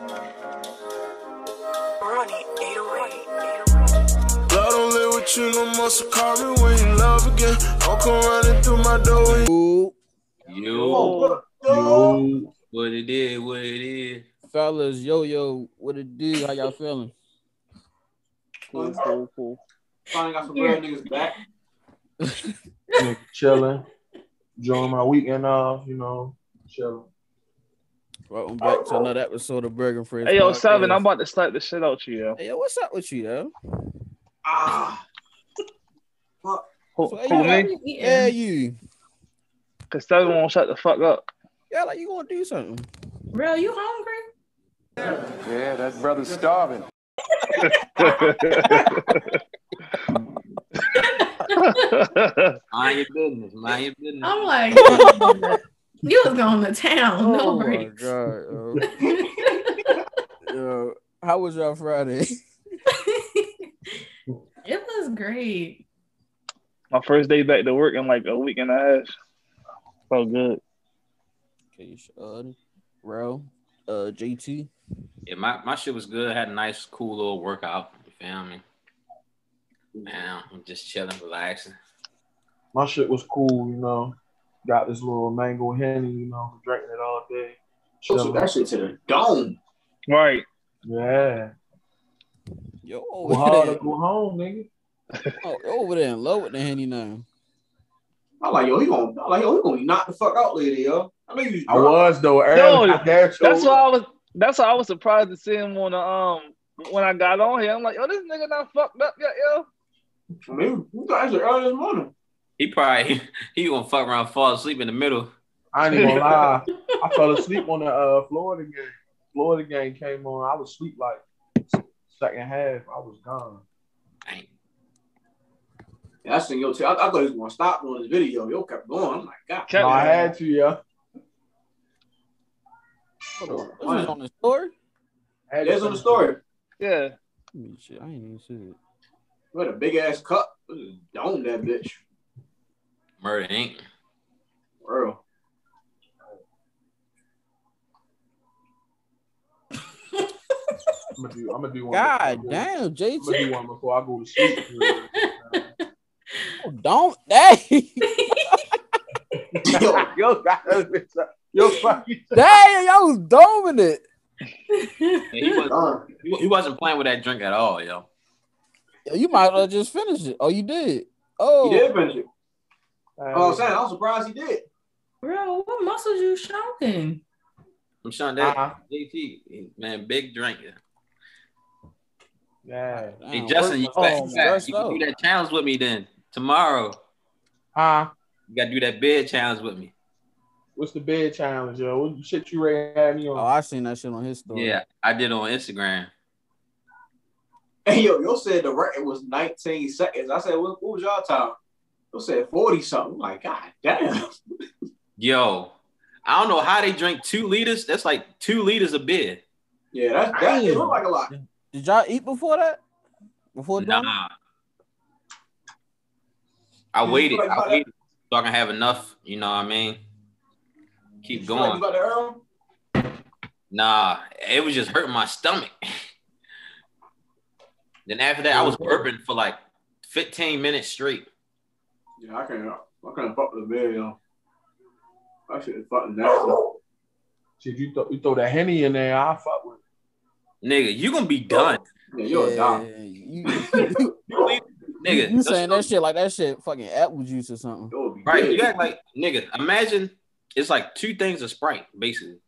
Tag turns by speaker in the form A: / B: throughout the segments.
A: Ronnie 808.
B: Love don't live with you no more, so call me when you love again. Don't come running through my door when you
C: Yo,
D: Yo, oh,
C: what it is, what it is.
D: fellas, yo, yo, what it do? How y'all feeling?
E: Cool, cool, cool.
F: Finally got some real niggas back.
E: Chilling, enjoying my weekend off. You know, chilling.
D: Welcome back to another episode of Burger Friends.
G: Hey yo,
D: Podcast.
G: seven, I'm about to slap the shit out you, yo.
D: Hey, yo, what's up with you, yo?
F: Ah. Fuck.
D: So, hey,
G: who
D: you
G: me?
D: Yeah, you.
G: Cause seven won't shut the fuck up.
D: Yeah, like you gonna do something.
H: Real, you hungry?
I: Yeah, that brother's starving.
C: Mind your business, mind your business.
H: I'm like, you was going to town. No
D: oh my
H: breaks.
D: god, yo. yo, how was y'all Friday?
H: it was great.
G: My first day back to work in like a week and a half. Felt good.
D: Okay, uh, Ro, uh, JT.
C: Yeah, my, my shit was good. I had a nice, cool little workout. You feel me? Now I'm just chilling, relaxing.
E: My shit was cool. You know, got this little mango henny. You know, drinking it all day.
F: Took
E: Chilling.
F: that shit to the dome.
G: Right.
E: Yeah.
D: Yo,
E: Go
D: over
E: hard
D: there,
E: to go home, nigga.
D: oh, over there in love with the henny now.
F: I'm like, yo, he gonna, I'm like, yo, he gonna knock the fuck out later, yo. I know you.
E: I was though. Early, I
G: That's
E: show-
G: why I was that's why I was surprised to see him on the um when I got on here. I'm like, yo, this nigga not fucked up yet, yo.
F: I mean, we got actually early this morning.
C: He probably he gonna fuck around, fall asleep in the middle.
E: I ain't gonna lie. I fell asleep on the uh, Florida game. Florida game came on. I was asleep like second half. I was gone.
C: Dang.
F: Yeah, I seen yo, too. I, I thought he was gonna stop doing this video. Yo kept going. I'm like, God.
E: No, I had to, yeah.
D: Hold on, this is on the story.
E: I
F: There's on the story.
G: Yeah.
D: Let me see. I ain't even see it.
F: What a big ass cup. We just Dome that bitch.
C: Murder Inc.
F: Real.
E: I'm gonna do. I'm gonna do one.
D: God
E: before I go-
D: damn,
E: I'm gonna do
D: JT.
E: one before I go to sleep.
D: Oh, don't. Hey.
F: Yo,
E: yo, got that bitch up. Yo, fucking.
D: Damn, y'all was doming it.
C: Yeah, he, wasn't,
F: uh,
C: he, he wasn't playing with that drink at all, yo.
D: Yo, You might well just finish it. Oh, you did. Oh,
F: he did finish it. Oh, I'm saying, I'm surprised he did.
H: Bro, what muscles you showing?
C: I'm showing that
E: Uh-huh.
C: JT, man, big drinker.
E: Yeah.
C: Hey
D: Damn,
C: Justin, you,
D: work- oh,
C: you, got- you can do that challenge with me then tomorrow.
E: Huh?
C: You gotta do that bed challenge with me.
E: What's the bed challenge, yo? What shit you ready to have me on?
D: Oh, I seen that shit on his story.
C: Yeah, I did on Instagram.
F: Hey, yo, yo said the record was 19 seconds. I said, what, what was y'all time? Yo said 40 something. I'm like, God damn.
C: Yo, I don't know how they drink two liters. That's like two liters of beer.
F: Yeah, that's, that it
D: Damn.
F: look like a lot.
D: Did y'all eat before that? Before doing it?
C: Nah. I
F: You
C: waited.
F: like
C: I
F: about that?
C: waited so I can have enough. You know what I mean? Keep
F: You feel like
C: going.
F: you about to Earl?
C: Nah, it was just hurting my stomach. then after that, I was burping for like 15 minutes straight.
F: Yeah, I can't. I can't fuck with the bed, yo. That shit is fucking nasty.
E: Shit, you, th- you throw that henny in there, I fuck with. it.
C: Nigga, you gonna be done.
F: Yeah, you're a
D: yeah,
F: dog.
D: you,
C: Nigga,
D: you, you saying that shit like that shit fucking apple juice or something.
C: Right,
F: dead.
C: you act like nigga. Imagine it's like two things of Sprite, basically.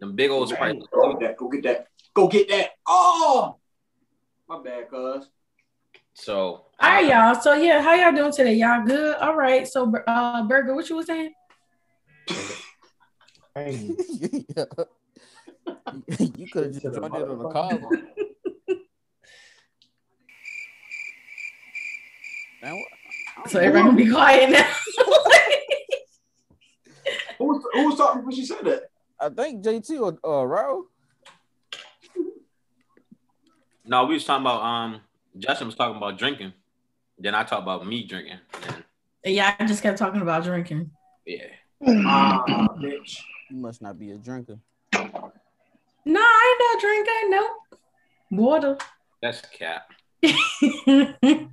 C: Them big old Sprite.
F: Go get that. Go get that. Go get that. Oh, my bad, cuz.
C: So
H: All right, y'all. So yeah, how y'all doing today? Y'all good? All right. So uh Burger, what you was saying?
E: Hey,
D: Yeah. you could have just joined it on the call. Man, what-
H: So everyone gonna be quiet now.
F: Who was, who was talking when she said that?
D: I think JT or uh, Ro.
C: no, we was talking about um. Justin was talking about drinking. Then I talked about me drinking. And
H: yeah, I just kept talking about drinking.
C: yeah,
F: Ah, bitch.
D: You must not be a drinker.
H: Nah, I drinking? No. Drinker. Nope. Water.
C: That's cap.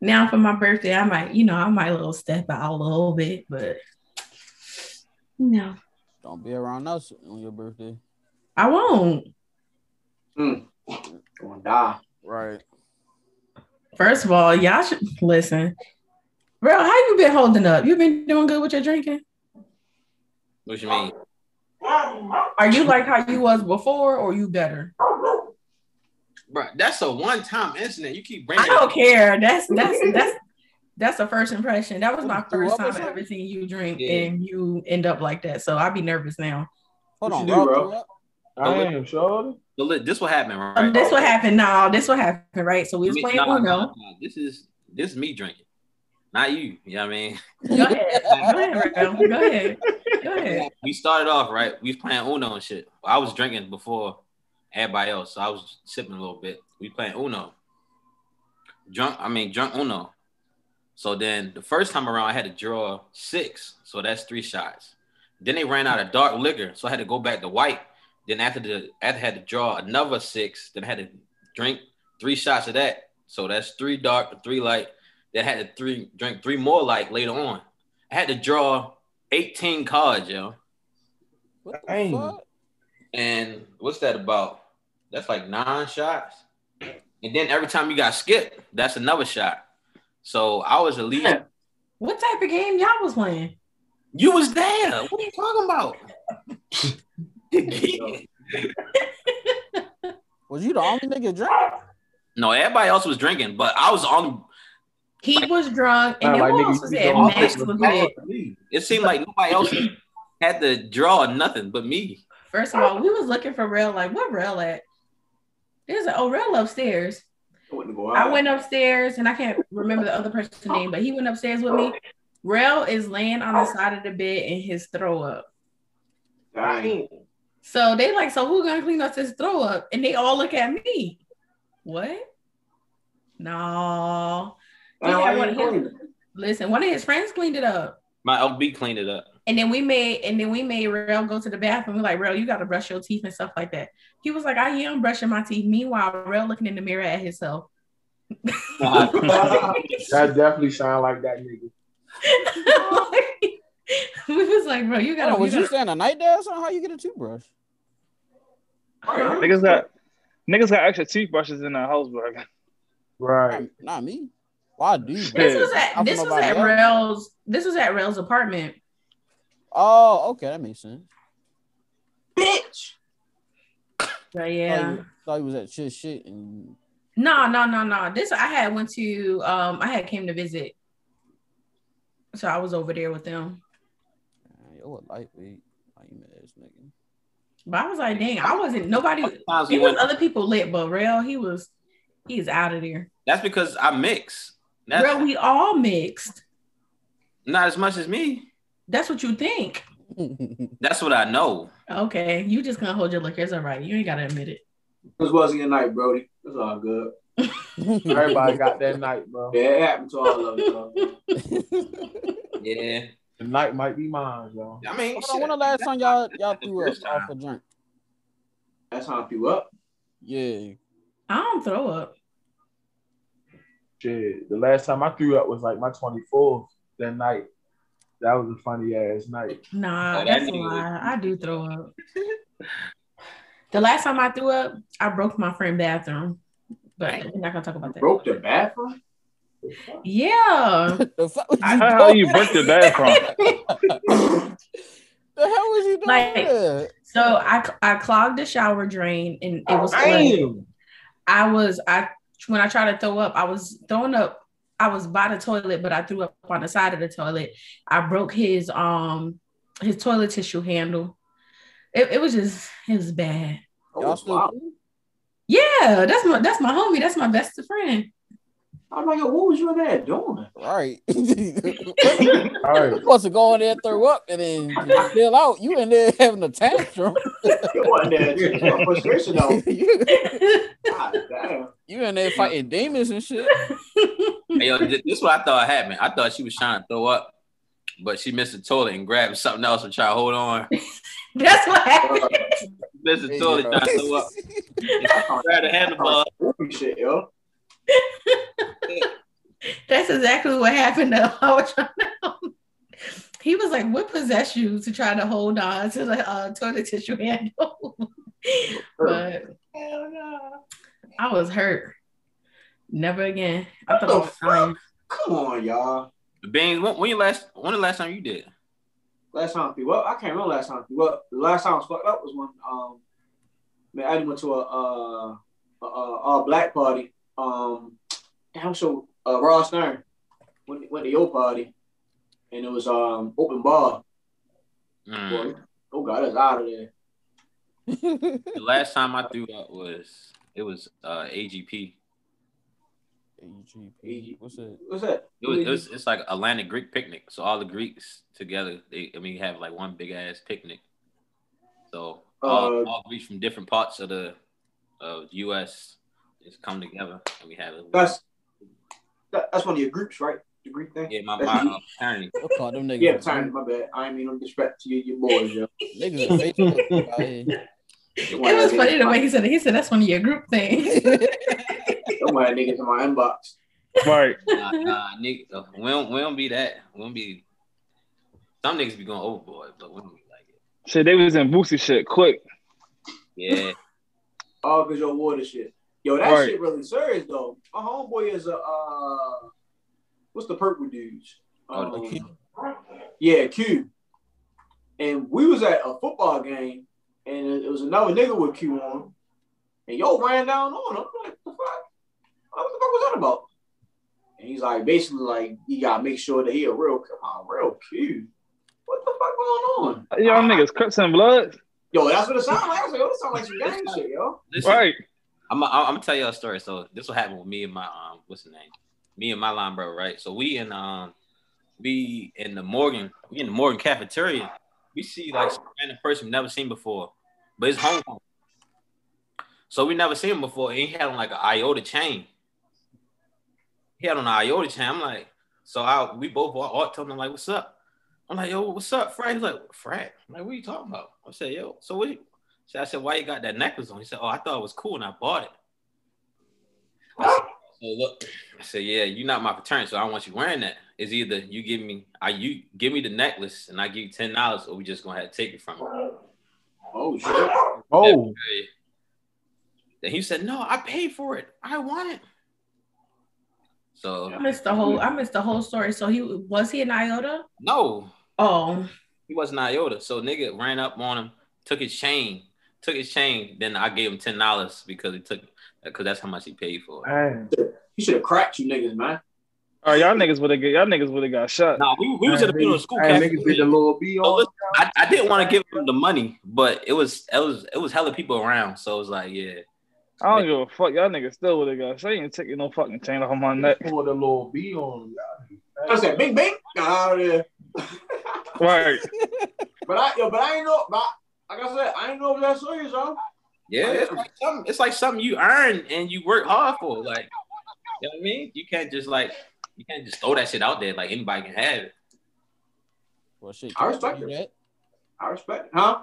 H: now for my birthday, I might, you know, I might little step out a little bit, but no,
D: Don't be around us on your birthday.
H: I won't.
F: Mm. Gonna die.
D: Right.
H: First of all, y'all should listen. Bro, how you been holding up? You been doing good with your drinking?
C: What you mean?
H: Are you like how you was before, or you better?
C: Bro, that's a one-time incident. You keep bringing.
H: I don't care. That's that's that's that's a first impression. That was my first
D: up or
H: time
D: something?
H: ever seeing you drink,
C: Yeah.
H: and you end up like that. So I'd be nervous now.
D: Hold
F: What
D: on,
F: you do,
D: bro.
F: bro?
E: I am sure.
C: So this what happened, right?
H: Um, this what happened. No, this what happened. Right. So we was playing
C: nah,
H: Uno.
C: nah, nah. This is this is me drinking, not you. You know what I mean?
H: Go ahead. Go ahead, Go ahead. Go ahead.
C: We started off right. We was playing Uno and shit. I was drinking before everybody else, so I was sipping a little bit. We playing Uno. Drunk, I mean drunk Uno. So then the first time around, I had to draw six, so that's three shots. Then they ran out of dark liquor, so I had to go back to white. Then after the after I had to draw another six, then I had to drink three shots of that. So that's three dark, three light. Then I had to three drink three more light later on. I had to draw 18 cards, yo.
D: What the
E: Dang.
D: fuck?
C: And what's that about? That's like nine shots. And then every time you got skipped, that's another shot. So I was at least
F: Yeah.
H: What type of game y'all was playing?
C: you was there. What are you talking about?
D: Was you the only nigga drink?
C: no, everybody else was drinking, but I was on.
H: He was drunk, and
E: Sound
H: then
E: like
H: who else was
E: be
H: there?
E: going
H: Max
E: off
H: was
E: the-
C: It seemed like nobody else had to draw nothing but me.
H: First of all, we was looking for Rail. Like, what Rail at? There's an oh Rail upstairs.
F: I
H: I went upstairs, and I can't remember the other person's name, but he went upstairs with me. Rail is laying on the side of the bed in his throw up.
F: Dang.
H: So they like, so who gonna clean up this throw up? And they all look at me. What? No. He
F: why
H: one his- Listen, one of his friends cleaned it up.
C: My LB cleaned it up.
H: And then we made and then we made Rail go to the bathroom. We're like, Rail, you gotta brush your teeth and stuff like that. He was like, I am brushing my teeth. Meanwhile, Rail looking in the mirror at himself.
E: That definitely sound like that nigga.
H: we was like, bro, you gotta,
D: on, was
H: you
D: you
H: gotta
D: staying a night there or something? How you get a toothbrush?
G: Niggas got niggas got extra toothbrushes in their house, bro.
E: Right.
D: Not me. Why do you?
H: this was at
D: for
H: this was at
D: else.
H: Rail's this was at Rail's apartment.
D: Oh, okay, that makes sense.
F: Bitch.
H: But
D: Thought
H: yeah.
D: you, thought you was at shit shit and
H: No, no, no, no. This I had went to um I had came to visit. So I was over there with them.
D: Man, yo, a lightweight. Lame ass nigga.
H: But I was like, dang, I wasn't nobody
C: Sometimes
H: it was
C: went,
H: other people lit, but real, he was he's out of there.
C: that's because I mix. That's
H: Rail, we all mixed.
C: not as much as me.
H: That's what you think.
C: That's what I know.
H: Okay, you just gonna hold your liquor. It's all right. You ain't gotta admit it.
F: This wasn't your night, Brody. It's all good.
E: Everybody got that night, bro.
F: Yeah, it happened to all of us. bro.
C: Yeah.
E: The night might be mine, yo.
C: I mean,
D: Hold
C: shit,
D: on, when the last time y'all y'all threw up off a drink?
F: That's how I threw up.
D: Yeah.
H: I don't throw up.
E: Shit. The last time I threw up was like my 24th that night. That was a funny ass night.
H: Nah,
C: Oh, that
H: that's a lie. I do throw up. the last time I threw up, I broke my friend bathroom. But we're not gonna talk about that.
F: Broke the bathroom.
H: Yeah.
D: The fuck was you
G: How you broke the bathroom?
D: the hell was you doing?
H: Like- So I I clogged the shower drain and it was flooded. I was I when I tried to throw up, I was throwing up. I was by the toilet, but I threw up on the side of the toilet. I broke his um his toilet tissue handle. It, it was just it was bad.
F: Oh,
D: Y'all still
F: wow.
H: Yeah, that's my that's my homie. That's my best friend.
F: I'm like, yo, what was you in there doing?
D: Right.
E: All right.
D: supposed to go in there, throw up, and then you still out. You in there having a tantrum.
F: You wasn't there. Frustration though. God damn.
D: you in there fighting demons and shit.
C: Hey, yo, this is what I thought happened. I thought she was trying to throw up, but she missed the toilet and grabbed something else and try to hold on.
H: That's what happened.
C: Listen,
D: Hey,
C: toilet
D: yo.
C: trying to throw up. Grab the handlebar.
F: Shit, yo.
H: That's exactly what happened to Howard Charnel. He was like, "What possessed you to try to hold on to the uh, toilet tissue handle?" but Hell no. I was hurt. Never again. I thought I was dying.
F: Come on, y'all.
C: Beans, when, when you last when the last time you did?
F: Last time I threw up, I can't remember last time I threw up. The last time I was fucked up was when um man, I went to a uh a, a, a black party. Um damn so uh Ross Stern went went to your party and it was um open bar.
C: Mm.
F: Boy, oh god, that's out of there.
C: The last time I threw up was it was uh AGP.
D: AGP. What's that?
F: What's that?
C: It was, it was it's like Atlantic Greek picnic. So all the Greeks together, they I mean you have like one big ass picnic. So all,
F: Uh,
C: all Greeks from different parts of the of US just come together and we have it.
F: That's that, that's one of your groups, right? The Greek thing.
C: yeah, my my
F: That's-
C: uh, fraternity.
D: What call them niggas?
F: Yeah, time. My bad. I ain't mean no disrespect to you, your boys, yo.
D: Niggas on Facebook out here.
H: It was funny the way he said it. He said that's one of your group things.
F: Don't mind niggas in my inbox.
G: Right.
C: Nah, nah, nigga, uh, we don't we don't be that. We don't be some niggas be going overboard, but we don't be like it.
G: Shit, they was in Boosie shit quick.
C: Yeah.
F: All cause your water shit. Yo, that
G: Right.
F: shit really serious though. My homeboy is a uh, what's the purple dudes?
C: Oh,
F: Um,
D: Q.
F: yeah, Q. And we was at a football game, and it it was another nigga with Q on, him, and yo ran down on him. I'm like, what the fuck? What the fuck was that about? And he's like, basically, like, you gotta make sure that he a real, come on, real Q. What the fuck going on?
G: Y'all niggas Crips and Bloods.
F: Yo, that's what it sounds like. I was like, yo, this sounds like some gang shit, yo.
C: Listen,
G: Right.
C: I'm I'm gonna tell you a story. So this will happen with me and my um what's the name? Me and my line bro, right? So we in um we in the Morgan, we in the Morgan cafeteria. We see like some random person we've never seen before, but it's home. So we never seen him before. And he had on like an iota chain. He had on an iota chain. I'm like, so I we both walked to him. I'm like, what's up? I'm like, yo, what's up, Fred? He's like, Fred. I'm like, what are you talking about? I said, yo, so what? You, so I said, why you got that necklace on? He said, oh, I thought it was cool and I bought it. I said, so look, I said, yeah, you're not my fraternity, so I don't want you wearing that. It's either you give me, I you give me the necklace and I give you ten dollars, or we just gonna have to take it from you.
F: Oh shit.
E: Oh,
C: Then he said, no, I paid for it. I want it. So
H: I missed the whole. I missed the whole story. So he was he an iota?
C: no,
H: Oh,
C: he wasn't iota. So nigga ran up on him, took his chain, took his chain. Then I gave him ten dollars because he took, because that's how much he paid for it.
E: man.
F: He should have cracked you niggas, man.
G: Oh, y'all niggas would have y'all niggas would have got shot.
C: No, we, we was in the middle of school.
E: Hey, niggas did the little B
C: So listen, I, I didn't want to give him the money, but it was it was it was hella people around, so it was like, yeah,
G: I don't give a fuck. Y'all niggas still would have got shot. You ain't taking no fucking chain off my neck.
E: Pulled the little B on.
F: I said, bing, bing, got out of there.
G: Right.
F: But I, yo, but I ain't know, but like I said, I ain't know if that serious, yo.
C: yeah. It's like something. It's like something you earn and you work hard for. Like, you know what I mean? You can't just like you can't just throw that shit out there like anybody can have it.
D: Well, shit.
F: I respect it.
D: that.
F: I respect it, huh?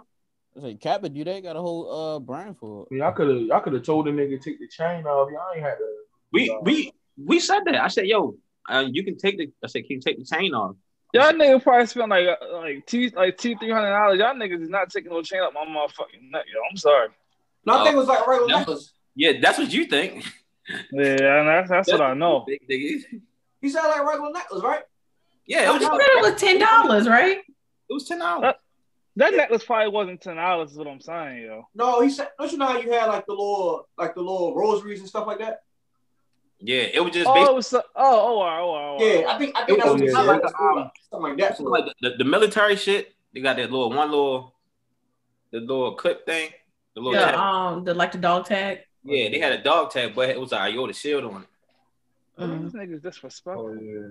D: I say, Kappa do that. Got a whole uh brand for it.
E: I y'all could have y'all could have told the nigga take the chain off. Y'all ain't had to.
C: We we we said that. I said, yo, uh, you can take the. I said, can you take the chain off?
G: Y'all niggas probably spent like uh, like T like T three hundred dollars. Y'all niggas is not taking no chain up my motherfucking neck, yo. I'm sorry.
F: No, I think it was like regular
C: No.
F: necklace.
C: Yeah, that's what you think.
G: Yeah, and that's that's what I know.
C: Big nigga.
F: He said like regular necklace, right?
C: Yeah, it was,
H: he said it was ten dollars, right?
C: it was ten dollars.
G: That necklace probably wasn't ten dollars. Is what I'm saying, yo.
F: No, he said, don't you know how you had like the little, like the little rosaries and stuff like that?
C: Yeah, it was just
G: Oh,
C: basically
G: it was so, oh, oh, oh, oh, oh.
F: Yeah, I think, I think that's
E: Oh,
F: what
E: yeah,
F: like,
E: yeah.
F: um, something like that.
C: like the, the, the military shit. They got that little one little, the little clip thing. The little
H: Yeah,
C: tag.
H: um, the like the dog tag.
C: yeah, they had a dog tag, but it was an iota shield on it.
H: Mm.
G: These niggas disrespectful.
E: Oh yeah.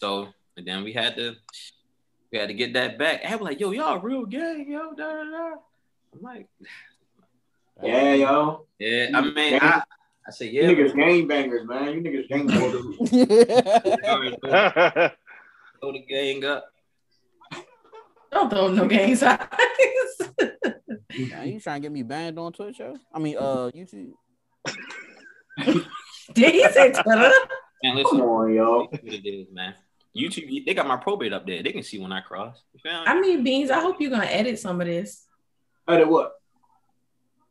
C: So and then we had to, we had to get that back. I was like, yo, y'all real gang, yo, da da da. I'm like,
F: Yeah, yo.
C: yeah. I mean, I, I said,
F: You
C: yeah.
F: niggas gang bangers, man. You niggas gang bangers.
C: Throw throw the gang up.
H: Don't throw no gang signs.
D: Man, you trying to get me banned on Twitch, yo? I mean, uh, YouTube.
H: Did he say Twitter?
C: Man,
F: Come on, yo.
C: what it is, man. YouTube, they got my probate up there. They can see when I cross. You feel me?
H: I mean, Beans, I hope you're gonna edit some of this.
F: Edit what?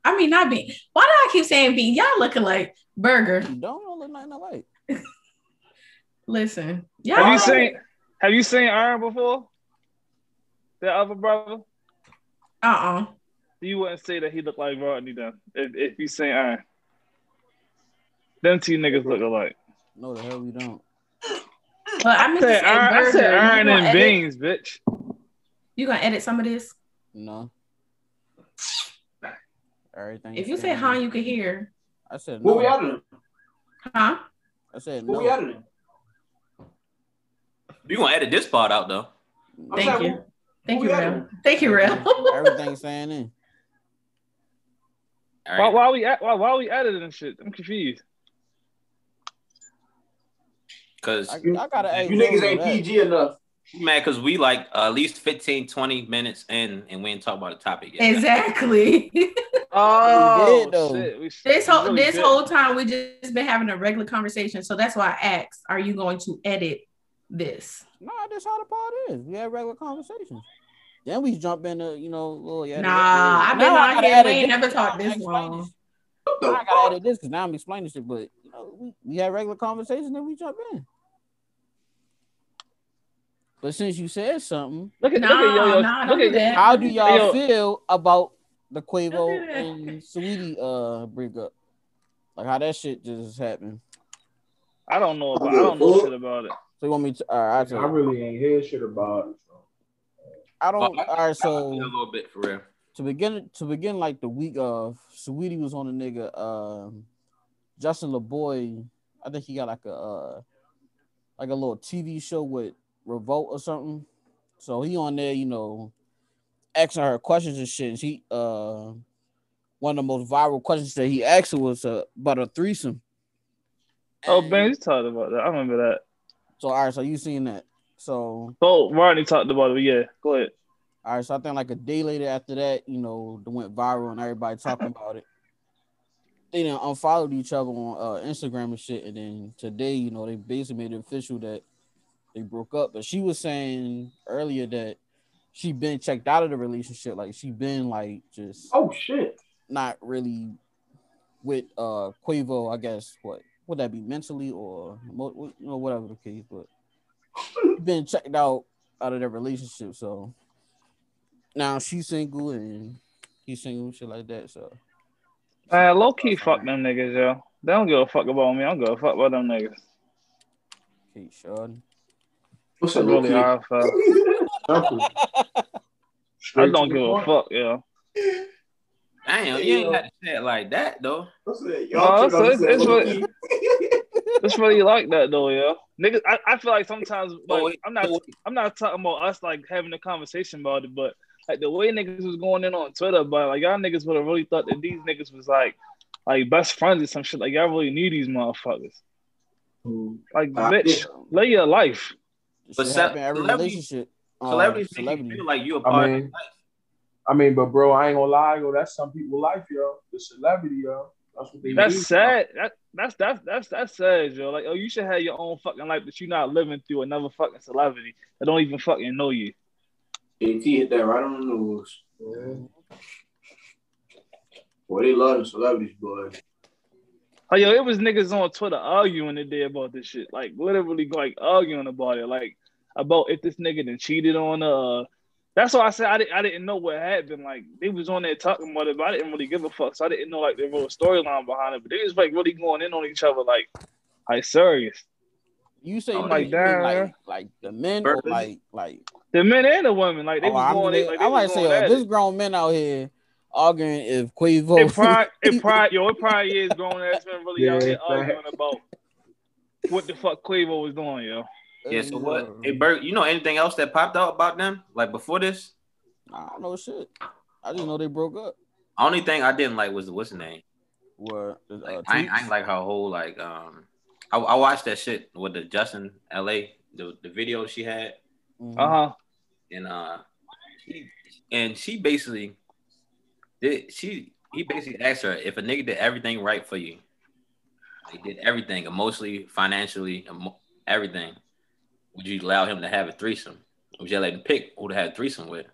H: I mean, not Beans. Why do I keep saying Beans? Y'all looking like Burger.
D: Don't, don't look nothing alike.
H: Listen, y'all.
G: Have you
H: y'all.
G: seen Have you seen Iron before? The other brother?
H: Uh uh
G: You wouldn't say that he looked like Rodney then. If, if you seen Iron. Them two niggas look alike.
D: No, the hell we don't.
H: But I
G: I
H: meant
G: said Iron, I
H: Burger.
G: said Iron and
H: edit-
G: Beans, bitch.
H: You gonna edit some of this?
D: No. Everything.
H: If you say
D: fine.
H: huh, you can hear.
D: I said
F: What
D: no.
F: we out?
H: Huh?
D: I said
F: What we out
D: no.
C: You gonna edit this part out though?
F: I'm
H: Thank
F: saying,
H: you. Thank you,
F: out
H: Real. Thank you, Real.
D: Everything's saying in.
C: All
G: Why,
C: right.
G: why we at, why, why we editing and shit? I'm confused.
C: Cause
D: I, I gotta ask
F: You niggas ain't. PG enough.
C: Man, cause we like uh, at least 15, 20 minutes in and we didn't talk about the topic yet.
H: exactly.
G: Oh
D: did,
G: shit. We,
H: this whole
G: really
H: this
G: did.
H: whole time we just been having a regular conversation. So that's why I asked, are you going to edit this?
D: Nah, that's how the part is. We have regular conversations. Then we jump into, you know, little yeah.
H: Nah, I've been
D: Now I
H: on here. We ain't never talked this
D: explaining
H: long.
D: shit.
F: What
D: Now
F: the
D: I gotta
F: fuck?
D: edit this because now I'm explaining shit, but you know, we, we have regular conversations, then we jump in. But since you said something,
G: Look at
H: Nah,
G: look at yo yo.
H: nah,
G: look at
H: that.
D: how do y'all
G: Yo.
D: feel about the Quavo and Saweetie uh breakup? Like how that shit just happened.
G: I don't know about I don't know shit about it.
D: So you want me to all right, I,
E: I
D: tell you.
E: really ain't hear shit about it. so.
D: I don't
C: I-
D: all right, so
C: a little bit for real.
D: to begin to begin like the week of Saweetie was on a nigga um Justin Laboy. I think he got like a uh like a little TV show with Revolt or something. So he on there, you know, asking her questions and shit. And she uh one of the most viral questions that he asked her was uh, about a threesome.
G: Oh Ben, you talked about that. I remember that.
D: So all right, so you seen that. So
G: Oh, Rodney talked about it. Yeah, go ahead.
D: all right, so I think like a day later after that, you know, it went viral and everybody talking about it. They done unfollowed each other on uh, Instagram and shit, and then today, you know, they basically made it official that they broke up. But she was saying earlier that she been checked out of the relationship, like she been like just
F: Oh shit.
D: not really with uh Quavo. I guess what would that be mentally or you know whatever the case, but been checked out out of their relationship. So now she's single and he's single, shit like that. So
G: Man, low key fuck them niggas, yo. They don't give a fuck about me. I don't give a fuck about them niggas.
D: Kate Shorten.
F: What's
G: That's
F: up,
G: really
F: Loki?
G: I felt.
E: Simple.
G: I
E: Straight
G: don't give a fuck, yeah.
C: Damn, you ain't got to say it like that though.
F: What's that?
G: No,
F: Y'all
G: it's-
F: took
G: it's-
F: the
G: it's It's really like that though, yo. Niggas, I, I feel like sometimes like
C: wait,
G: I'm not I'm not talking about us like having a conversation about it, but like the way niggas was going in on Twitter about it, like y'all niggas would have really thought that these niggas was like like best friends or some shit. Like y'all really knew these motherfuckers. Like
F: Uh,
G: bitch, live your life.
D: This
C: But
D: shit
C: ce-
D: in every
C: celebrity-
D: relationship. uh,
C: Celebrities make
D: celebrity.
C: feel like you a
E: I
C: part
E: mean-
C: of life.
E: I mean, but bro, I ain't gonna lie, yo. That's some people's life, yo. The celebrity, yo. That's what they do.
G: That's sad. That, that's that's that's that's sad, yo. Like, oh, you should have your own fucking life that you're not living through another fucking celebrity that don't even fucking know you.
F: JT hit that right on the nose. Boy, they love the celebrities, boy.
G: Oh, yo, it was niggas on Twitter arguing today about this shit. Like, literally, like, arguing about it. Like, about if this nigga done cheated on uh That's why I said I didn't, I didn't know what happened. Like, they was on there talking about it, but I didn't really give a fuck. So I didn't know, like, the real storyline behind it. But they was, like, really going in on each other, like, like, serious.
D: You say
G: I'm
D: you
G: like,
D: mean
G: damn,
D: like like the men or like like
G: The men and the women, like, they
D: oh,
G: was
D: I mean,
G: going
D: they-
G: in, like, they
D: I
G: was
D: might say
G: going
D: uh, this grown men out here arguing if Quavo
G: It probably, it probably, yo, it probably is grown ass men really out
E: Yeah,
G: here
E: fact.
G: arguing about what the fuck Quavo was doing, yo.
C: Yeah. So what? Hey, Bert, you know anything else that popped out about them? Like before this?
D: I don't know shit. I just know they broke up.
C: Only thing I didn't like was the what's the name?
D: What? Uh,
C: Like, I, ain't, I ain't like her whole like um. I, I watched that shit with the Justin L.A. the the video she had
D: Mhm.
G: Uh huh.
C: and uh, she, and she basically did she he basically asked her if a nigga did everything right for you. He did everything emotionally, financially, emo- everything. Would you allow him to have a threesome? Would you let him pick who to have a threesome with?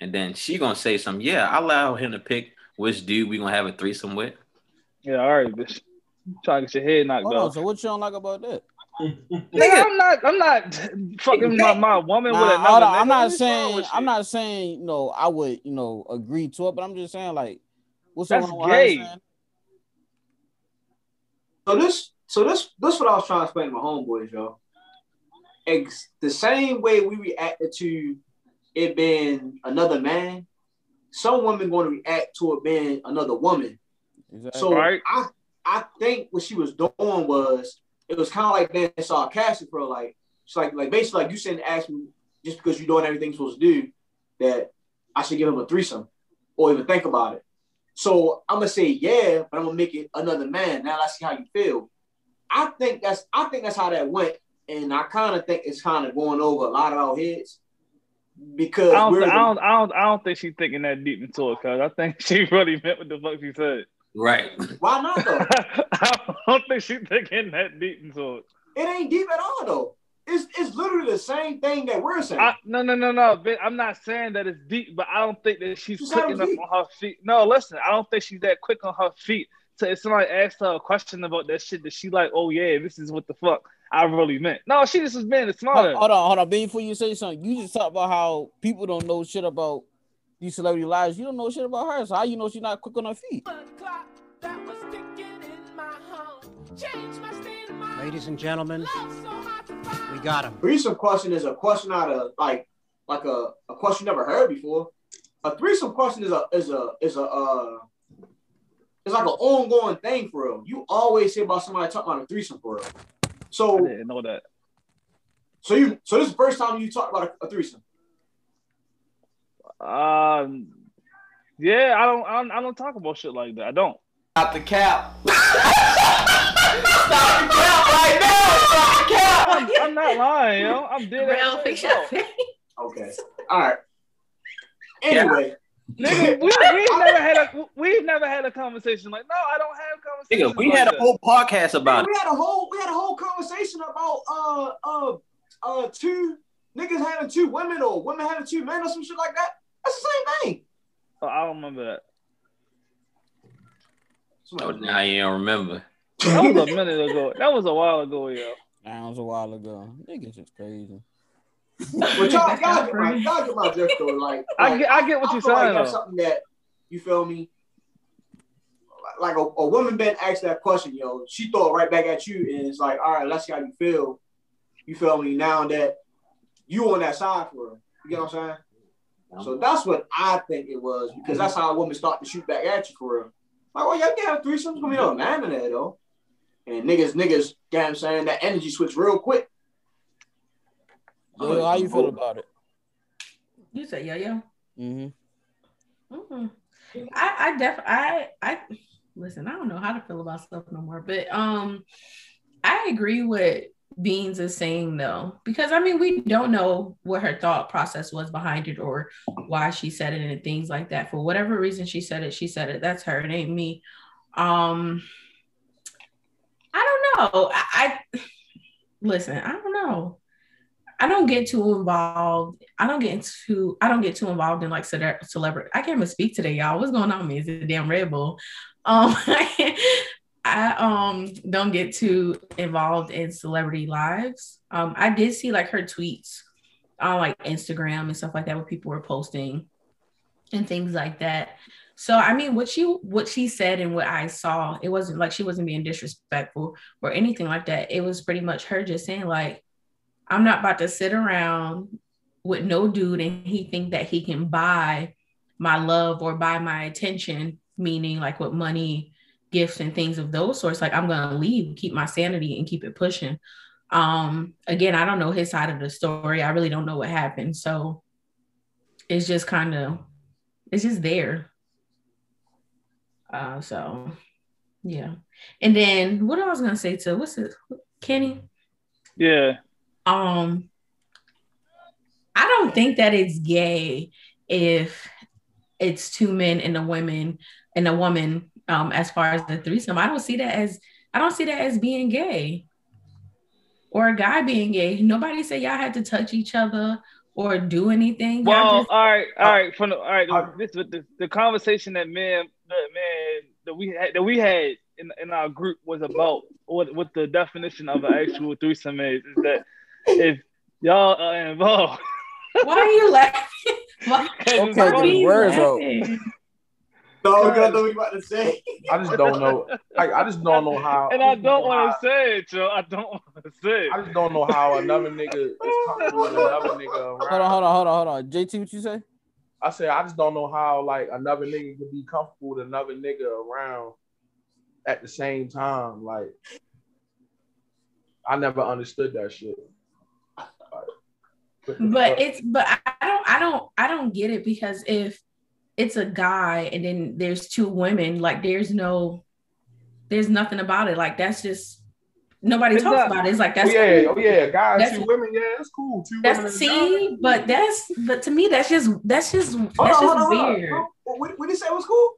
C: And then she gonna say something. Yeah, I allow him to pick which dude we gonna have a threesome with.
G: Yeah, all right, bitch. Trying to get your head knocked
D: Hold on,
G: off.
D: so what you don't like about that?
G: Nigga, I'm not. I'm not fucking my, my woman with
D: Nah,
G: another.
D: hold on,
G: nigga.
D: I'm not saying I'm not saying you know I would you know agree to it, but I'm just saying like what's
G: That's
D: going on with
G: gay.
F: So this, so this, this what I was trying to explain to my homeboys, yo. Ex- the same way we reacted to it being another man, some women going to react to it being another woman.
D: Exactly.
F: So
G: Right.
F: I, I think what she was doing was it was kind of like being sarcastic, bro. Like it's like, like basically like you saying ask me just because you're doing everything you're supposed to do that I should give him a threesome or even think about it. So I'm gonna say yeah, but I'm gonna make it another man. Now let's see how you feel. I think that's I think that's how that went, and I kind of think it's kind of going over a lot of our heads because
G: I don't, I don't, I don't, I don't think she's thinking that deep into it, cause I think she really meant what the fuck she said.
C: Right.
F: why not though?
G: I don't think she's thinking that deep into it.
F: it ain't deep at all though. It's it's literally the same thing that we're saying.
G: I, no, no, no, no. bitch, I'm not saying that it's deep, but I don't think that she's
F: She
G: quick enough
F: deep.
G: on her feet. No, listen, I don't think she's that quick on her feet. So if somebody asked her a question about that shit, that she like, oh yeah, this is what the fuck I really meant. No, she just was being
D: Hold,
G: smarter.
D: hold on, hold on. Before you say something, you just talk about how people don't know shit about these celebrity lives. You don't know shit about her, so how you know she's not quick on her feet?
J: Ladies and gentlemen, we got him.
F: threesome question is a question out of like like a, a question you never heard before. A threesome question is a is a is a uh it's like an ongoing thing for real. You always hear about somebody talking about a threesome for real.
G: I
F: So
G: didn't know that.
F: so you so this is the first time you talk about a, a threesome.
G: Um, yeah, I don't, I don't, I don't talk about shit like that. I don't.
K: Stop the cap. Stop the cap right now. Stop the cap.
G: I'm, I'm not lying, yo. I'm dead.
H: Real
G: ass
H: fix
G: serious,
H: your
G: bro.
F: Okay. All right. Anyway,
G: Nigga, we, we've never had a we've never had a conversation like no, I don't have conversations.
C: Nigga, we
G: like
C: had a whole podcast about it.
F: we had a whole we had a whole conversation about uh uh uh two niggas having two women or women having two men or some shit like that. That's the same thing.
G: Oh, I don't remember that.
C: Oh, now you don't remember.
G: That was a minute ago. That was a while ago, yo.
D: That was a while ago. Niggas is crazy.
F: But y'all, y'all, get my, y'all get my drift though. Like,
G: I get, I get what
F: I
G: you're
F: feel like
G: saying.
F: that's something that you feel me. Like a, a woman been asked that question, yo. She throw it right back at you, and it's like, all right, let's see how you feel. You feel me? Now that you on that side for her, you get what I'm saying? So that's what I think it was because that's how women start to shoot back at you for real. Like, well, y'all can have threesomes, gonna be no man in there though. And niggas, niggas, get what I'm saying? That energy switch real quick.
D: Yo, how you feel about it?
H: You say yeah, yeah.
D: Mm-hmm.
H: Mhm. I I def I I listen. I don't know how to feel about stuff no more, but um, I agree with Beans is saying though, because I mean we don't know what her thought process was behind it or why she said it and things like that. For whatever reason she said it, she said it. That's her. It ain't me. Um, I don't know. I, I listen. I don't know. I don't get too involved. I don't get into. I don't get too involved in like cele- celebrity. I can't even speak today, y'all. What's going on with me? Is it damn Red Bull? Um, I um don't get too involved in celebrity lives. Um, I did see like her tweets on like Instagram and stuff like that, where people were posting and things like that. So I mean, what she what she said and what I saw, it wasn't like she wasn't being disrespectful or anything like that. It was pretty much her just saying like, I'm not about to sit around with no dude and he think that he can buy my love or buy my attention, meaning like with money, gifts, and things of those sorts. Like I'm gonna leave, keep my sanity and keep it pushing. Um, again, I don't know his side of the story. I really don't know what happened. So it's just kind of it's just there. Uh so yeah. And then what I was gonna say to what's it Kenny?
G: Yeah.
H: um I don't think that it's gay if it's two men and a woman and a woman um as far as the threesome. I don't see that as I don't see that as being gay or a guy being gay. Nobody said y'all had to touch each other or do anything. Y'all
G: Well,
H: just-
G: all right, all right. From the, all right, this the, the conversation that man, that man that we had that we had in, in our group was about what what the definition of an actual threesome is. Is that if y'all are involved,
H: why are you laughing? Why,
G: Okay,
H: why
G: get
H: are you
G: words
H: laughing?
F: No, because I know what you about to say.
E: I just don't know. I, I just don't know how.
G: and I don't want to say it, Joe. I don't want to say it.
E: I just don't know how another nigga is comfortable with another nigga around.
D: Hold on, hold on, hold on, hold on. JT, what you say?
E: I said I just don't know how like another nigga could be comfortable with another nigga around at the same time. Like I never understood that shit. Like, what
H: but it's but I don't I don't I don't get it because if it's a guy and then there's two women, like there's no there's nothing about it. Like that's just nobody
E: It's
H: talks
E: not-
H: about it. It's like
E: oh
H: that's
E: yeah,
H: cool.
E: oh yeah, guys,
H: That's-
E: two women, yeah, that's cool. Two.
H: That's
E: and a
H: see, but that's but to me that's just that's just
F: Hold
H: that's
F: on,
H: just
F: hold on, hold on.
H: weird.
F: What, what, what did you say was cool?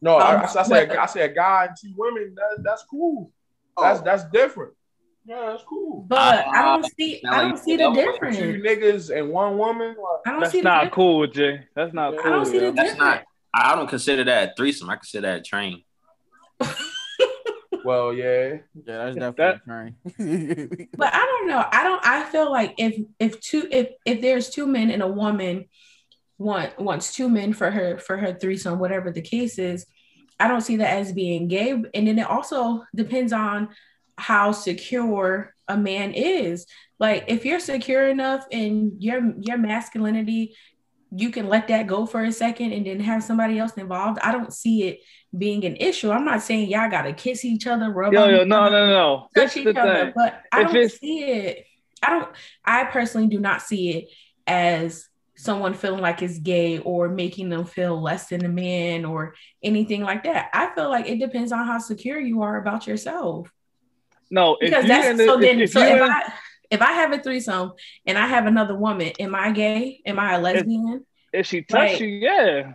E: No, I,
H: Um,
E: I said I said a guy and two women. That, that's cool.
F: Oh.
E: That's that's different. Yeah, that's cool.
H: But I don't see I don't see the
C: difference. was
E: Two niggas and one woman. Like,
H: I don't
G: That's
H: see the
G: not
H: difference.
G: cool, Jay. That's not
E: I
G: cool.
H: I don't see the.
C: That's
H: difference.
C: not. I don't consider that a threesome. I consider that a train.
E: well, yeah.
D: Yeah, that's definitely right.
H: But I don't know. I don't. I feel like if if two if if there's two men and a woman want wants two men for her for her threesome, whatever the case is, I don't see that as being gay. And then it also depends on how secure a man is. Like if you're secure enough in your your masculinity, you can let that go for a second and then have somebody else involved. I don't see it being an issue. I'm not saying y'all gotta kiss each other, rub
G: Yo, yo, no,
H: other
G: no, no. This
H: touch each other,
G: thing.
H: but I
G: If
H: don't see it. I don't. I personally do not see it as someone feeling like it's gay or making them feel less than a man or anything like that. I feel like it depends on how secure you are about yourself.
G: No,
H: Because that's
G: in the,
H: so. Then,
G: if
H: so
G: you
H: if
G: in-
H: I if I have a threesome and I have another woman, am I gay? Am I a lesbian?
G: if she touch
H: Like-
G: you, yeah.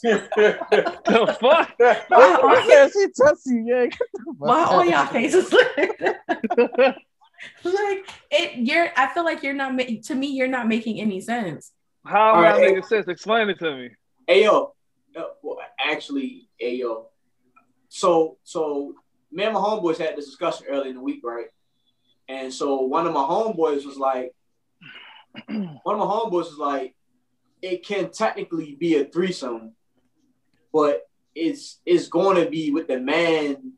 G: the fuck?
H: Why are,
D: yeah, she touched you, yeah. Get
H: why
D: out.
H: are y'all faces like that? like it? You're. I feel like you're not. ma- To me, you're not making any sense.
G: How am
F: All
G: I
F: right,
G: making sense? Explain it to me.
F: Hey yo, well, actually, hey yo. So so me and my homeboys had this discussion early in the week, right? And so one of my homeboys was like, one of my homeboys was like, it can technically be a threesome, but it's it's going to be with the man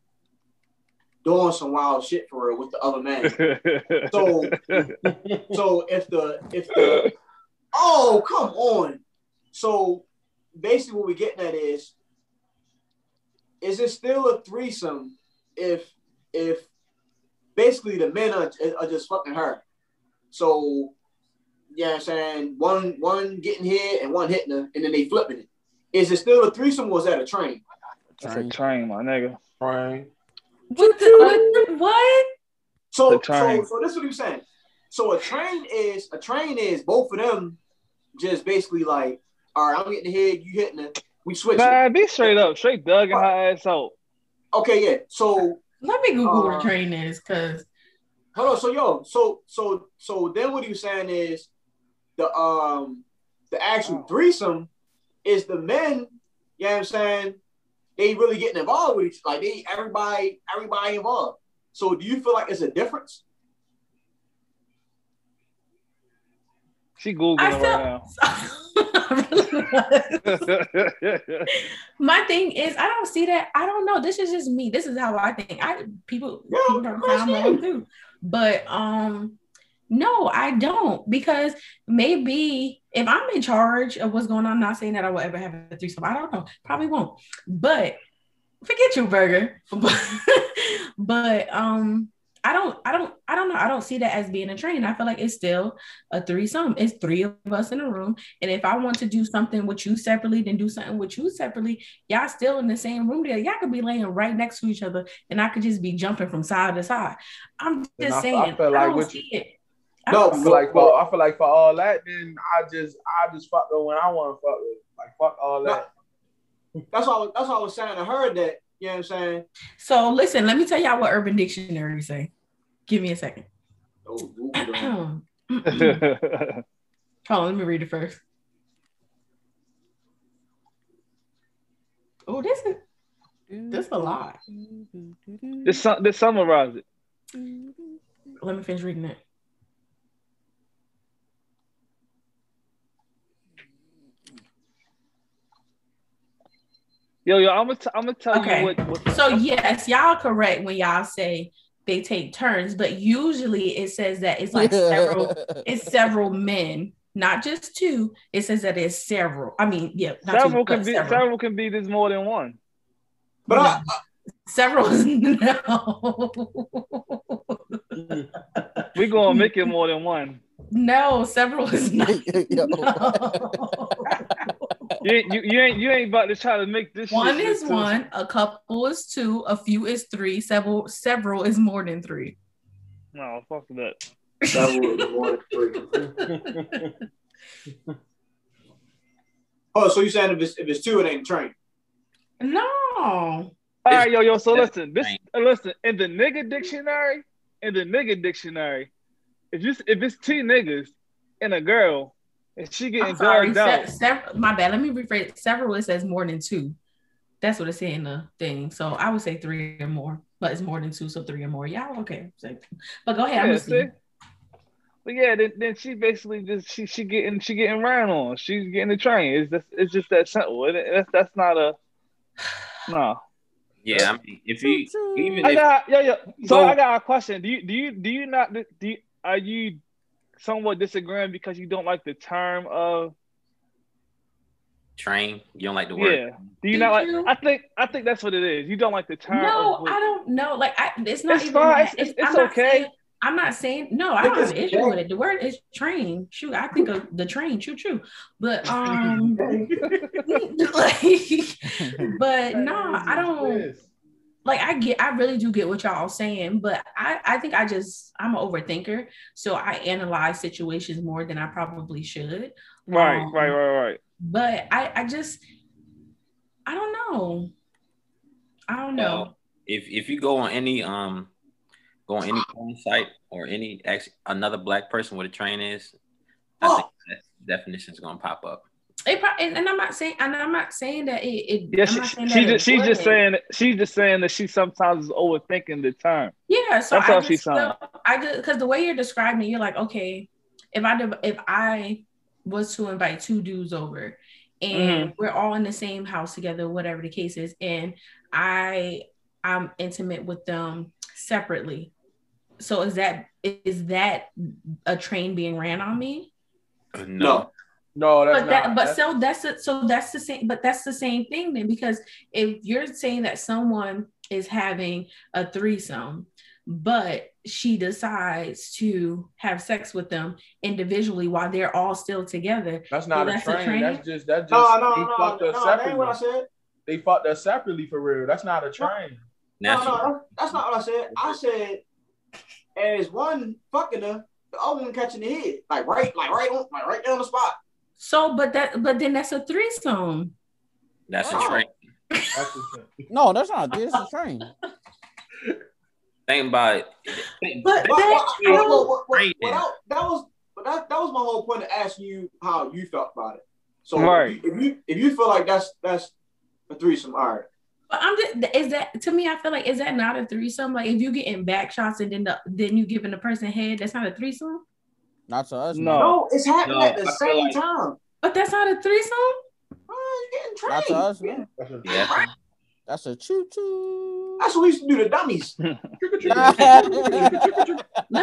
F: doing some wild shit for her with the other man. So so if the if the oh come on. So basically what we're getting at is is it still a threesome if if basically the men are, are just fucking her? So yeah, you know what I'm saying one one getting hit and one hitting her, and then they flipping it. Is it still a threesome or is that a train?
G: That's a train, my nigga.
E: Train.
H: What? The, what? what?
F: So
G: The train.
F: so so this is what he's saying. So a train is a train is both of them just basically like, all right, I'm getting the head, you hitting it, we switch it.
G: Man, be straight up, straight dugging her ass out.
F: Okay, yeah. So
H: Let me Google what
F: Uh,
H: a train is, because
F: hold on. So yo, so so so then what he was saying is the um the actual threesome is the men, you know what I'm saying? They really getting involved with each like they everybody everybody involved. So do you feel like it's a difference?
G: She googling
H: I
G: right now.
H: my thing is, I don't see that. I don't know. This is just me. This is how I think. I people
F: Yeah,
H: people don't wrong too, but um, no, I don't because maybe if I'm in charge of what's going on, I'm not saying that I will ever have a threesome. I don't know. Probably won't. But forget you, burger. but um. I don't, I don't, I don't know. I don't see that as being a train. I feel like it's still a threesome. It's three of us in a room. And if I want to do something with you separately, then do something with you separately. Y'all still in the same room there. Y'all could be laying right next to each other and I could just be jumping from side to side. I'm
E: And
H: just
E: I- I
H: saying, I,
E: feel like
H: don't
E: with
H: see it.
E: No, I feel like for I feel like for all that, then I just I just fuck her when I want to fuck her. Like fuck all that.
F: That's all. That's all I was saying. I heard that. You know what I'm saying?
H: So listen, let me tell y'all what Urban Dictionary say. Give me a second.
F: Oh,
H: Hold on, let me read it first. Oh, this is this a lot.
G: This su- just summarize it.
H: Let me finish reading it.
G: Yo, yo, I'm gonna, t- I'm gonna tell
H: Okay.
G: you what. what
H: So yes, y'all correct when y'all say they take turns, but usually it says that it's like several, it's several men, not just two. It says that it's several. I mean, yeah, not
G: several
H: two,
G: can be,
H: several.
G: several can be. There's more than one.
F: But I,
H: Several is no.
G: We gonna make it more than one.
H: No, several is not.
G: You, ain't- you, you ain't you ain't about to try to make this.
H: One
G: shit
H: is
G: too-
H: one, a couple is two, a few is three, several several is more than three.
G: No, fuck that.
F: Several is more than three. oh, so you saying if it's if it's two, it ain't a train?
H: No.
G: All right, yo, yo. So listen, this uh, listen in the nigga dictionary. In the nigga dictionary, if you if it's two niggas and a girl, and she getting
H: I'm sorry.
G: dogged
H: Se- sev- my bad. Let me rephrase. Several it says more than two. That's what it said in the thing. So I would say three or more, but it's more than two, so three or more. Yeah, okay. But go ahead. I'm
G: Yeah, see? But yeah, then, then she basically just she she getting she getting ran on. She's getting the train. It's just it's just that simple. It, that's that's not a no.
C: Yeah, I mean, if you even
G: I
C: if
G: got yeah yeah. So
C: go-
G: I got a question. Do you do you do you not do you, are you somewhat disagreeing because you don't like the term of
C: train, you don't like the word.
G: yeah? Do you not like? I think I think that's what it is. You don't like the term.
H: No,
G: of
H: I don't know. Like, I, it's not
G: It's
H: even.
G: fine.
H: that.
G: It's- it's- it's okay.
H: saying- I'm not saying no. I don't have an issue
G: okay.
H: with it. The word is train. Shoot, I think of the train. Choo choo. But um, like, but no, I don't. Like I get, I really do get what y'all saying, but I, I think I just, I'm an overthinker, so I analyze situations more than I probably should.
G: Right,
H: Um,
G: right, right, right.
H: But I, I just, I don't know. I don't know.
C: Uh, if if you go on any um go on any porn site or any ex, another black person where the train is, I think that definition is gonna pop up.
H: It pro- and, and I'm not saying, and I'm not saying that it. it
G: Yeah,
H: I'm
G: she, she
H: that it
G: just she's just saying she's just saying that she sometimes is overthinking the term.
H: Yeah, so
G: That's
H: I
G: all
H: just
G: she's saying.
H: I just because the way you're describing it, you're like, okay, if I if I was to invite two dudes over, and
G: Mhm.
H: we're all in the same house together, whatever the case is, and I I'm intimate with them separately. So is that is that a train being ran on me?
C: No.
E: No, that's
H: but that,
E: not.
H: but
E: that's-
H: so that's it. So that's the same. But that's the same thing then, because if you're saying that someone is having a threesome, but she decides to have sex with them individually while they're all still together,
E: That's
H: so
E: not
H: that's
E: a train. That's just that's just
F: No, no,
E: they
F: no,
E: fucked
F: no,
E: us
F: that ain't what I said.
E: They fucked us separately for real. That's not a train.
F: No, no, that's not what I said. I said, as one fucking her, the other one catching the head, like right, like right on, like right there on the spot.
H: So, but that, but then that's a threesome.
C: That's
F: Oh.
C: a train.
D: No, that's not. This is a train.
C: Think about it.
H: But
F: Well, well,
C: that-
F: was, but that, that was my whole point of asking you how you felt about it. So
G: Right.
F: if, you, if you if you feel like that's that's a threesome, all right.
H: But I'm just is that to me? I feel like is that not a threesome? Like if you getting back shots and then the, then you giving the person head, that's not a threesome.
D: Not to us.
G: No.
F: No, it's happening
C: No,
F: at the
C: I
F: same
C: like-
F: time.
H: But that's not a threesome.
F: Oh, you getting
D: Not to us. No.
C: Yeah.
D: That's a choo choo.
F: That's what we used to do to dummies.
H: Let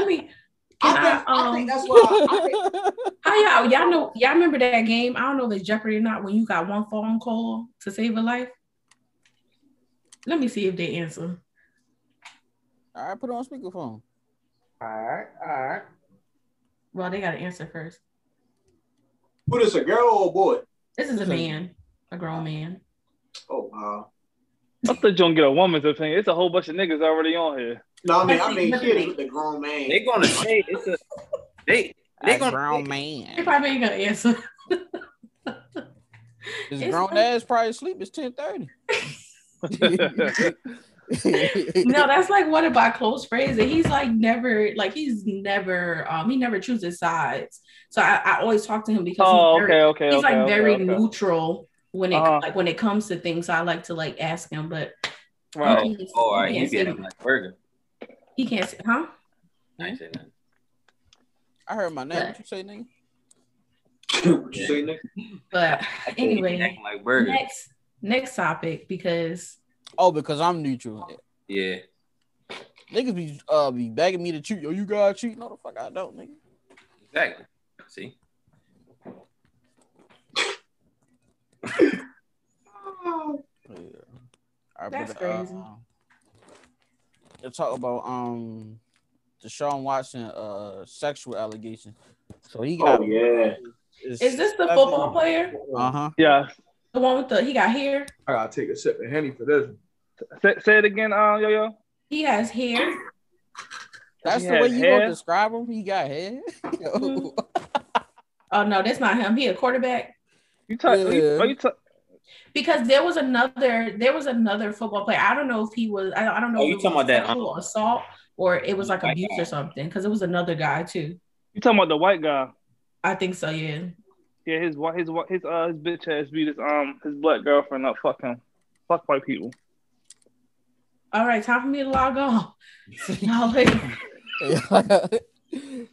H: me. Can
F: I
H: I,
F: think, I think
H: um,
F: that's why. I think,
H: y'all y'all know y'all remember that game? I don't know if it's Jeopardy or not. When you got one phone call to save a life. Let me see if they answer.
D: All right, put it on speakerphone.
E: All right, all right.
H: Well, they got to answer first.
F: Who this a girl or a boy?
H: This is a man, a grown man.
F: Oh wow.
G: I thought you don't get a woman's opinion. It's a whole bunch of niggas already on here.
F: No, I mean I mean
H: but
F: kids with the grown man.
C: They're gonna say it's a They they
D: A
C: gonna
D: grown
H: He
D: man.
H: probably ain't gonna answer.
D: His
H: It's
D: grown
H: like-
D: ass probably asleep. It's ten thirty.
H: no, that's like one of my close friends, and he's like never, like he's never, um, he never chooses sides. So I, I always talk to him because
G: Oh,
H: he's very,
G: okay, okay,
H: he's
G: okay,
H: like
G: okay,
H: very
G: okay.
H: neutral when it
G: Uh-huh.
H: like when it comes to things. So I like to like ask him, but
G: Right.
H: he can't,
C: Oh, all right,
H: he
C: you
H: can't
C: get
H: say,
C: him like burger.
H: he can't say, huh?
C: I say.
D: I heard my name. What you say, nigga?
F: you say, Nick?
H: But
C: I can't even
H: anyway,
C: like
H: next next topic because
D: Oh, because I'm neutral.
C: Yeah.
D: Niggas be uh be begging me to cheat. Yo, you gotta cheat. No, the fuck I don't, nigga.
C: Exactly. See?
D: Yeah. All right,
H: That's
D: but, uh,
H: crazy.
D: Let's talk about um Deshaun Watson uh sexual allegation. So he got
F: Oh yeah.
H: is this the football player?
D: Uh huh.
G: Yeah.
H: The one with the he got hair.
E: I gotta take a sip of henny for this. one.
G: Say, say it again, uh, yo yo.
H: He has hair.
D: That's
G: He
D: the way you
G: hair?
D: gonna describe him. He got hair. Yo.
H: Oh no, that's not him. He a quarterback.
G: You talk.
D: Yeah.
G: You, oh, you talk.
H: Because there was another, there was another football player. I don't know if he was. I, I don't know.
C: Oh,
H: if
C: you
H: it was
C: talking about that,
H: sexual assault or it was like abuse
C: guy.
H: or something. Because it was another guy too.
G: You talking about the white guy?
H: I think so. Yeah.
G: Yeah, his wa- his wa- his uh his bitch ass beat his um his black girlfriend up. Fuck him. Fuck white people.
H: All right, time for me to log on. Y'all later.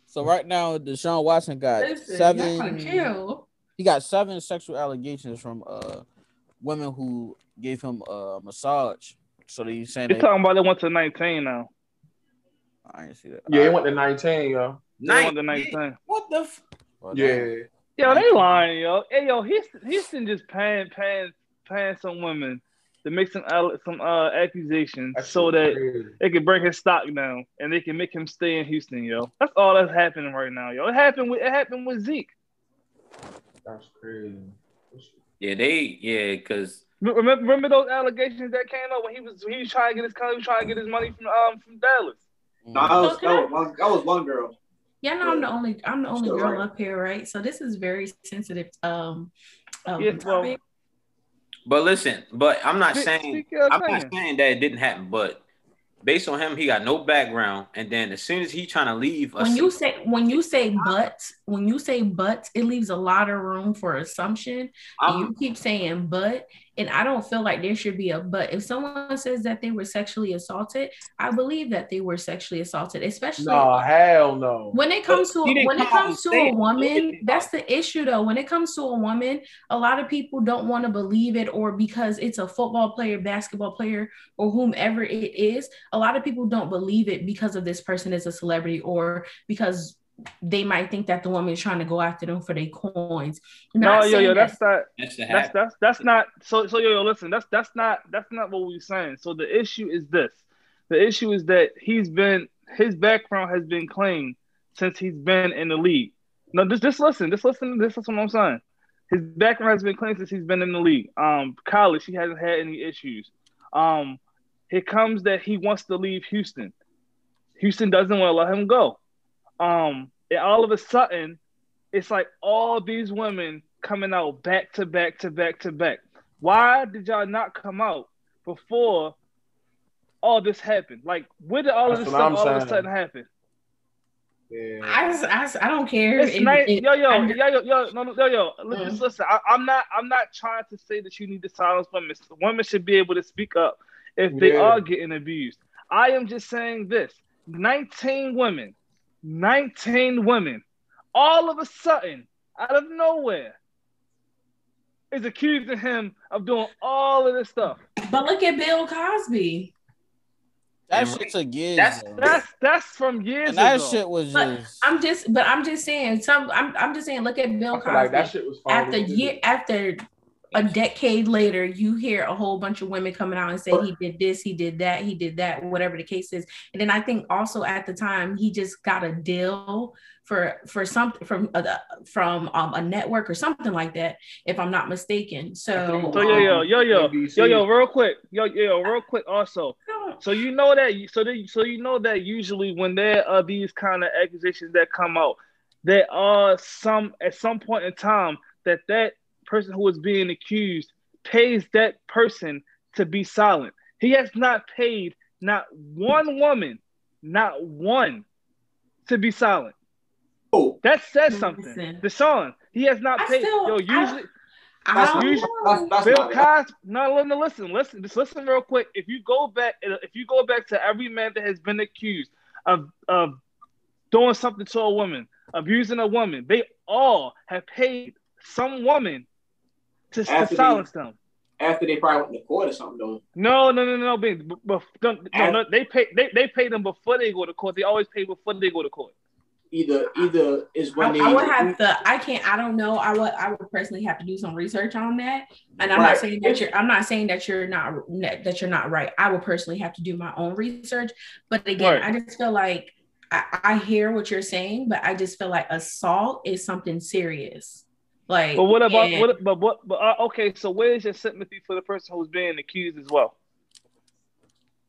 D: so right now, Deshaun Watson got
H: Listen,
D: seven. He got seven sexual allegations from uh women who gave him a massage. So they saying
G: You
D: they,
G: talking about they went to nineteen now?
D: I didn't see that.
E: Yeah, he went to 19, yo.
G: They went to nineteen.
C: What the? F-
D: Well,
E: Yeah.
G: Yo, they lying, yo. Hey, yo, Houston, Houston just paying, paying, paying some women to make some alle- some uh accusations
E: That
G: so
E: shit
G: that
E: crazy.
G: they can bring his stock down and they can make him stay in Houston, yo. That's all that's happening right now, yo. It happened with it happened with Zeke.
E: That's crazy.
C: Yeah, they yeah, because
G: Remember, remember those allegations that came up when he was he was trying to get his he was trying to get his money from um from Dallas.
F: No, that was, that was, one, that was one girl.
H: Yeah, no, I'm the only I'm the only
F: Still
H: girl
F: right.
H: up here, right? So this is very sensitive um, um
G: Yeah, well,
H: topic.
C: but listen, but I'm not saying I'm not saying that it didn't happen, but based on him, he got no background, and then as soon as he trying to leave,
H: when you say when you say but when you say but it leaves a lot of room for assumption. And you keep saying but and i don't feel like there should be a but. If someone says that they were sexually assaulted i believe that they were sexually assaulted especially
E: No, hell no.
H: when it comes to
C: He
H: when it comes to a woman that's the issue though. When it comes to a woman a lot of people don't want to believe it or because it's a football player basketball player or whomever it is a lot of people don't believe it because of this person is a celebrity or because they might think that the woman is trying to go after them for their coins.
G: No, yo, yo, that's
H: that-
G: not
C: that's
G: that's that's that's not so so yo yo listen that's that's not that's not what we're saying. So the issue is this. The issue is that he's been his background has been clean since he's been in the league. No just just listen just listen this is what i'm saying. His background has been clean since he's been in the league. Um college he hasn't had any issues. Um it comes that he wants to leave houston. Houston doesn't want to let him go um and all of a sudden it's like all these women coming out back to back to back to back. Why did y'all not come out before all this happened? Like, where did all of this stuff
E: I'm
G: all of a sudden happen?
E: Yeah.
H: I, just- I, just- I don't care
G: It's
H: It-
G: nice,
H: it-
G: yo, yo,
H: I-
G: yo, yo, yo, no, no, yo, yo. li-
H: Mm.
G: Just listen. I, I'm not, I'm not trying to say that you need to silence women. Women should be able to speak up if they
E: Yeah.
G: are getting abused. I am just saying this: 19 women, 19 women, all of a sudden, out of nowhere, is accusing him of doing all of this stuff.
H: but look at bill cosby
D: That
C: And
D: shit took years.
C: that's-
G: That's that's from years
D: and that
G: ago.
D: shit was
H: But
D: just.
H: I'm just, but I'm just saying. Some, I'm, I'm just saying. Look at Bill Cosby.
E: like that shit was
H: after year, after a decade later, you hear a whole bunch of women coming out and say he did this, he did that, he did that, whatever the case is. And then I think also at the time he just got a deal for for something from a, from um, a network or something like that, if I'm not mistaken. So,
G: So yo yo
H: um,
G: yo yo
E: NBC.
G: yo yo real quick yo yo real quick also so you know that so that so you know that usually when there are these kind of accusations that come out there are some at some point in time that that person who is being accused pays that person to be silent. He has not paid not one woman, not one, to be silent.
F: Oh,
G: that says something.
H: Listen.
G: Deshaun, he has not
H: I
G: paid.
H: still-
G: Yo, usually.
H: I
F: That's-
H: don't
G: usually-
H: know.
F: That's, that's
G: Bill
F: my
G: Cosby. No, no, listen, listen, just listen real quick. If you go back, if you go back to every man that has been accused of of doing something to a woman, abusing a woman, they all have paid some woman to, to
F: After they-
G: silence them.
F: after they probably went to court or something though.
G: No, no, no, no, no, Big. But, but, no, no, no, they pay they, they pay them before they go to court. They always pay before they go to court.
F: Either either is
H: I,
F: when they
H: I would have to. I can't. I don't know. I would. I would personally have to do some research on that. And I'm
F: Right.
H: not saying that you're. I'm not saying that you're not that you're not right. I would personally have to do my own research. But again,
G: Right.
H: I just feel like I, I hear what you're saying, but I just feel like assault is something serious. Like,
G: But what about
H: and-
G: what? But what? But uh, okay, so where's your sympathy for the person who's being accused as well?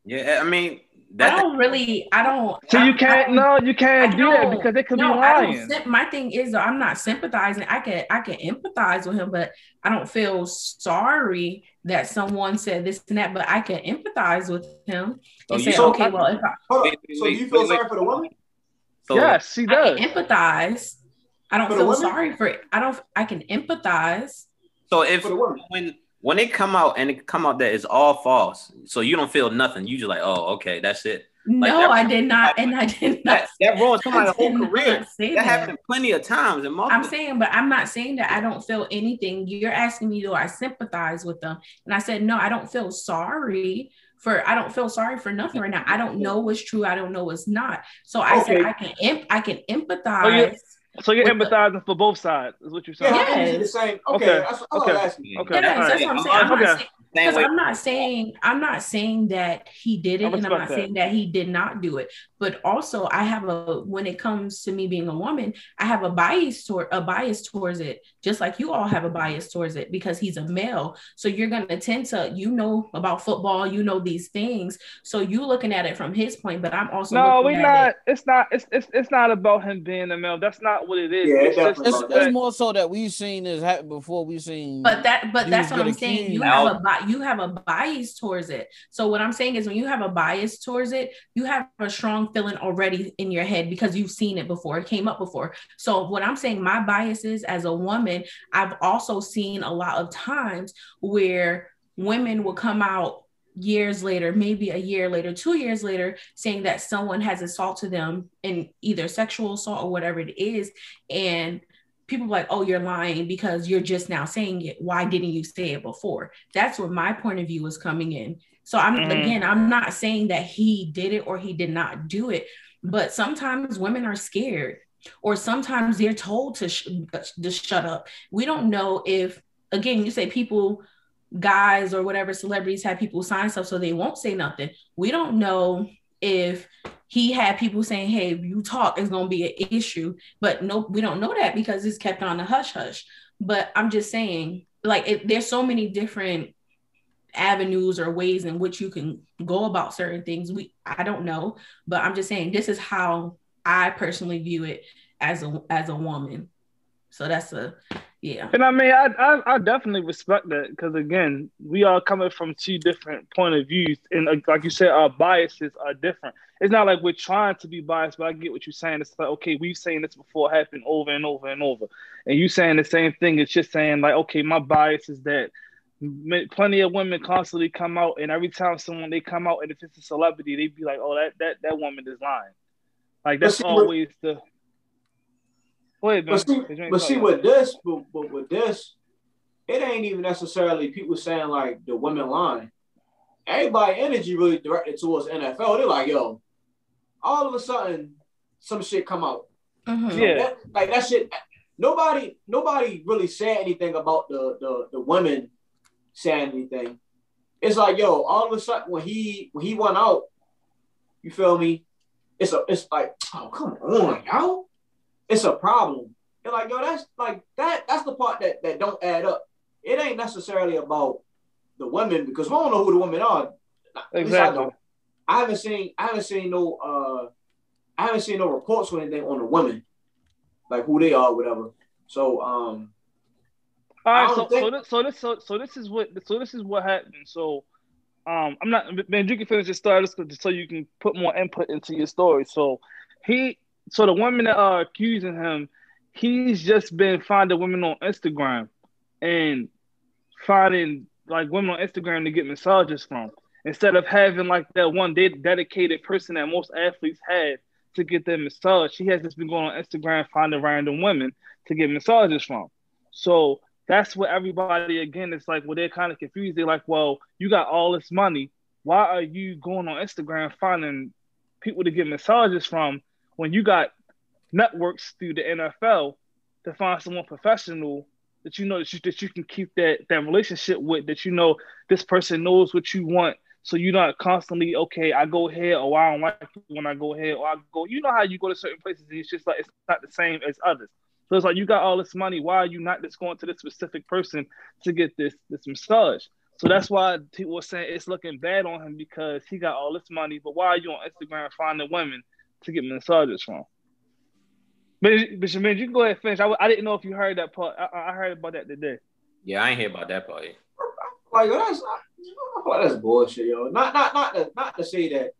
C: Yeah, I mean
H: I
C: that.
H: don't really. I don't.
G: So
H: I-
G: you
H: I
G: can't.
H: don't-
G: No, you can't
H: I
G: do that because it could
H: no,
G: be
H: I don't
G: lying.
H: my thing is though, I'm not sympathizing. I can I can empathize with him, but I don't feel sorry that someone said this and that. But I can empathize with him
C: Oh,
H: and
C: you-
H: say,
F: so-
H: okay, well, if I,
C: Wait, wait,
F: So you feel
C: wait, wait.
F: sorry for the woman?
C: So,
G: yes, she
H: I
G: does.
H: can empathize. I don't
F: For
H: feel
F: women?
H: sorry for it. I don't. I can empathize.
C: So if
F: For the woman.
C: when when they come out and it come out that it's all false, so you don't feel nothing. You just like, oh, okay, that's it. Like
H: no,
C: that-
H: I did not, and I did not.
C: That that ruins somebody's
H: I
C: whole
H: did not
C: career. That
H: that.
C: happened plenty of times and
H: I'm saying, but I'm not saying that I don't feel anything. You're asking me, do I sympathize with them? And I said, no, I don't feel sorry for. I don't feel sorry for nothing right now. I don't know what's true. I don't know what's not. So I said, I can, imp- I can
G: Oh,
H: empathize.
G: So you're
H: with the-
G: empathizing for both sides, is what you're saying?
F: I think it's
H: Yes.
F: the same. Okay,
G: Okay,
F: that's what
G: okay.
F: I was asking.
G: Okay.
H: Yes,
G: all right.
H: that's what I'm saying. I'm
G: Okay.
H: Not saying,
C: Same
H: because. I'm not saying I'm not saying that he did it, and I'm not
G: that.
H: saying that he did not do it. But also, I have a when it comes to me being a woman, I have a bias toward a bias towards it, just like you all have a bias towards it because he's a male. So you're gonna tend to you know about football, you know these things. So you looking at it from his point, but I'm also
G: No, we're not.
H: it-
G: It's not. It's, it's it's not about him being a male. That's not what it is.
F: Yeah,
G: it's
F: it
G: just
D: It's, it's more so that we've seen this happen before. We've seen,
H: But that, but that's what I'm saying.
D: king.
H: You have a bi- you have a bias towards it. So what I'm saying is, when you have a bias towards it, you have a strong feeling already in your head because you've seen it before. It came up before. So what I'm saying, my biases as a woman, I've also seen a lot of times where women will come out years later, maybe a year later, two years later, saying that someone has assaulted them in either sexual assault or whatever it is, and people are like, oh, you're lying because you're just now saying it. Why didn't you say it before? That's where my point of view is coming in. So I'm
G: Mhm.
H: again, I'm not saying that he did it or he did not do it, but sometimes women are scared, or sometimes they're told to sh- to shut up. We don't know if again, you say people, guys or whatever celebrities have people sign stuff so they won't say nothing. We don't know if he had people saying, "Hey, if you talk, it's gonna be an issue." But no, we don't know that because it's kept on the hush hush. But I'm just saying, like, it, there's so many different avenues or ways in which you can go about certain things. We I don't know, but I'm just saying this is how I personally view it as a as a woman. So that's a yeah.
G: And I mean, I I, I definitely respect that because again, we are coming from two different point of views, and uh, like you said, our biases are different. It's not like we're trying to be biased, but I get what you're saying. It's like okay, we've seen this before happen over and over and over, and you saying the same thing. It's just saying like, okay, my bias is that plenty of women constantly come out, and every time someone they come out, and if it's a celebrity, they'd be like, oh, that that that woman is lying. Like that's
F: see,
G: always the. Go ahead,
F: But see, but see with this, but, but with this, it ain't even necessarily people saying like the women line. Everybody energy really directed towards NFL. They're like, yo, all of a sudden, some shit come out.
H: Mhm.
G: Yeah.
F: That- like that shit. Nobody, nobody really said anything about the the the women saying anything. It's like, yo, all of a sudden when he when he went out, you feel me? It's a it's like, oh come on, yo. It's a problem. And like, yo, that's like that that's the part that that don't add up. It ain't necessarily about the women because we don't know who the women are. Least I
G: Exactly.
F: I haven't seen I haven't seen no uh I haven't seen no reports or anything on the women. like who they are, whatever. So um,
G: All right, so,
F: think-
G: so this so this so, so this is what so this is what happened. So um I'm not man, you can finish your story just so you can put more input into your story. So he so the women that are accusing him, he's just been finding women on Instagram and finding like women on Instagram to get massages from instead of having like that one de- dedicated person that most athletes have to get their massage. He has just been going on Instagram finding random women to get massages from. So that's what everybody again it's like well they're kind of confused. They're like, well, you got all this money. Why are you going on Instagram finding people to get massages from when you got networks through the NFL to find someone professional that you know that you, that you can keep that that relationship with that you know this person knows what you want. So you're not constantly okay i go here or i don't like when i go here or i go you know how you go to certain places and it's just like it's not the same as others. So it's like you got all this money. Why are you not just going to this specific person to get this this massage? So that's why people are saying it's looking bad on him because he got all this money but why are you on instagram finding women to get massages from but, but Shaman, you can go ahead and finish. I, I didn't know if you heard that part. I, I heard about that today.
C: Yeah, I ain't hear about that part yet.
F: like that's I like that's bullshit, yo. Not not not to, not to say that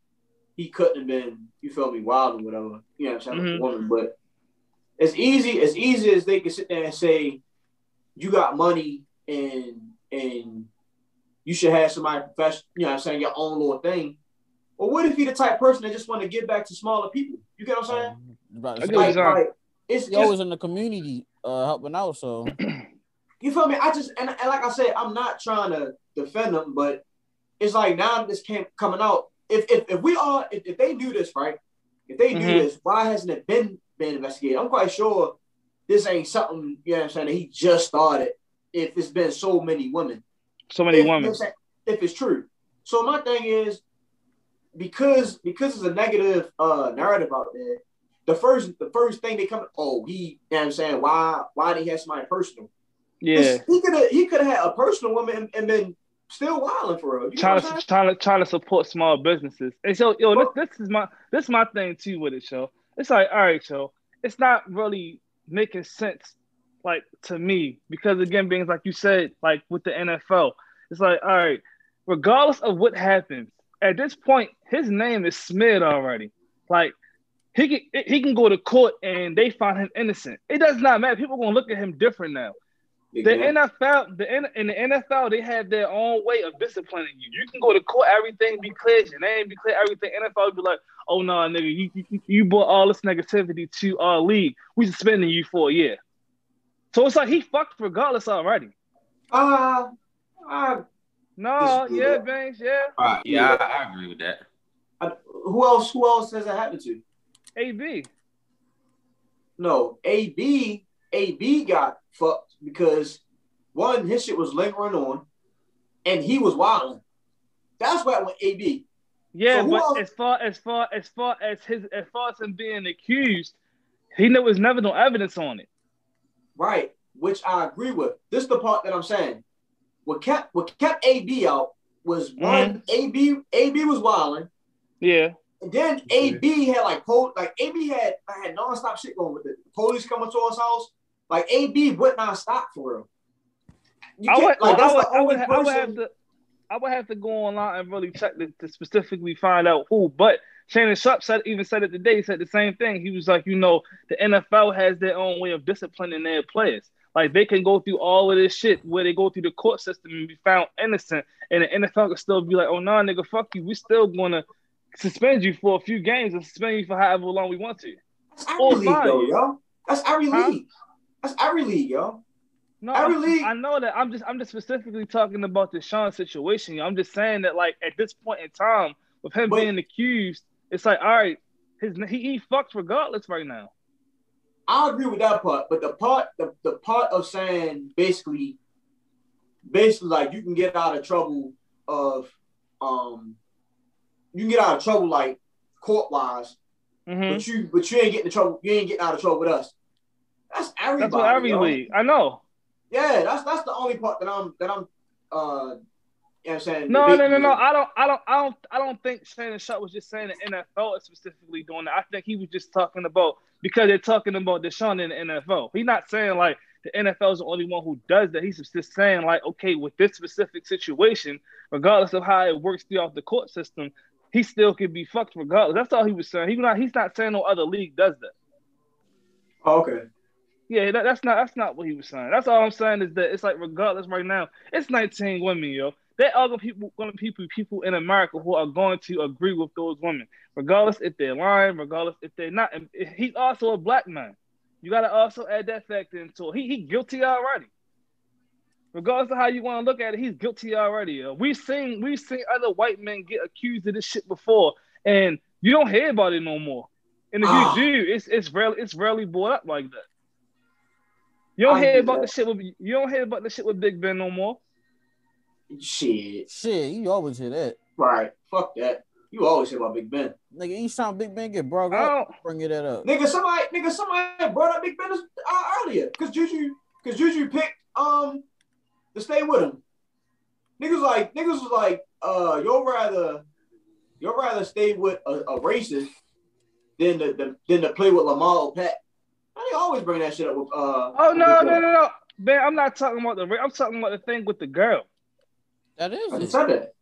F: he couldn't have been, you feel me, wild or whatever. You know what I'm saying, with a
G: Mhm.
F: woman, but as easy as easy as they can sit there and say, you got money and and you should have somebody professional, you know what I'm saying, your own little thing. Well, what if he the type person that just want to give back to smaller people? You get what I'm saying?
D: Right.
G: I get what
F: Like,
G: you're
F: like, it's
D: He
F: just
D: always in the community uh, helping out. So
F: You feel me? I just and, and like I said, I'm not trying to defend them, but it's like now this came coming out. If if, if we are if, if they do this right, if they do
G: Mhm.
F: this, why hasn't it been been investigated? I'm quite sure this ain't something you know what I'm saying that he just started. If it's been so many women,
G: So many
F: if,
G: women.
F: what I'm saying? if it's true. So my thing is because because it's a negative uh narrative out there. The first the first thing they come oh he you know what I'm saying why why did he have somebody personal
G: Yeah.
F: he could have he could have had a personal woman and, and been still wilding for real.
G: Trying to trying to trying to support small businesses. And so, yo, this, this is my this is my thing too with it, show. It's like, all right, show. It's not really making sense, like to me, because again, being like you said, like with the NFL, it's like, all right, regardless of what happens, at this point, his name is smeared already. Like he can he can go to court and they find him innocent. It does not matter. People gonna look at him different now. The NFL, the in the NFL, they have their own way of disciplining you. You can go to court, everything be clear, your name be clear, everything. NFL be like, oh no, nigga, you, you you brought all this negativity to our league. We suspending you for a year. So it's like he fucked regardless already.
F: Uh, uh
G: No, yeah,
F: with.
G: Banks, yeah.
C: All right, yeah, I, I agree with that.
F: I, who else? Who else has that happened to?
G: AB.
F: No, AB AB got fucked because one his shit was lingering on, and he was wilding. That's why I went AB.
G: Yeah,
F: So
G: but
F: else-
G: as far as far as far as his as far as him being accused, he there was never no evidence on it.
F: Right, which I agree with. This is the part that I'm saying. What kept what kept AB out was one mm-hmm. AB AB was wilding.
G: Yeah.
F: And then AB had like pol- like AB had I had nonstop shit going with it. The police coming to his house. Like AB would not stop for real. You
G: I would,
F: like
G: I
F: that's
G: would, I would,
F: only
G: I would have to, I would have to go online and really check to, to specifically find out who. But Shannon Sharpe said even said it today. He said the same thing. He was like, you know, the NFL has their own way of disciplining their players. Like they can go through all of this shit where they go through the court system and be found innocent, and the NFL can still be like, oh no, nah, nigga, fuck you. We still gonna suspend you for a few games and suspend you for however long we want to.
F: That's every
G: Or
F: league
G: fine
F: though, yo. That's every
G: Huh?
F: league. That's every league, yo.
G: No,
F: Every
G: I,
F: league-
G: I know that. I'm just I'm just specifically talking about the Sean situation. Yo. I'm just saying that like at this point in time, with him
F: But-
G: being accused, it's like all right, his he, he fucked regardless right now.
F: I agree with that part, but the part the, the part of saying basically basically like you can get out of trouble of um you can get out of trouble like court wise,
G: Mhm.
F: but you but you ain't getting in trouble you ain't getting out of trouble with us. That's everybody.
G: That's every
F: yo.
G: league. I know.
F: Yeah, that's that's the only part that I'm that I'm uh you know I'm saying?
G: No, no, no, no. I don't, I don't, I don't, I don't think Shannon Sharpe was just saying the NFL is specifically doing that. I think he was just talking about because they're talking about Deshaun in the NFL. He's not saying like the NFL is the only one who does that. He's just saying like, okay, with this specific situation, regardless of how it works throughout the court system, he still could be fucked regardless. That's all he was saying. He not, he's not saying no other league does that.
F: Oh, okay.
G: Yeah, that, that's not that's not what he was saying. That's all I'm saying is that it's like regardless right now, it's 19 women, yo. There are gonna people gonna people people in America who are going to agree with those women, regardless if they're lying, regardless if they're not. And he's also a black man. You gotta also add that factor into it. He he guilty already. Regardless of how you want to look at it, he's guilty already. We've seen we've seen other white men get accused of this shit before, and you don't hear about it no more. And if
F: Ah.
G: you do, it's it's rarely it's rarely brought up like that. You don't
F: I
G: hear
F: do
G: about
F: that.
G: the shit with you don't hear about the shit with Big Ben no more.
F: Shit.
D: Shit, you always hear that.
F: Right. Fuck that. You always hear about Big Ben.
D: Nigga, each time Big Ben get brought up, bring it that up.
F: Nigga, somebody, nigga, somebody brought up Big Ben uh, earlier because Juju, because Juju picked um to stay with him. Niggas like niggas was like, uh, you'll rather you'll rather stay with a, a racist than to, than, than to play with Lamar or Pat. They always bring that shit up with uh.
G: oh no
F: with,
G: no no no man, I'm not talking about the I'm talking about the thing with the girl.
D: That is
F: I said that.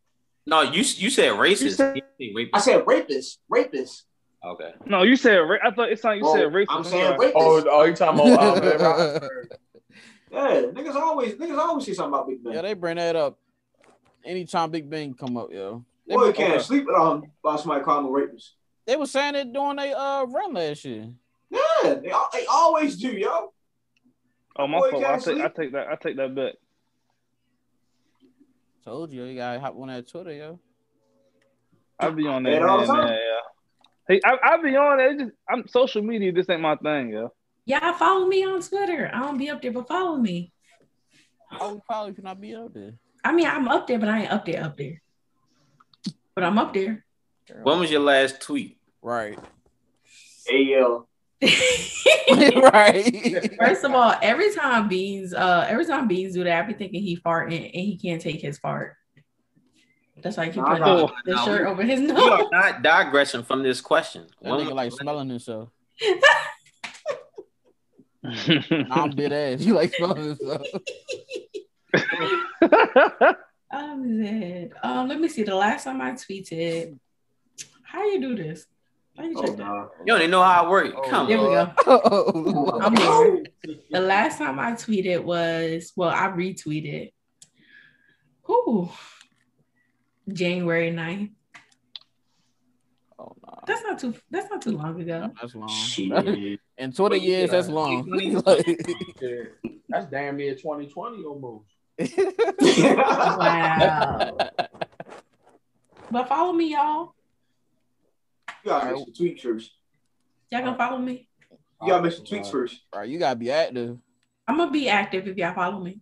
C: No, you you said racist.
G: You said-
C: You rapist.
F: I said rapist, rapist.
C: okay.
G: No, you said ra- I thought it's like you
F: Oh,
G: said racist.
F: I'm
G: I'm
F: saying
G: sorry.
F: rapist.
E: Oh, oh, you talking about uh, Ben
F: Yeah, niggas always niggas always say something about Big Ben.
D: Yeah, they bring that up anytime Big Ben come up, yo. They,
F: Boy, you can't
G: okay.
F: sleep on by somebody calling him a rapist.
D: they were saying it during they uh run last year.
F: Yeah, they, they always do, yo.
G: Oh my
F: Boy,
G: fault. I take I take that I take that back.
D: Told you, you gotta hop on that Twitter, yo.
G: I be on that
F: it
G: man, man, yeah. Hey, I, I be on it. It's Just, I'm social media. This ain't my thing, yo.
H: Y'all follow me on Twitter. I don't be up there, but follow me.
D: I would probably could not be up there.
H: I mean, I'm up there, but I ain't up there, up there. But I'm up there.
C: When was your last tweet?
D: Right.
F: Hey, yo.
D: right.
H: First of all, every time Beans, uh, every time Beans do that, I be thinking he farting and he can't take his fart. That's why he keep
F: Nah,
H: putting
G: nah,
H: the
C: nah,
H: shirt over his
C: nose.
H: nose.
C: are not digressing from this question.
D: That
C: When
D: nigga like smelling himself.
G: I'm
D: I'm dead ass. He like smelling himself.
H: I'm dead. Um, let me see. The last time I tweeted, how you do this? How you
F: Oh,
H: check.
C: You don't even know how it works. Oh, Come
H: There we go.
D: Oh, oh, oh
H: I'm here. The last time I tweeted was well, I retweeted. Who? January 9th.
D: oh no.
H: That's not too that's not too long ago.
D: That's long.
F: Shit.
D: In 20 years, that's long.
E: That's damn near 2020 almost.
H: Wow. but follow me, y'all.
F: You gotta make some tweets first.
H: Y'all gonna follow me?
F: You gotta make some tweets first.
D: All right, you gotta be active.
H: I'm gonna be active if y'all follow me.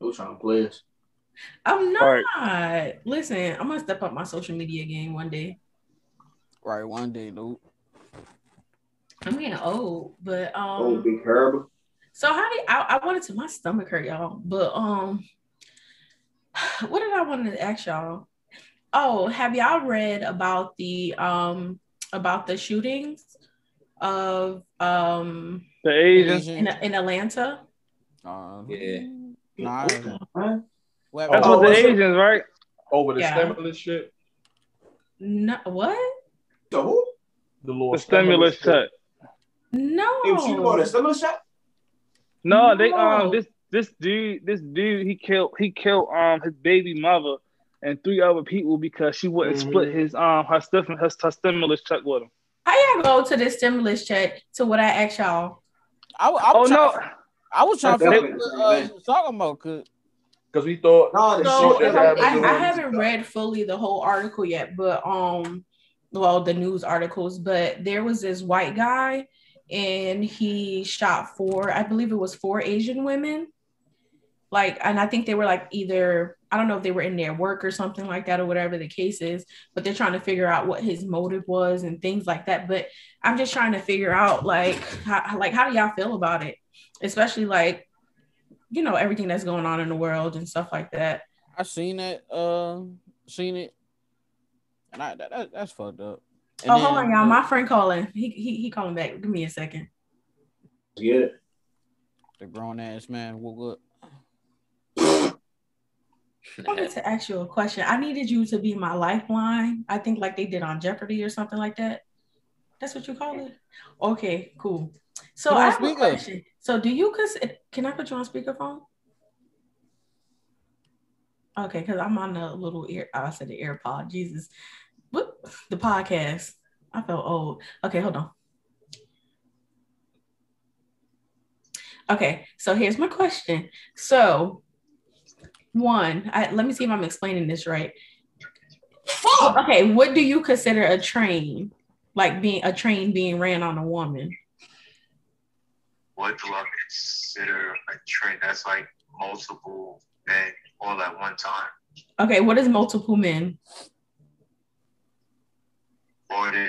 F: Who's trying to play us.
H: I'm not.
G: Right.
H: Listen, I'm gonna step up my social media game one day.
D: Right, one day, dude.
H: I'm getting old, but um.
F: Oh, big herb.
H: So how did I, I wanted to my stomach hurt, y'all. But um what did I want to ask y'all? Oh, have y'all read about the um about the shootings of um
G: the Asians.
H: in, in Atlanta?
D: Uh,
C: Yeah.
D: Nah.
F: Huh?
D: What-
G: That's
E: Oh,
G: what the
E: what's it?
G: Asians, right?
E: Over the
H: Yeah.
E: stimulus shit.
H: No what?
F: The who?
E: The little
G: The stimulus check.
H: No.
F: They was shooting about a stimulus shot?
G: No, they um this this dude this dude he killed he killed um his baby mother and three other people because she wouldn't
F: Mhm.
G: split his um her stuff her, her stimulus check with him.
H: How y'all go to this stimulus check to what I asked y'all?
D: I, I,
G: Oh
D: was
G: no,
D: trying, I was trying to
F: That's
D: figure out what uh, you was talking about. Cause
E: Because we thought
F: No, the
H: So
F: shit
H: if
F: that
H: I'm- I, I haven't read fully the whole article yet, but um, well, the news articles, but there was this white guy, and he shot four. I believe it was four Asian women. Like, and I think they were like either I don't know if they were in their work or something like that or whatever the case is, but they're trying to figure out what his motive was and things like that. But I'm just trying to figure out like how, like how do y'all feel about it, especially like you know everything that's going on in the world and stuff like that.
D: I seen it, Uh, seen it, and I that, that- that's fucked up. And
H: oh, hold on, y'all. My friend calling. He he he calling back. Give me a second.
F: Get it.
D: the grown ass man woke up.
H: I wanted to ask you a question. I needed you to be my lifeline. I think like they did on Jeopardy or something like that. That's what you call it. Okay, cool. So I have a question. So do you consider? Can I put you on speakerphone? Okay, because I'm on the little ear. I said the AirPod. Jesus, what the podcast? I felt old. Okay, hold on. Okay, so here's my question. So, one, I, let me see if I'm explaining this right. Okay, what do you consider a train? Like being a train being ran on a woman?
L: what do I consider a train? That's like multiple men all at one time.
H: Okay, what is multiple men?
L: Or the,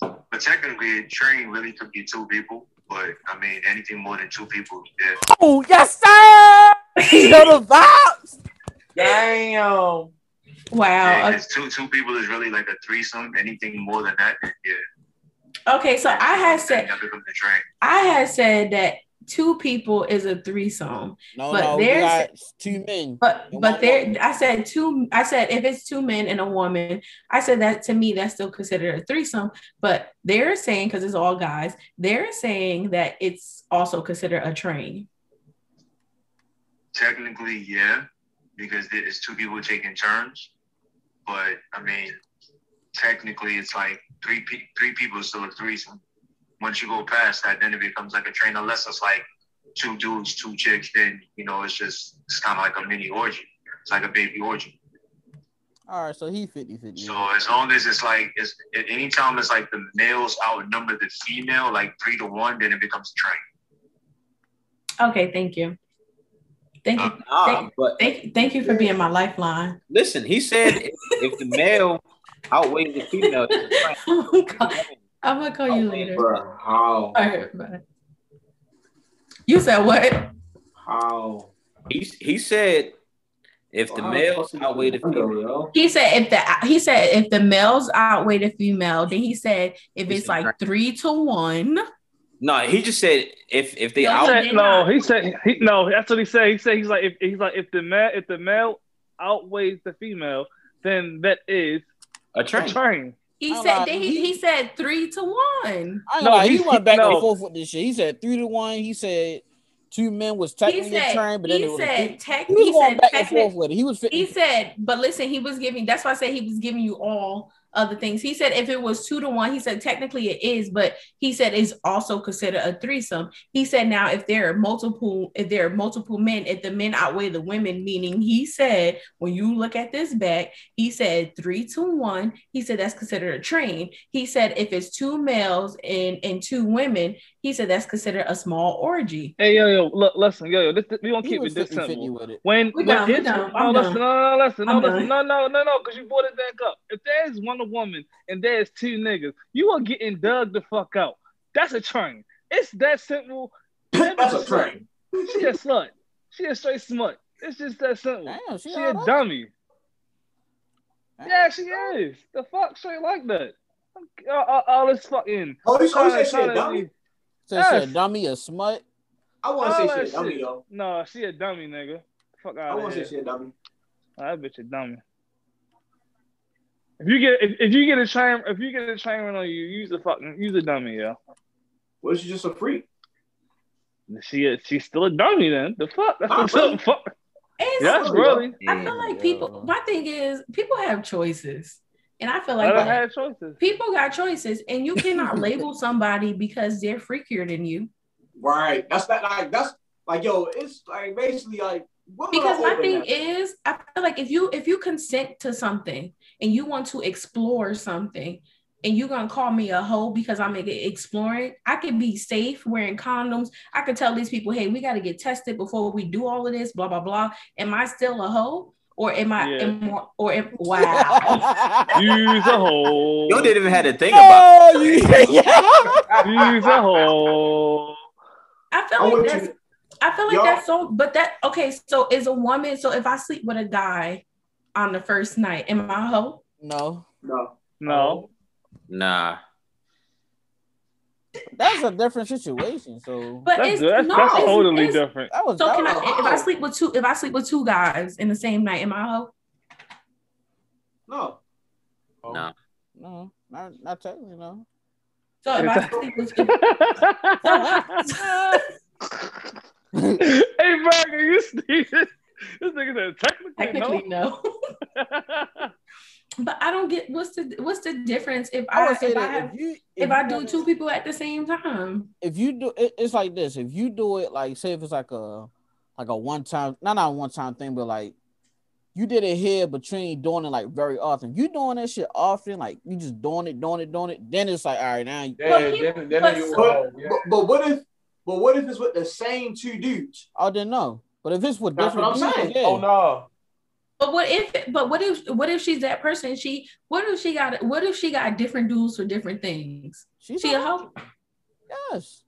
L: but technically, a train really could be two people. But I mean, anything more than two people, yeah.
D: Oh yes, sir. You know the vibes.
E: Damn.
H: Wow.
L: Yeah, 'cause two two people is really like a threesome. Anything more than that, yeah.
H: Okay, so I had said
L: That becomes a train.
H: I had said that two people is a threesome.
D: No,
H: but
D: no, we
H: there's
D: got two men.
H: but
D: and
H: but there
D: woman.
H: I said two I said if it's two men and a woman, I said that to me that's still considered a threesome. But they're saying because it's all guys, they're saying that it's also considered a train.
L: Technically, yeah, because there- it's two people taking turns. But I mean, technically, it's like three pe- three people is still a threesome. Once you go past that, then it becomes like a train. Unless it's like two dudes, two chicks, then you know it's just it's kind of like a mini orgy. It's like a baby orgy.
D: All right, so he 50 50.
L: So as long as it's like it's at any it's like the males outnumber the female like three to one, then it becomes a train.
H: Okay, thank you. Thank you.
C: Uh, nah,
H: thank,
C: but
H: thank, thank you for being my lifeline.
C: listen, he said if, if the male outweighs the female, it's a train.
H: I'm gonna call you later.
F: Bruh, how?
H: All right, bye. You said what?
F: How?
C: he he said if the males outweigh the female,
H: He said if the he said if the males outweigh the female, then he said if it's like three to one.
C: No, he just said if if they
H: No,
G: He
C: out.
G: said, no, he said he no. That's what he said. He said he's like if he's like if the male if the male outweighs the female, then that is
C: a train.
G: A train.
H: He
D: Oh,
H: said he, he said three to one.
D: I
G: No,
D: no, he,
G: he-
D: went back
G: no.
D: and forth with this shit. He said three to one. He said two men was
H: He
D: technically
H: said,
D: trained, but then
H: he
D: it was a
H: said,
D: three-
H: tech,
D: he was going
H: said,
D: back and forth with it. He was 50.
H: he said, but listen, he was giving, that's why I said he was giving you all other things. He said if it was two to one, he said technically it is, but he said it's also considered a threesome. He said now if there are multiple, if there are multiple men, if the men outweigh the women, meaning he said when you look at this back, he said three to one. He said that's considered a train. He said if it's two males and and two women, he said that's considered a small orgy.
G: Hey yo yo, look, listen, yo yo, this, this- we gonna keep it this simple.
D: with it.
G: When
H: We
G: when
H: done, we done.
G: no, oh,
H: I'm
G: listen,
H: done.
G: no, no, listen, no,
H: I'm
G: listen,
H: done.
G: no, no, no, no, because you brought it back up. If there's one woman and there's two niggas, you are getting dug the fuck out. That's a train. It's that simple.
F: That's a train.
G: She a slut. She a straight smut. It's just that simple.
D: Damn, she
G: she a
D: that?
G: dummy. Yeah, she is. The fuck straight like that. All, all, all this fucking.
F: Oh, you- oh, you said
G: trying-
F: she a dummy?
G: Be-
D: So she a dummy, a smut.
F: I want to say she a dummy
G: shit.
F: though.
G: No, she a dummy, nigga. Fuck
F: I
G: out of
F: want to say she a dummy.
G: Oh, that bitch a dummy. If you get if, if you get a train if you get a train run on you, use a fucking use a dummy, yo.
F: What is she just a freak?
G: She is she's still a dummy then. The fuck? That's
F: Not
G: the
F: really.
G: fuck.
H: It's-
G: Yes, really.
H: I feel like people. My thing is, people have choices, and I feel like
G: Let her choices.
H: people got choices, and you cannot label somebody because they're freakier than you.
F: Right. That's that. Like that's like yo. It's like basically like
H: Because my thing
F: now.
H: is, I feel like if you if you consent to something and you want to explore something, and you're gonna call me a hoe because I'm exploring, I could be safe wearing condoms. I could tell these people, hey, we got to get tested before we do all of this. Blah blah blah. Am I still a hoe? Or am I?
G: Yeah.
H: Am, or am, wow.
G: Use a hole.
C: You didn't even have to think about.
D: Oh, yeah.
G: Use a hole.
H: I feel like
F: want
H: that's
F: you-
H: I feel like
F: Y'all-
H: that's so. But that okay. So is a woman. So if I sleep with a guy on the first night, am I a hoe?
D: No,
F: No.
G: No.
C: Nah.
D: That's a different situation. So
H: But
G: That's
H: it's
G: that's,
H: no,
G: that's
H: it's-
G: totally
H: it's-
G: different.
D: that was
H: So
D: that
H: can
D: was,
H: I? If I sleep with two, if I sleep with two guys in the same night, am I a hoe?
F: No.
C: Nah.
D: no, not not technically no.
H: So if I sleep with
G: hey, Burger, you see this? This nigga said technically,
H: technically
G: no.
H: no. But I don't get what's the what's the difference if
D: I
H: I,
D: would say
H: if I have
D: if you
H: if
D: you
H: I do two people at the same time.
D: if you do it, it's like this. If you do it like say if it's like a like a one time, not not a one time thing, but like you did it here, but you ain't doing it like very often. You doing that shit often, like you just doing it, doing it, doing it. Then it's like, all right, now you,
E: Yeah,
H: people-
E: then, then
H: but
E: you
H: so-
F: But,
E: yeah.
F: but, but what if but what if it's with the same two dudes?
D: I didn't know. But if it's with
F: That's
D: different
F: what I'm
D: dudes,
F: saying.
D: yeah.
E: Oh no.
H: But what if but what if what if she's that person? She what if she got what if she got different dudes for different things?
D: She's
H: She a hoe?
D: Yes.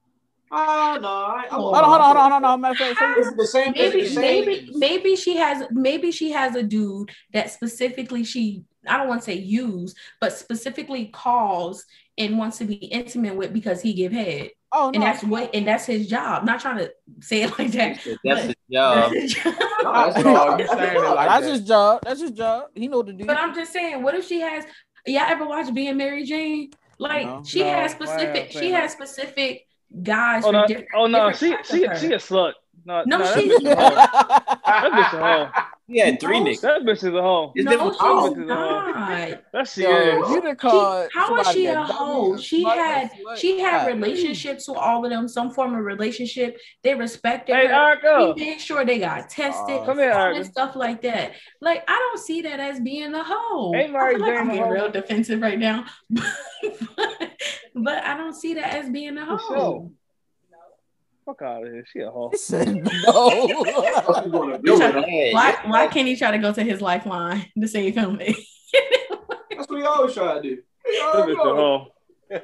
F: Ah, no. I, I
H: Hold
D: Hold on, hold on, hold on, hold on. Matter of fact, say-
F: Is it the same?
H: Maybe
F: the same?
H: maybe maybe she has maybe she has a dude that specifically she I don't want to say use, but specifically calls and wants to be intimate with because he give head.
D: Oh
H: And
D: no.
H: that's what and that's his job. Not trying to say it like that.
C: That's his job.
H: that's his job.
F: No, that's
E: No, oh,
F: not-
E: you
F: that's
E: saying it
F: not-
E: like
D: that's
E: that.
D: his job. That's his job. He know what to do.
H: But I'm just saying, what if she has? Y'all ever watch Being Mary Jane? Like
D: No.
H: she
G: No,
H: has
G: why am I
H: specific. She has specific guys.
G: Oh
H: for
G: no, oh no, she she she a slut. No,
H: No,
G: no, that
H: she-
G: bitch is a hoe. That bitch a hoe.
C: He had three
H: No,
C: niggas.
G: That bitch is a hoe.
C: It's
H: no,
C: different
H: she's
C: colors.
H: not.
G: That she
D: Yo,
G: is.
D: you done
H: She,
D: called
H: how is she a
D: dummy,
H: hoe? She
D: slut,
H: had she had relationships with all of them, some form of relationship. They respected
G: Hey,
H: her.
G: Erica.
H: She made sure they got tested,
D: Oh,
G: Come here,
H: all
G: Erica.
H: this stuff like that. Like I don't see that as being a hoe.
G: Ain't
H: I
G: Mary
H: feel like
G: Jane
H: I'm
G: a
H: getting real defensive right now, but I don't see that as being a
G: For
H: hoe.
G: Sure. Fuck out of here. She a hoe.
D: He said no.
F: What gonna
H: You
F: do
H: try-
F: with it?
H: Why why can't he try to go to his lifeline to save him?
F: That's what he always try to do. He
G: That
F: always
G: bitch a
F: know.
G: hoe.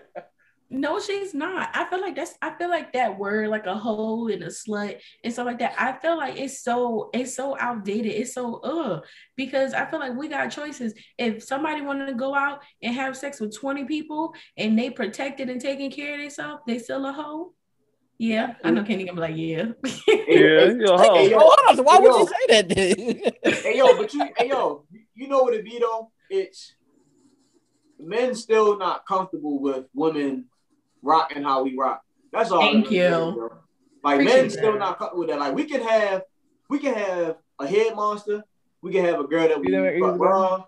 H: no, she's not. I feel like that's I feel like that word like a hoe and a slut and stuff like that. I feel like it's so it's so outdated. It's so uh because I feel like we got choices. If somebody wanted to go out and have sex with 20 people and they protected and taking care of themselves, they still a hoe. Yeah, I know Kenny gonna be like, yeah.
G: Yeah, you.
F: Hey, yo,
D: hold on. So why would
F: yo,
D: you say that then?
F: hey yo, but you, hey yo, you know what it be though? It's men still not comfortable with women rocking how we rock. That's all.
H: Thank you.
F: is, bro. Like men still
H: that.
F: not comfortable with that. Like we can have, we can have a head monster. We can have a girl that we
G: You know
F: fuck
G: he's
F: raw,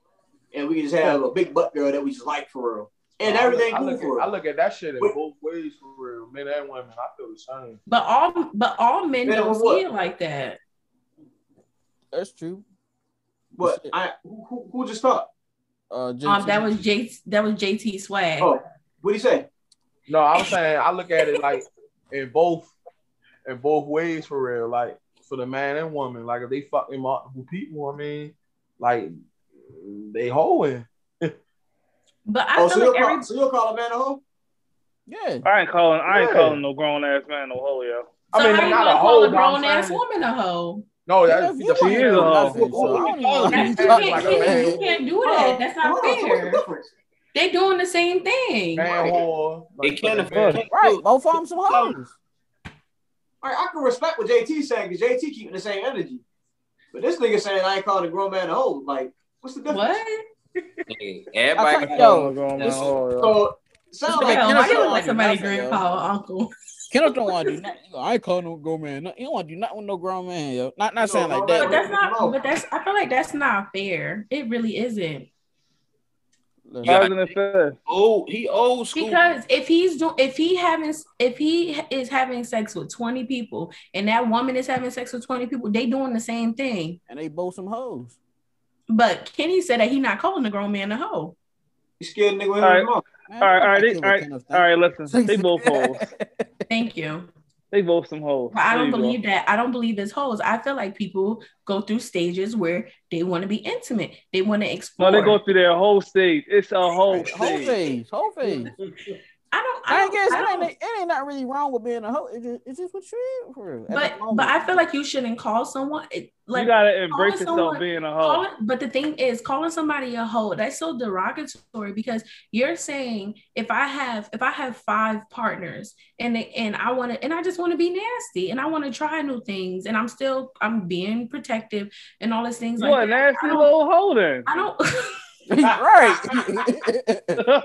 F: and we can just have a big butt girl that we just like for real, and
E: I look-
F: everything
E: I look, at, I look at that shit in
F: Wait.
E: both ways for real. Men and women. I feel the same.
H: But all but all men
F: Men
H: don't
F: with
H: see it like that.
D: That's true.
F: But I, who, who, who just thought?
D: Uh,
H: Um, that was J that was JT swag.
F: Oh, what do you say?
E: No, I'm saying I look at it like in both in both ways for real. Like for the man and woman. Like if they fucking multiple people, I mean, like they hoeing.
H: But I
F: Oh,
H: feel
F: so
H: like
F: you'll,
H: every
F: call, so you'll call a man a hoe?
D: Yeah.
G: I ain't calling. I ain't
E: Yeah.
G: calling no grown ass man no hoe, yo.
E: I
H: so
E: mean,
H: how you
E: not
H: gonna
E: a
H: call
E: hoe,
H: a grown ass woman a hoe?
E: No, that's
D: if
E: the
G: She is a hoe.
D: nothing, so I don't even know
H: That's,
D: who
H: you
D: you
H: can't,
D: talking about.
H: you
D: man.
H: can't do that. Oh, that's not
F: Hold on, so what's the
H: fair.
F: difference?
H: They doing the same thing.
E: man whore.
C: They
E: Like,
C: can't afford
E: men.
D: Right, both of them some hoes.
F: All right, I can respect what JT saying because JT keeping the same energy. But this nigga saying I ain't calling a grown man a hoe. Like, what's the difference?
H: What?
C: Hey, everybody.
D: thought-
G: Yo,
D: Yo,
G: grown man
C: this-
G: hoe.
F: So, sound
D: This
F: like,
D: nigga
H: Hell,
D: Kenneth
H: you
D: don't
H: look like
D: wanna do
H: somebody
D: nothing, yo.
H: grandpa or uncle?
D: Kenneth don't want to do nothing. I ain't calling no grown man. No- You don't want to do nothing with no grown man, yo. Not not
F: No,
D: saying like
F: no,
D: that.
H: But that's not.
F: No.
H: But that's. I feel like that's not fair. It really isn't.
D: Listen,
C: Yeah.
G: Why it fair?
C: Oh, he old school.
H: Because if he's doing, if he having, if he is having sex with twenty people, and that woman is having sex with twenty people, they doing the same thing.
D: and they both some hoes.
H: But Kenny said that he not calling the grown man a hoe.
F: you scared nigga with
G: All right.
F: him mouth.
D: Man,
G: All right, all
D: fuck
G: right,
D: that
G: they-
D: shit
G: all
D: with
G: right,
D: Kenneth,
G: all right. Listen, they both hoes.
H: Thank you.
G: They both some hoes.
H: But I don't
G: you go.
H: believe that. I don't believe it's hoes. I feel like people go through stages where they want to be intimate. They want to explore.
G: No, they go through their whole stage. It's a whole stage.
D: Whole
G: stage.
D: phase, whole phase.
H: I don't. I,
D: I
H: don't,
D: guess
H: I
D: it
H: don't
D: ain't, it ain't not really wrong with being a hoe. It's just, it's just what you is for
H: but but I feel like you shouldn't call someone it, like
G: you gotta embrace
H: calling
G: yourself
H: someone-
G: being a hoe.
H: calling, but the thing is calling somebody a hoe that's so derogatory because you're saying if I have if I have five partners and they, and I want to and I just want to be nasty and I want to try new things and I'm still I'm being protective and all these things
G: You
H: like
G: a
H: that.
G: nasty little hoe then.
H: I don't
D: right.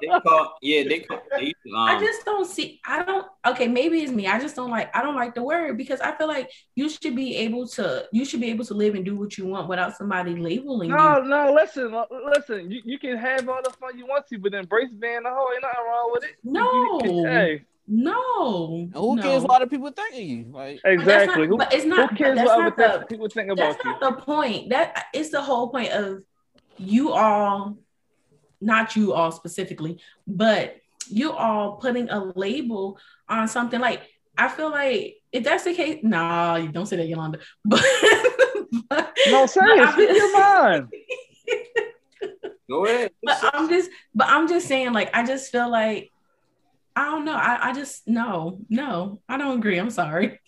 C: They call, yeah, they call. They um,
H: I just don't see. I don't. Okay, maybe it's me. I just don't like. I don't like the word because I feel like you should be able to. You should be able to live and do what you want without somebody labeling
G: No,
H: you.
G: no, no. listen, uh, listen. You, you can have all the fun you want to, but embrace being a hoe. Ain't nothing wrong with it.
H: No.
G: You- you- hey,
H: No.
D: Who
H: no.
D: cares what other people think of you? Like
H: But
G: exactly.
H: not-
G: who,
H: but it's not-
G: who cares what other
H: the-
G: people think
H: That's
G: about you?
H: not the point. That it's the whole point of you all, not you all specifically, but you all putting a label on something. Like I feel like if that's the case, nah, you don't say that, Yolanda. But, but
G: No, say
H: but
G: it.
H: I'm just-
G: your mind.
C: Go ahead.
H: But I'm just, but I'm just saying, like, I just feel like, I don't know. I, I just no, no, I don't agree. I'm sorry.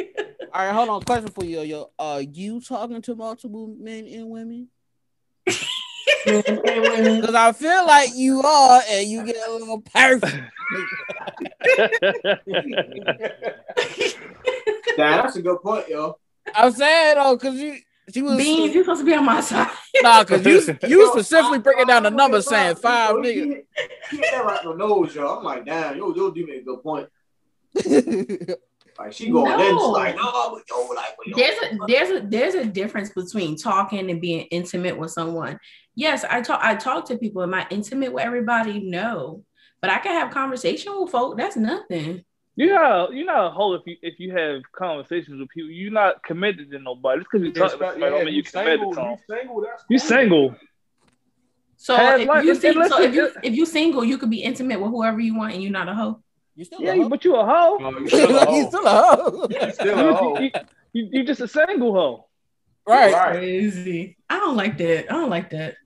D: All right, hold on. Question for you, yo. Are uh, you talking to multiple men and women? Because I feel like you are, and you get a little perfect.
F: Damn, that's a good point, yo.
D: I'm saying though, because you, she was
H: Beans, you're supposed to be on my side.
D: nah, because you, you specifically breaking down the numbers, saying five
F: Yo,
D: niggas.
F: he right on the nose, yo. I'm like, damn, yo, yo, do make a good point. Like she going in,
H: No.
F: she's like, yo, like, yo.
H: There's a there's a there's a difference between talking and being intimate with someone. Yes, I talk I talk to people. Am I intimate with everybody? No. But I can have conversation with folk. That's nothing.
G: You know, you're not a hoe if you if you have conversations with people. You're not committed to nobody. Just because you talk to
E: Yeah,
G: somebody, don't mean
E: you
G: you committed
E: single,
G: to them.
E: you single, that's
G: You single.
H: So if
G: life-
H: you
G: and-
H: sing, so if you if you single, you could be intimate with whoever you want, and you're not a hoe.
D: You still
G: Yeah,
D: a hoe.
G: but you a hoe.
E: No, you still a hoe.
D: you still a hoe.
E: You still a hoe.
G: You, you, you, you just a single hoe.
D: right.
E: Right.
H: Crazy. I don't like that. I don't like that.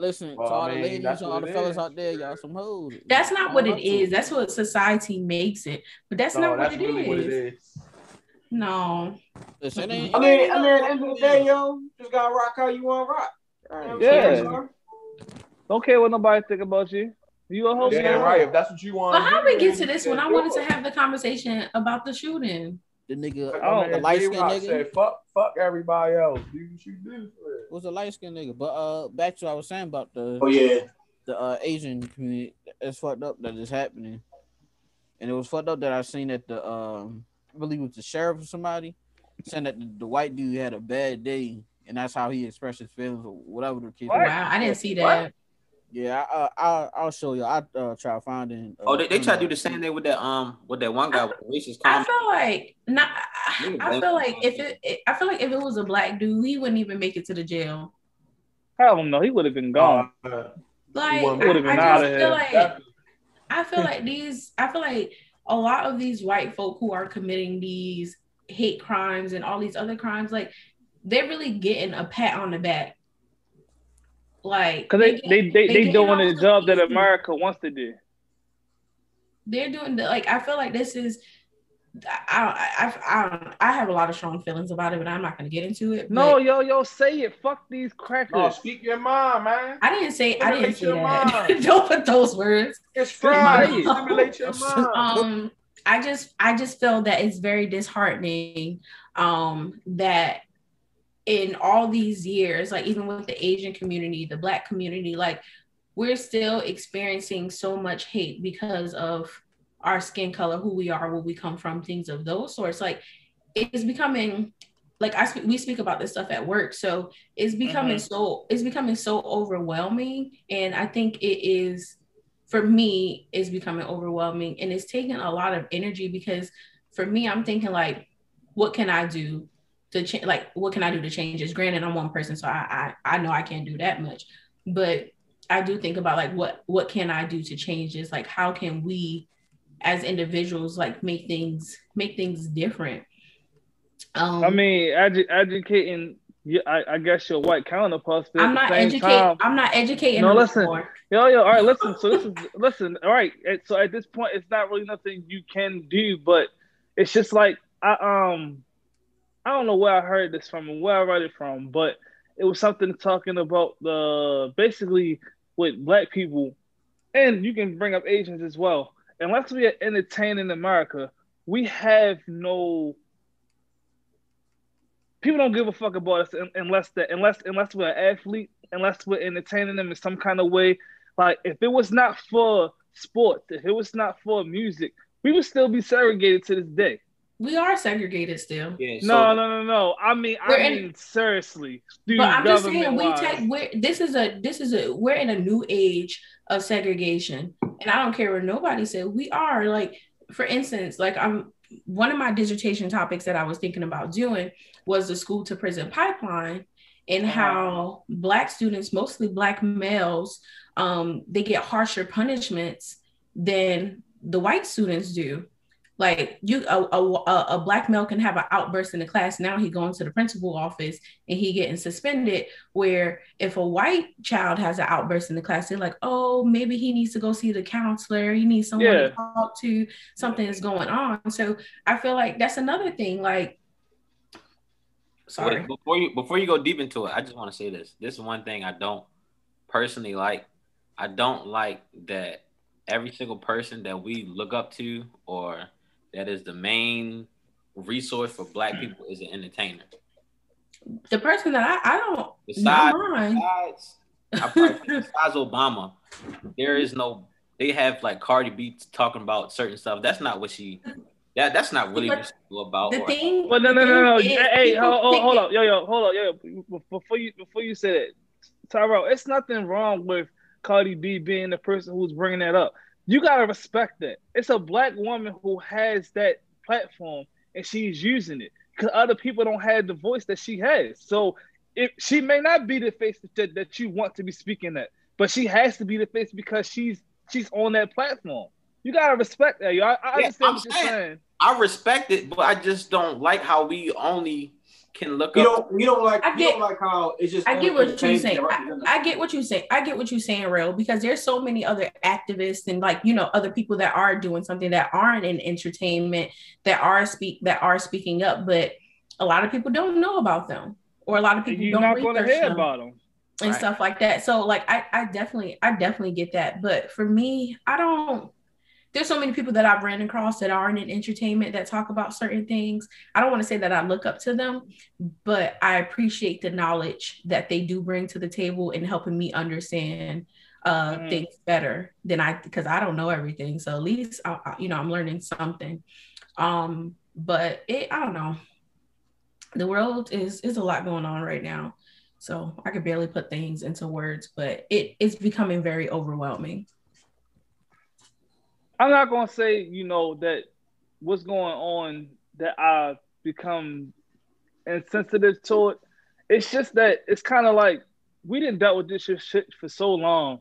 D: Listen,
E: Well,
D: to all
E: I
D: the
E: mean,
D: ladies,
E: that's
D: all the fellas
E: is.
D: out there, y'all some hoes.
H: That's not what
D: Own
H: it
D: up to
H: is. That's what society makes it. But that's
E: No,
H: not what it
E: really what it
H: is.
E: is.
H: No.
D: Listen, it ain't,
F: I mean, I mean, at the end of the day, yo, just gotta rock how you want to rock. You know
G: Yeah. Don't care what nobody think about you. You a hoe.
E: Yeah,
G: you a
E: right. If that's what you want.
H: But how we get to this when I wanted to have the conversation about the shooting?
D: the nigga,
G: Oh,
D: the light skinned nigga.
E: Said, fuck, fuck everybody else. Do what you do. for it.
D: was a light skinned nigga. But uh, back to what I was saying about the
F: Oh yeah.
D: the uh, Asian community. It's fucked up that it's happening, and it was fucked up that I seen that the um, I believe it was the sheriff or somebody saying that the, the white dude had a bad day, and that's how he expressed his feelings or whatever the case.
G: What?
H: Wow, I didn't see that.
D: Yeah, I, uh, I I'll show you. I uh, try finding. Uh,
C: Oh, they, they try to do the same thing with that um with that one guy with the racist
H: I feel like not.
C: Nigga,
H: I feel like if it, it, I feel like if it was a black dude, he wouldn't even make it to the jail.
G: I don't know. He would have been gone.
E: Uh,
H: Like
E: wouldn't-
H: I,
G: would've been
H: I
G: outta
H: just
G: here.
H: feel like
E: definitely.
H: I feel like these. I feel like a lot of these white folk who are committing these hate crimes and all these other crimes, like they're really getting a pat on the back. Like
G: Cause they
H: get-
G: they they, they,
H: getting
G: doing
H: off
G: the job that. America wants to do.
H: they're doing the like I feel like this is I I I, I, have a lot of strong feelings about it, but I'm not gonna get into it.
G: No,
H: but
G: yo, yo, say it. Fuck these crackers.
E: no, speak your mind, man.
H: I didn't say I didn't
E: Stimulate
H: say
E: your
H: that.
E: mind.
H: Don't put those words.
E: It's
G: Friday.
E: Friday. Stimulate your mind.
H: Um, I just I just feel that it's very disheartening um that in all these years, like even with the Asian community, the black community, like we're still experiencing so much hate because of our skin color, who we are, where we come from, things of those sorts. Like it's becoming like I speak, we speak about this stuff at work, so it's becoming mm-hmm. so it's becoming so overwhelming, and I think it is for me is becoming overwhelming, and it's taking a lot of energy because for me, I'm thinking like, what can I do to change? Like, what can I do to change this? Granted, I'm one person, so I, I I know I can't do that much, but I do think about like what what can I do to change this? Like, how can we as individuals like make things make things different? Um,
G: I mean, edu- educating yeah, I, I guess your white counterparts.
H: I'm not educating. I'm not educating.
G: No, listen.
H: anymore.
G: Yo, yo, all right, listen. So this is listen, all right. So at this point, it's not really nothing you can do, but it's just like I um I don't know where I heard this from and where I read it from, but it was something talking about the basically with black people, and you can bring up Asians as well. Unless we are entertaining America, we have no people don't give a fuck about us unless that unless unless we're an athlete, unless we're entertaining them in some kind of way. Like if it was not for sports, if it was not for music, we would still be segregated to this day.
H: We are segregated still.
C: Yeah,
G: No, no, no, no. I mean, I
H: We're in-
G: mean, seriously.
H: But I'm just saying, we
G: government-wise.
H: take we're this is a this is a we're in a new age of segregation, and I don't care what nobody said. We are like, for instance, like I'm one of my dissertation topics that I was thinking about doing was the school to prison pipeline and how black students, mostly black males, um, they get harsher punishments than the white students do. Like you, a, a, a- a black male can have an outburst in the class. Now he going to the principal office and he getting suspended. Where if a white child has an outburst in the class, they're like, oh, maybe he needs to go see the counselor. He needs someone
G: Yeah.
H: to talk to. Something is going on. So I feel like that's another thing. Like, sorry.
C: Wait, before you before you go deep into it, I just want to say this. This is one thing I don't personally like. I don't like that every single person that we look up to or that is the main resource for black hmm. people is an entertainer.
H: The person that I, I don't
C: Besides,
H: not
C: besides, I besides Obama, there is no. They have like Cardi B talking about certain stuff. That's not what she. That that's not really what she's about.
H: The
C: or-
H: thing.
G: Well, no, no, no, no.
H: the thing is,
G: Hey,
H: people
G: hold, hold, hold up, yo, yo, hold up, yo, yo. Before you, before you say that, Tyrell, it's nothing wrong with Cardi B being the person who's bringing that up. You gotta respect that. It's a black woman who has that platform and she's using it because other people don't have the voice that she has. So, if she may not be the face that, that you want to be speaking at, but she has to be the face because she's she's on that platform. You gotta respect that, yo. I, I
C: Yeah,
G: understand
C: I'm
G: what you're
C: saying.
G: saying.
C: I respect it, but I just don't like how we only can look
F: You
C: up.
F: don't you don't like
H: I
F: you
H: get-
F: don't like how it's just
H: I get what you're saying. I, I get what you're saying. I get what you're saying, real, because there's so many other activists and like you know other people that are doing something that aren't in entertainment that are speak that are speaking up, but a lot of people don't know about them, or a lot of people don't
G: not gonna
H: research them
G: about them.
H: and
C: Right.
H: stuff like that. So like I, I definitely I definitely get that. But for me, I don't there's so many people that I've ran across that aren't in entertainment that talk about certain things. I don't want to say that I look up to them, but I appreciate the knowledge that they do bring to the table and helping me understand uh
G: Mm.
H: things better than I because I don't know everything. So at least I, I- you know I'm learning something. Um, but it I don't know. The world is is a lot going on right now. So I could barely put things into words, but it is becoming very overwhelming.
G: I'm not gonna say, you know, that what's going on that I become insensitive to it. It's just that it's kind of like we didn't dealt with this shit- for so long.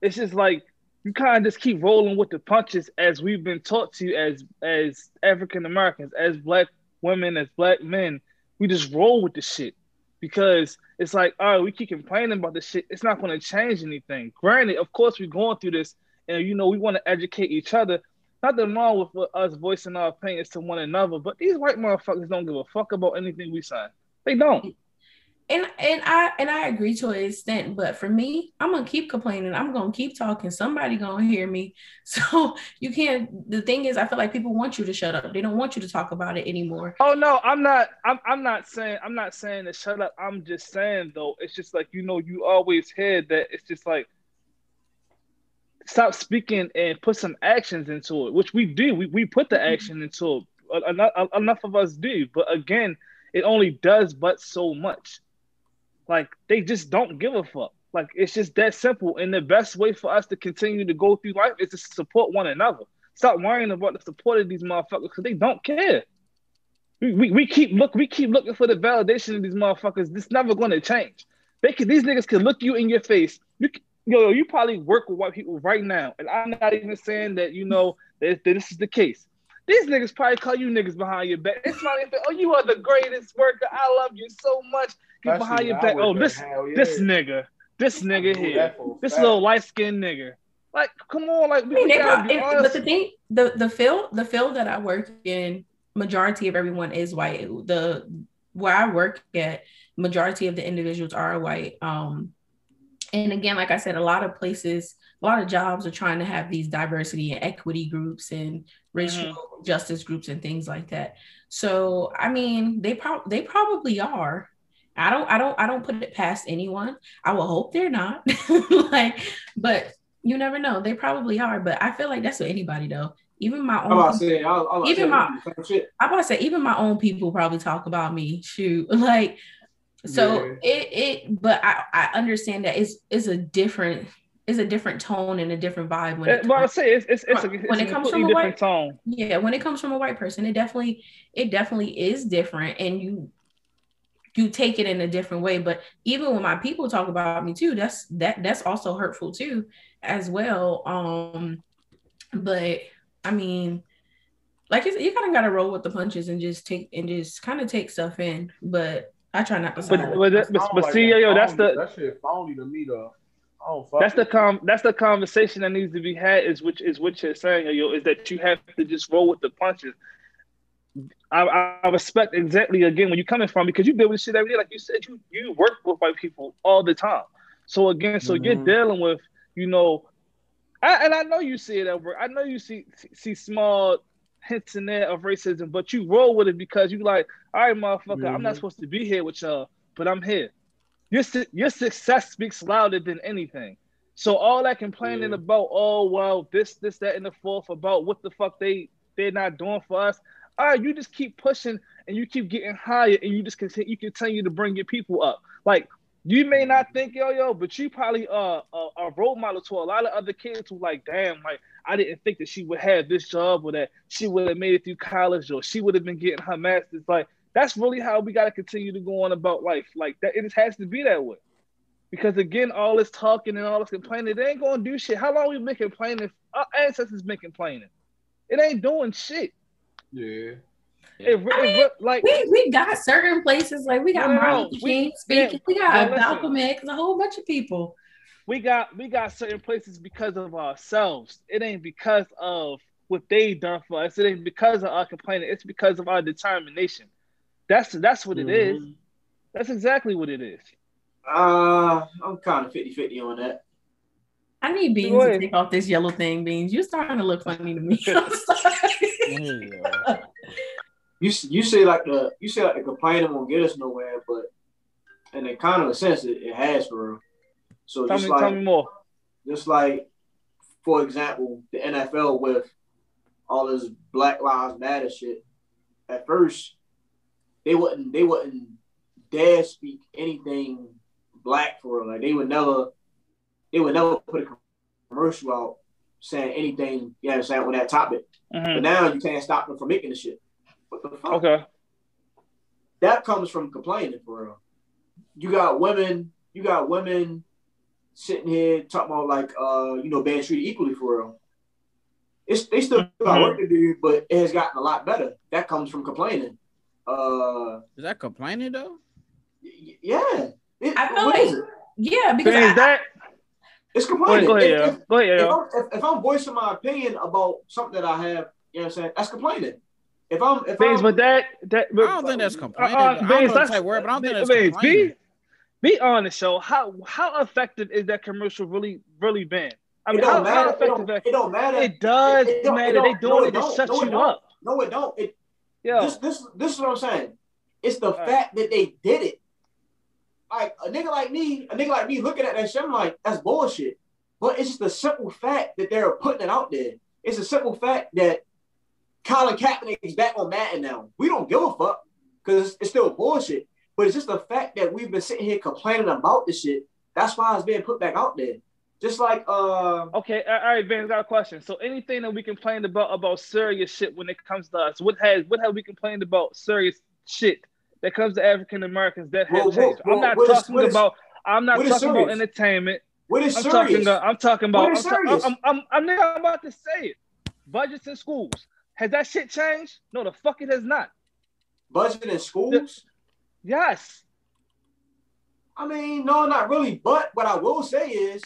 G: It's just like you kind of just keep rolling with the punches as we've been taught to as as African Americans, as black women, as black men. We just roll with the shit because it's like, all right, we keep complaining about this shit. It's not going to change anything. Granted, of course, we're going through this, and you know, we want to educate each other. Nothing wrong with us voicing our opinions to one another, but these white motherfuckers don't give a fuck about anything we say. They don't.
H: And and I and I agree to an extent, but for me, I'm gonna keep complaining. I'm gonna keep talking. Somebody gonna hear me. So you can't. The thing is, I feel like people want you to shut up. They don't want you to talk about it anymore.
G: Oh no, I'm not. I'm. I'm not saying. I'm not saying to shut up. I'm just saying though. It's just like you know. You always hear that. It's just like stop speaking and put some actions into it, which we do. We we put the mm-hmm. action into it. Enough, enough of us do, but again, it only does but so much. Like they just don't give a fuck. Like it's just that simple. And the best way for us to continue to go through life is to support one another. Stop worrying about the support of these motherfuckers because they don't care. We, we, we keep look we keep looking for the validation of these motherfuckers. This never going to change. They can these niggas can look you in your face. You can- yo you probably work with white people right now, and I'm not even saying that you know that, that this is the case. These niggas probably call you niggas behind your back. It's probably oh, you are the greatest worker. I love you so much. Get
E: That's
G: behind your back. Oh, this
E: yeah.
G: this nigga, this nigga here,
E: that for a
G: this
E: fact.
G: little light skinned nigga. Like, come on, like
H: I
G: we,
H: mean,
G: we
H: they
G: gotta be
H: it-
G: honest.
H: but the thing, the the field, the field that I work in, majority of everyone is white. The where I work at, majority of the individuals are white. Um, and again, like I said, a lot of places, a lot of jobs are trying to have these diversity and equity groups and racial justice groups and things like that. So, I mean, they probably they probably are. I don't, I don't, I don't put it past anyone. I will hope they're not. like, but you never know. They probably are. But I feel like that's with anybody though. Even my own.
F: to say, I, I,
H: even my. I'm about to say, even my own people probably talk about me. Shoot, like, so
F: Yeah.
H: it it. But I I understand that it's it's a different it's a different tone and a different vibe when it
G: Eh, But I
H: comes,
G: say it's it's, it's, a, it's
H: when it comes from a white
G: tone.
H: yeah when it comes from a white person it definitely it definitely is different and you you take it in a different way but even when my people talk about me too that's that that's also hurtful too as well um but i mean like you, said you kind of got to roll with the punches and just take and just kind of take stuff in but i try not to
G: But
H: side.
G: but, that- but, but
E: like
G: see,
E: that
G: yo, that's the
E: that shit phony to me though. Oh, don't
G: that's the com that's the conversation that needs to be had is which is what you're saying, yo, is that you have to just roll with the punches. I, I, I respect exactly again where you're coming from because you deal with shit every day. Like you said, you you work with white people all the time. So again, so you're
D: Mhm.
G: dealing with, you know, I, and I know you see it at work. I know you see see small hints in there of racism, but you roll with it because you like, all right, motherfucker, I'm not
E: Mhm.
G: supposed to be here with y'all, but I'm here. Your su- your success speaks louder than anything. So all that complaining
E: Yeah.
G: about, oh well, this, this, that, and the fourth about what the fuck they they're not doing for us. All right, you just keep pushing and you keep getting higher, and you just continue you continue to bring your people up. Like you may not think yo yo, but you probably uh a, a role model to a lot of other kids who like, damn, like I didn't think that she would have this job or that she would have made it through college or she would have been getting her master's. Like that's really how we got to continue to go on about life. Like that, it has to be that way. Because again, all this talking and all this complaining, they ain't gonna do shit. How long we been complaining? Our ancestors been complaining. It ain't doing shit.
E: Yeah.
G: It,
H: I mean,
G: re- like
H: we, we got certain places like we got
G: No, no,
H: Martin
G: no.
H: Luther
G: We-
H: King speaking.
G: yeah,
H: we got
G: but listen.
H: Malcolm X, a whole bunch of people.
G: we got we got certain places because of ourselves. It ain't because of what they done for us. It ain't because of our complaining. It's because of our determination. That's that's what it is.
H: Mm-hmm.
G: That's exactly what it is.
F: Uh, I'm kind of 50 50 on that.
H: I need Beans to take off this yellow thing. Beans, you're starting to look funny to me.
F: You you say like the you say like the complaining won't get us nowhere, but in a kind of a sense, it, it has for real. So
G: Tell
F: just
G: me,
F: like
G: tell me more.
F: just like for example, the NFL with all this Black Lives Matter shit. At first, they wouldn't they wouldn't dare speak anything black for real. Like they would never they would never put a commercial out saying anything, you know what I'm saying, on that topic. But
G: Mhm.
F: now you can't stop them from making the shit. What the fuck?
G: Okay.
F: That comes from complaining for real. You got women, you got women sitting here talking about like uh, you know, being treated equally for real. It's they still got work to do, but it has gotten a lot better. That comes from complaining. Uh
D: Is that complaining though?
F: yeah. It-
H: I feel like yeah, because
G: Is
H: I,
G: that
F: It's complaining.
G: go ahead,
F: If-
G: yeah.
F: if-
G: Go ahead,
F: if. I'm, if, if I'm voicing my opinion about something that I have, you know what I'm saying, that's complaining. If I'm if
G: Beans,
F: I'm
G: but that that
D: I don't think that's complaining.
G: Uh,
D: I don't
G: Beans,
D: know the
G: that's-
D: word, but I don't think that's
G: Beans,
D: complaining.
G: Be, be honest, yo. How how effective is that commercial really really been? I
F: it
G: mean, how,
F: don't
G: how
F: matter. It
G: effective?
F: don't, it don't matter.
G: It does
F: It- it don't-
G: matter.
F: it
G: They doing
F: no,
G: it
F: it
G: to
F: don't.
G: shut
F: No,
G: you
F: don't.
G: up.
F: No, it don't. It
G: yeah.
F: this this this is what I'm saying. It's the
G: Right.
F: fact that they did it. Like a nigga like me, a nigga like me looking at that shit, I'm like, that's bullshit. But it's just the simple fact that they're putting it out there. It's a simple fact that Colin Kaepernick is back on Madden now. We don't give a fuck because it's, it's still bullshit. But it's just the fact that we've been sitting here complaining about this shit. That's why it's being put back out there. Just like uh,
G: okay, all right, Ben, got a question. So anything that we complained about about serious shit when it comes to us, what has what have we complained about serious shit that comes to African Americans that
F: Well,
G: have changed?
F: well,
G: I'm not talking
F: is-
G: about. I'm not talking about entertainment.
F: what is
G: I'm
F: serious?
G: talking. I'm talking about.
F: What is
G: I'm,
F: serious?
G: I'm, I'm, I'm, I'm, I'm about to say it. Budgets in schools, Has that shit changed? No, the fuck it has not.
F: Budget in schools?
G: Yes.
F: I mean, no, not really. But what I will say is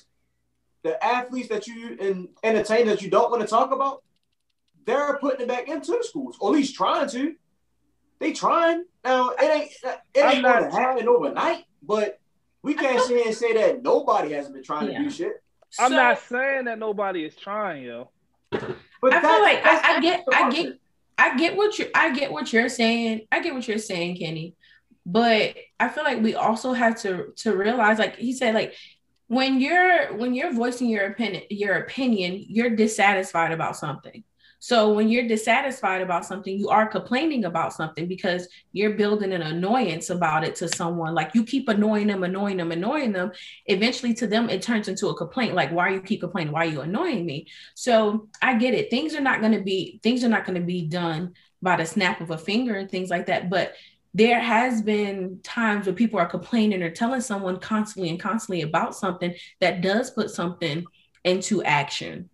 F: the athletes that you and entertain that you don't want to talk about, they're putting it back into the schools, or at least trying to. They trying. Now it ain't it ain't
G: not-
F: gonna happen overnight, but we can't sit here and say that nobody hasn't been trying
H: Yeah.
F: to do shit.
G: I'm
H: So-
G: not saying that nobody is trying, yo.
F: But
H: I feel like I, I get I get I get what you I get what you're saying. I get what you're saying, Kenny. But I feel like we also have to to realize, like he said, like when you're when you're voicing your opinion, your opinion, you're dissatisfied about something. So when you're dissatisfied about something, you are complaining about something because you're building an annoyance about it to someone. Like you keep annoying them, annoying them, annoying them. Eventually, to them, it turns into a complaint. Like, why are you keep complaining? Why are you annoying me? So I get it. Things are not going to be things are not going to be done by the snap of a finger and things like that. But there has been times where people are complaining or telling someone constantly and constantly about something that does put something into action.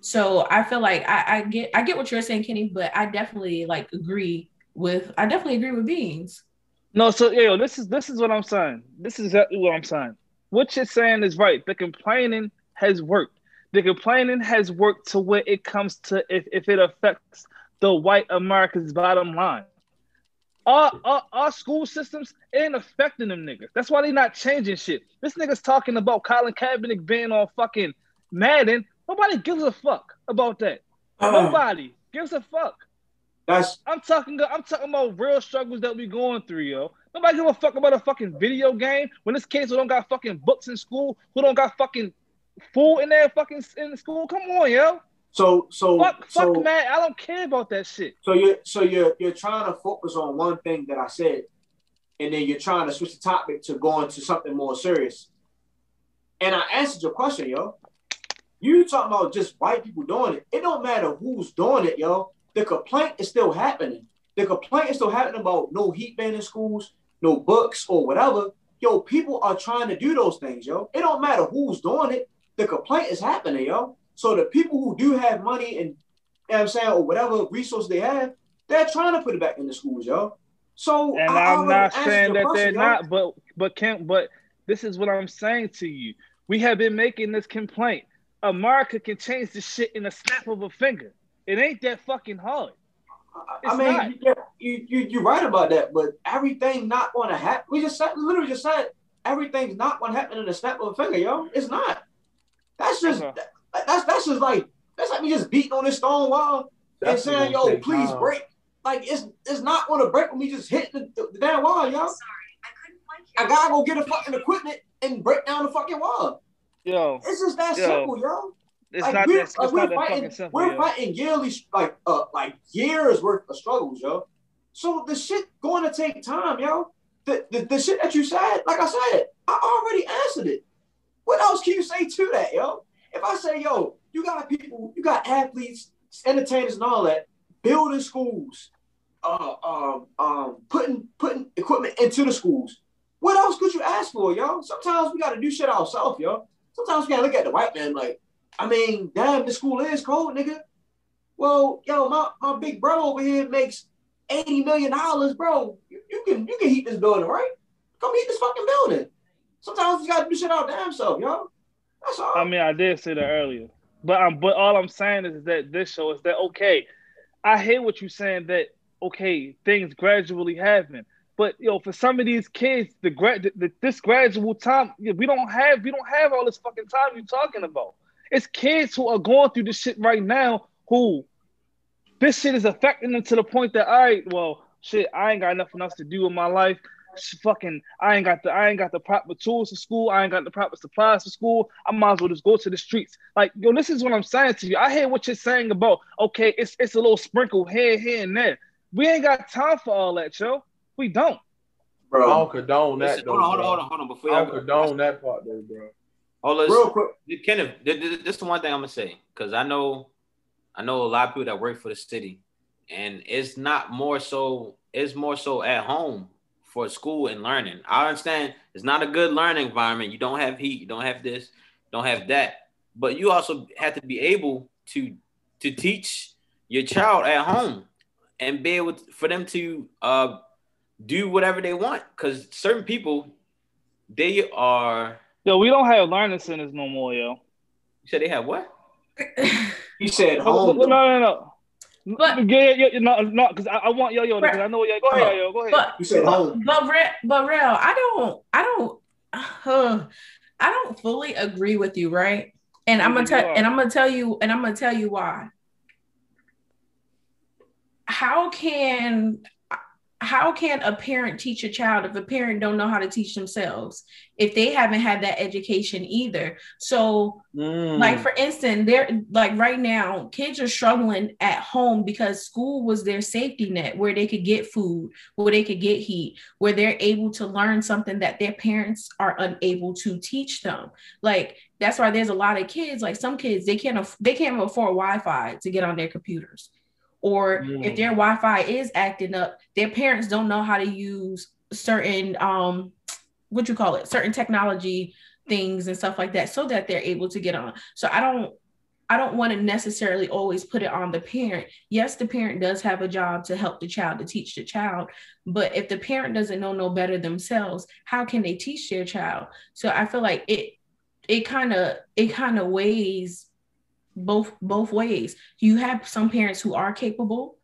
H: So I feel like I, I get I get what you're saying, Kenny, but I definitely like agree with I definitely agree with Beans.
G: No, so yo, this is this is what I'm saying. This is exactly what I'm saying. What you're saying is right. The complaining has worked. The complaining has worked to where it comes to if, if it affects the white America's bottom line. Our, our, our school systems ain't affecting them niggas. That's why they not changing shit. This nigga's talking about Colin Kaepernick being on fucking Madden. Nobody gives a fuck about that. Uh-huh. Nobody gives a fuck.
F: That's
G: I'm talking. I'm talking about real struggles that we going through, yo. Nobody give a fuck about a fucking video game when this kids who don't got fucking books in school, who don't got fucking food in their fucking in school. Come on, yo.
F: so so
G: Fuck,
F: so
G: fuck, man. I don't care about that shit.
F: So you're so you're you're trying to focus on one thing that I said, and then you're trying to switch the topic to go into something more serious. And I answered your question, yo. You talking about just white people doing it. It don't matter who's doing it, yo. The complaint is still happening. The complaint is still happening about no heat ban in schools, no books or whatever. Yo, people are trying to do those things, yo. It don't matter who's doing it. The complaint is happening, yo. So the people who do have money and you know what I'm saying, or whatever resource they have, they're trying to put it back in the schools, yo. So
G: And
F: I
G: I'm not saying that
F: question,
G: they're
F: yo.
G: not, but but can't. But this is what I'm saying to you. We have been making this complaint. America can change the shit in a snap of a finger. It ain't that fucking hard.
F: I mean,
G: not.
F: you, you you're right about that, but everything not going to happen. We just said, literally just said everything's not going to happen in a snap of a finger, yo. It's not. That's just uh-huh.
G: Okay.
F: that- that's that's just like that's like me just beating on this stone wall and
E: That's
F: saying, "Yo, please
E: time.
F: break." Like it's it's not going to break when we just hit the, the, the damn wall, yo. I gotta go get a fucking equipment and break down the fucking wall.
G: Yo,
F: It's just that
G: Yo,
F: simple, yo.
G: it's
F: like
G: not
F: we're,
G: that. It's
F: like, we're fighting,
G: fucking simple.
F: we're
G: yo.
F: fighting yearly, like uh, like years worth of struggles, yo. So the shit going to take time, yo. The, the the shit that you said, like I said, I already answered it. What else can you say to that, yo? If I say, yo, you got people, you got athletes, entertainers, and all that, building schools, uh, um, um, putting putting equipment into the schools. What else could you ask for, yo? Sometimes we got to do shit ourselves, yo. Sometimes we gotta look at the white man like, I mean, damn, the school is cold, nigga. Well, yo, my, my big bro over here makes eighty million dollars, bro. You, you can you can heat this building, right? Come heat this fucking building. Sometimes you gotta do shit our damn self, yo. That's all.
G: I mean, I did say that earlier, but I'm but all I'm saying is that this show is that okay. I hear what you're saying that okay, things gradually happen, but yo, for some of these kids, the grad the, this gradual time, we don't have we don't have all this fucking time you're talking about. It's kids who are going through this shit right now who this shit is affecting them to the point that all right, well, shit, I ain't got nothing else to do in my life. Fucking, I ain't got the, I ain't got the proper tools for school. I ain't got the proper supplies for school. I might as well just go to the streets. Like, yo, this is what I'm saying to you. I hear what you're saying about, okay, it's it's a little sprinkle here, here, and there. We ain't got time for all that, yo. We don't.
E: I don't condone that
C: Listen,
E: though.
C: hold on, hold
E: bro.
C: on, hold on, hold on. Before
E: I don't condone that part though, bro.
C: hold on.
F: Real quick.
C: Kenneth, th- th- this is the one thing I'm gonna say because I know, I know a lot of people that work for the city, and it's not more so. It's more so at home for school and learning. I understand it's not a good learning environment. You don't have heat. You don't have this. Don't have that. But you also have to be able to to teach your child at home and be able to, for them to uh do whatever they want because certain people they are
G: Yo, we don't have learning centers no more, yo.
C: you said they have what
F: you said
G: No,
F: home.
G: no, no, no.
H: But-
G: yeah, yeah, yeah, no, no, because I, I want yo, yo, because I know, yo, go ahead, yo, go ahead.
H: But
F: You said home.
H: but real, but real, I don't, I don't, uh, I don't fully agree with you, right? And I'm gonna tell, and I'm gonna tell you, and I'm gonna tell you why. How can how can a parent teach a child if a parent don't know how to teach themselves if they haven't had that education either? So like
E: Mm.
H: for instance they're like right now kids are struggling at home because school was their safety net where they could get food where they could get heat where they're able to learn something that their parents are unable to teach them. Like that's why there's a lot of kids like some kids they can't they can't afford wi-fi to get on their computers or
E: Mm.
H: if their wi-fi is acting up their parents don't know how to use certain um what you call it certain technology things and stuff like that so that they're able to get on. So i don't i don't want to necessarily always put it on the parent. Yes the parent does have a job to help the child to teach the child but if the parent doesn't know no better themselves how can they teach their child? So i feel like it it kind of it kind of weighs both both ways you have some parents who are capable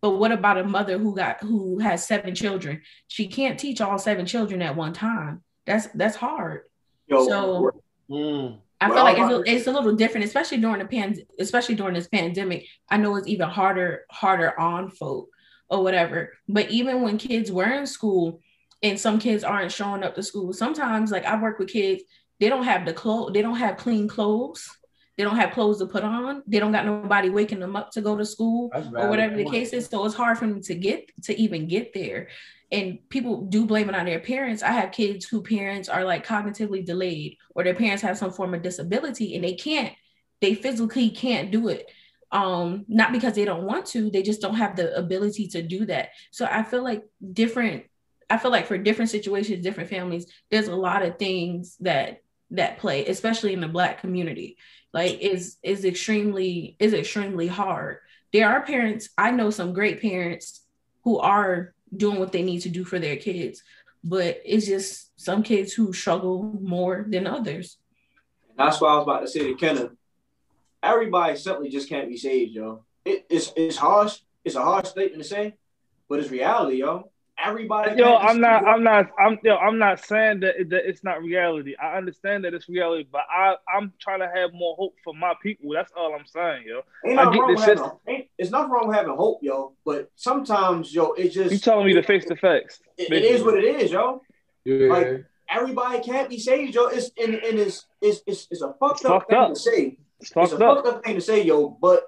H: but what about a mother who got who has seven children she can't teach all seven children at one time that's that's hard
F: Yo,
H: So-
E: Mm.
H: I
F: Well,
H: feel like it's a, it's a little different, especially during the pan, especially during this pandemic. I know it's even harder, harder on folk or whatever. But even when kids were in school, and some kids aren't showing up to school, sometimes like I work with kids, they don't have the clothes, they don't have clean clothes, they don't have clothes to put on, they don't got nobody waking them up to go to school or whatever the case is. So it's hard for them to get to even get there. And people do blame it on their parents. I have kids who parents are like cognitively delayed, or their parents have some form of disability and they can't, they physically can't do it. Um, not because they don't want to, they just don't have the ability to do that. So I feel like different, I feel like for different situations, different families, there's a lot of things that that play, especially in the black community. Like is is extremely is extremely hard. There are parents, I know some great parents who are doing what they need to do for their kids, but it's just some kids who struggle more than others.
F: That's why I was about to say to Kenneth. Everybody simply just can't be saved, yo. It, it's it's harsh. It's a harsh statement to say, but it's reality, yo. Everybody.
G: Yo, I'm not. I'm not, I'm, yo, I'm not saying that, it- that it's not reality. I understand that it's reality, but I, I'm trying to have more hope for my people. That's all I'm saying, yo.
F: Ain't
G: I get
F: wrong having, ain't, it's not wrong with having hope, yo. But sometimes, yo, it just
G: You telling me to face the facts?
F: it, it is what it is, yo.
E: Yeah.
F: Like everybody can't be saved, yo. It's and, and it's, it's it's it's a fucked
G: It's
F: up
G: fucked
F: thing
G: up.
F: to say.
G: It's
F: It's a
G: up.
F: fucked up thing to say, yo. But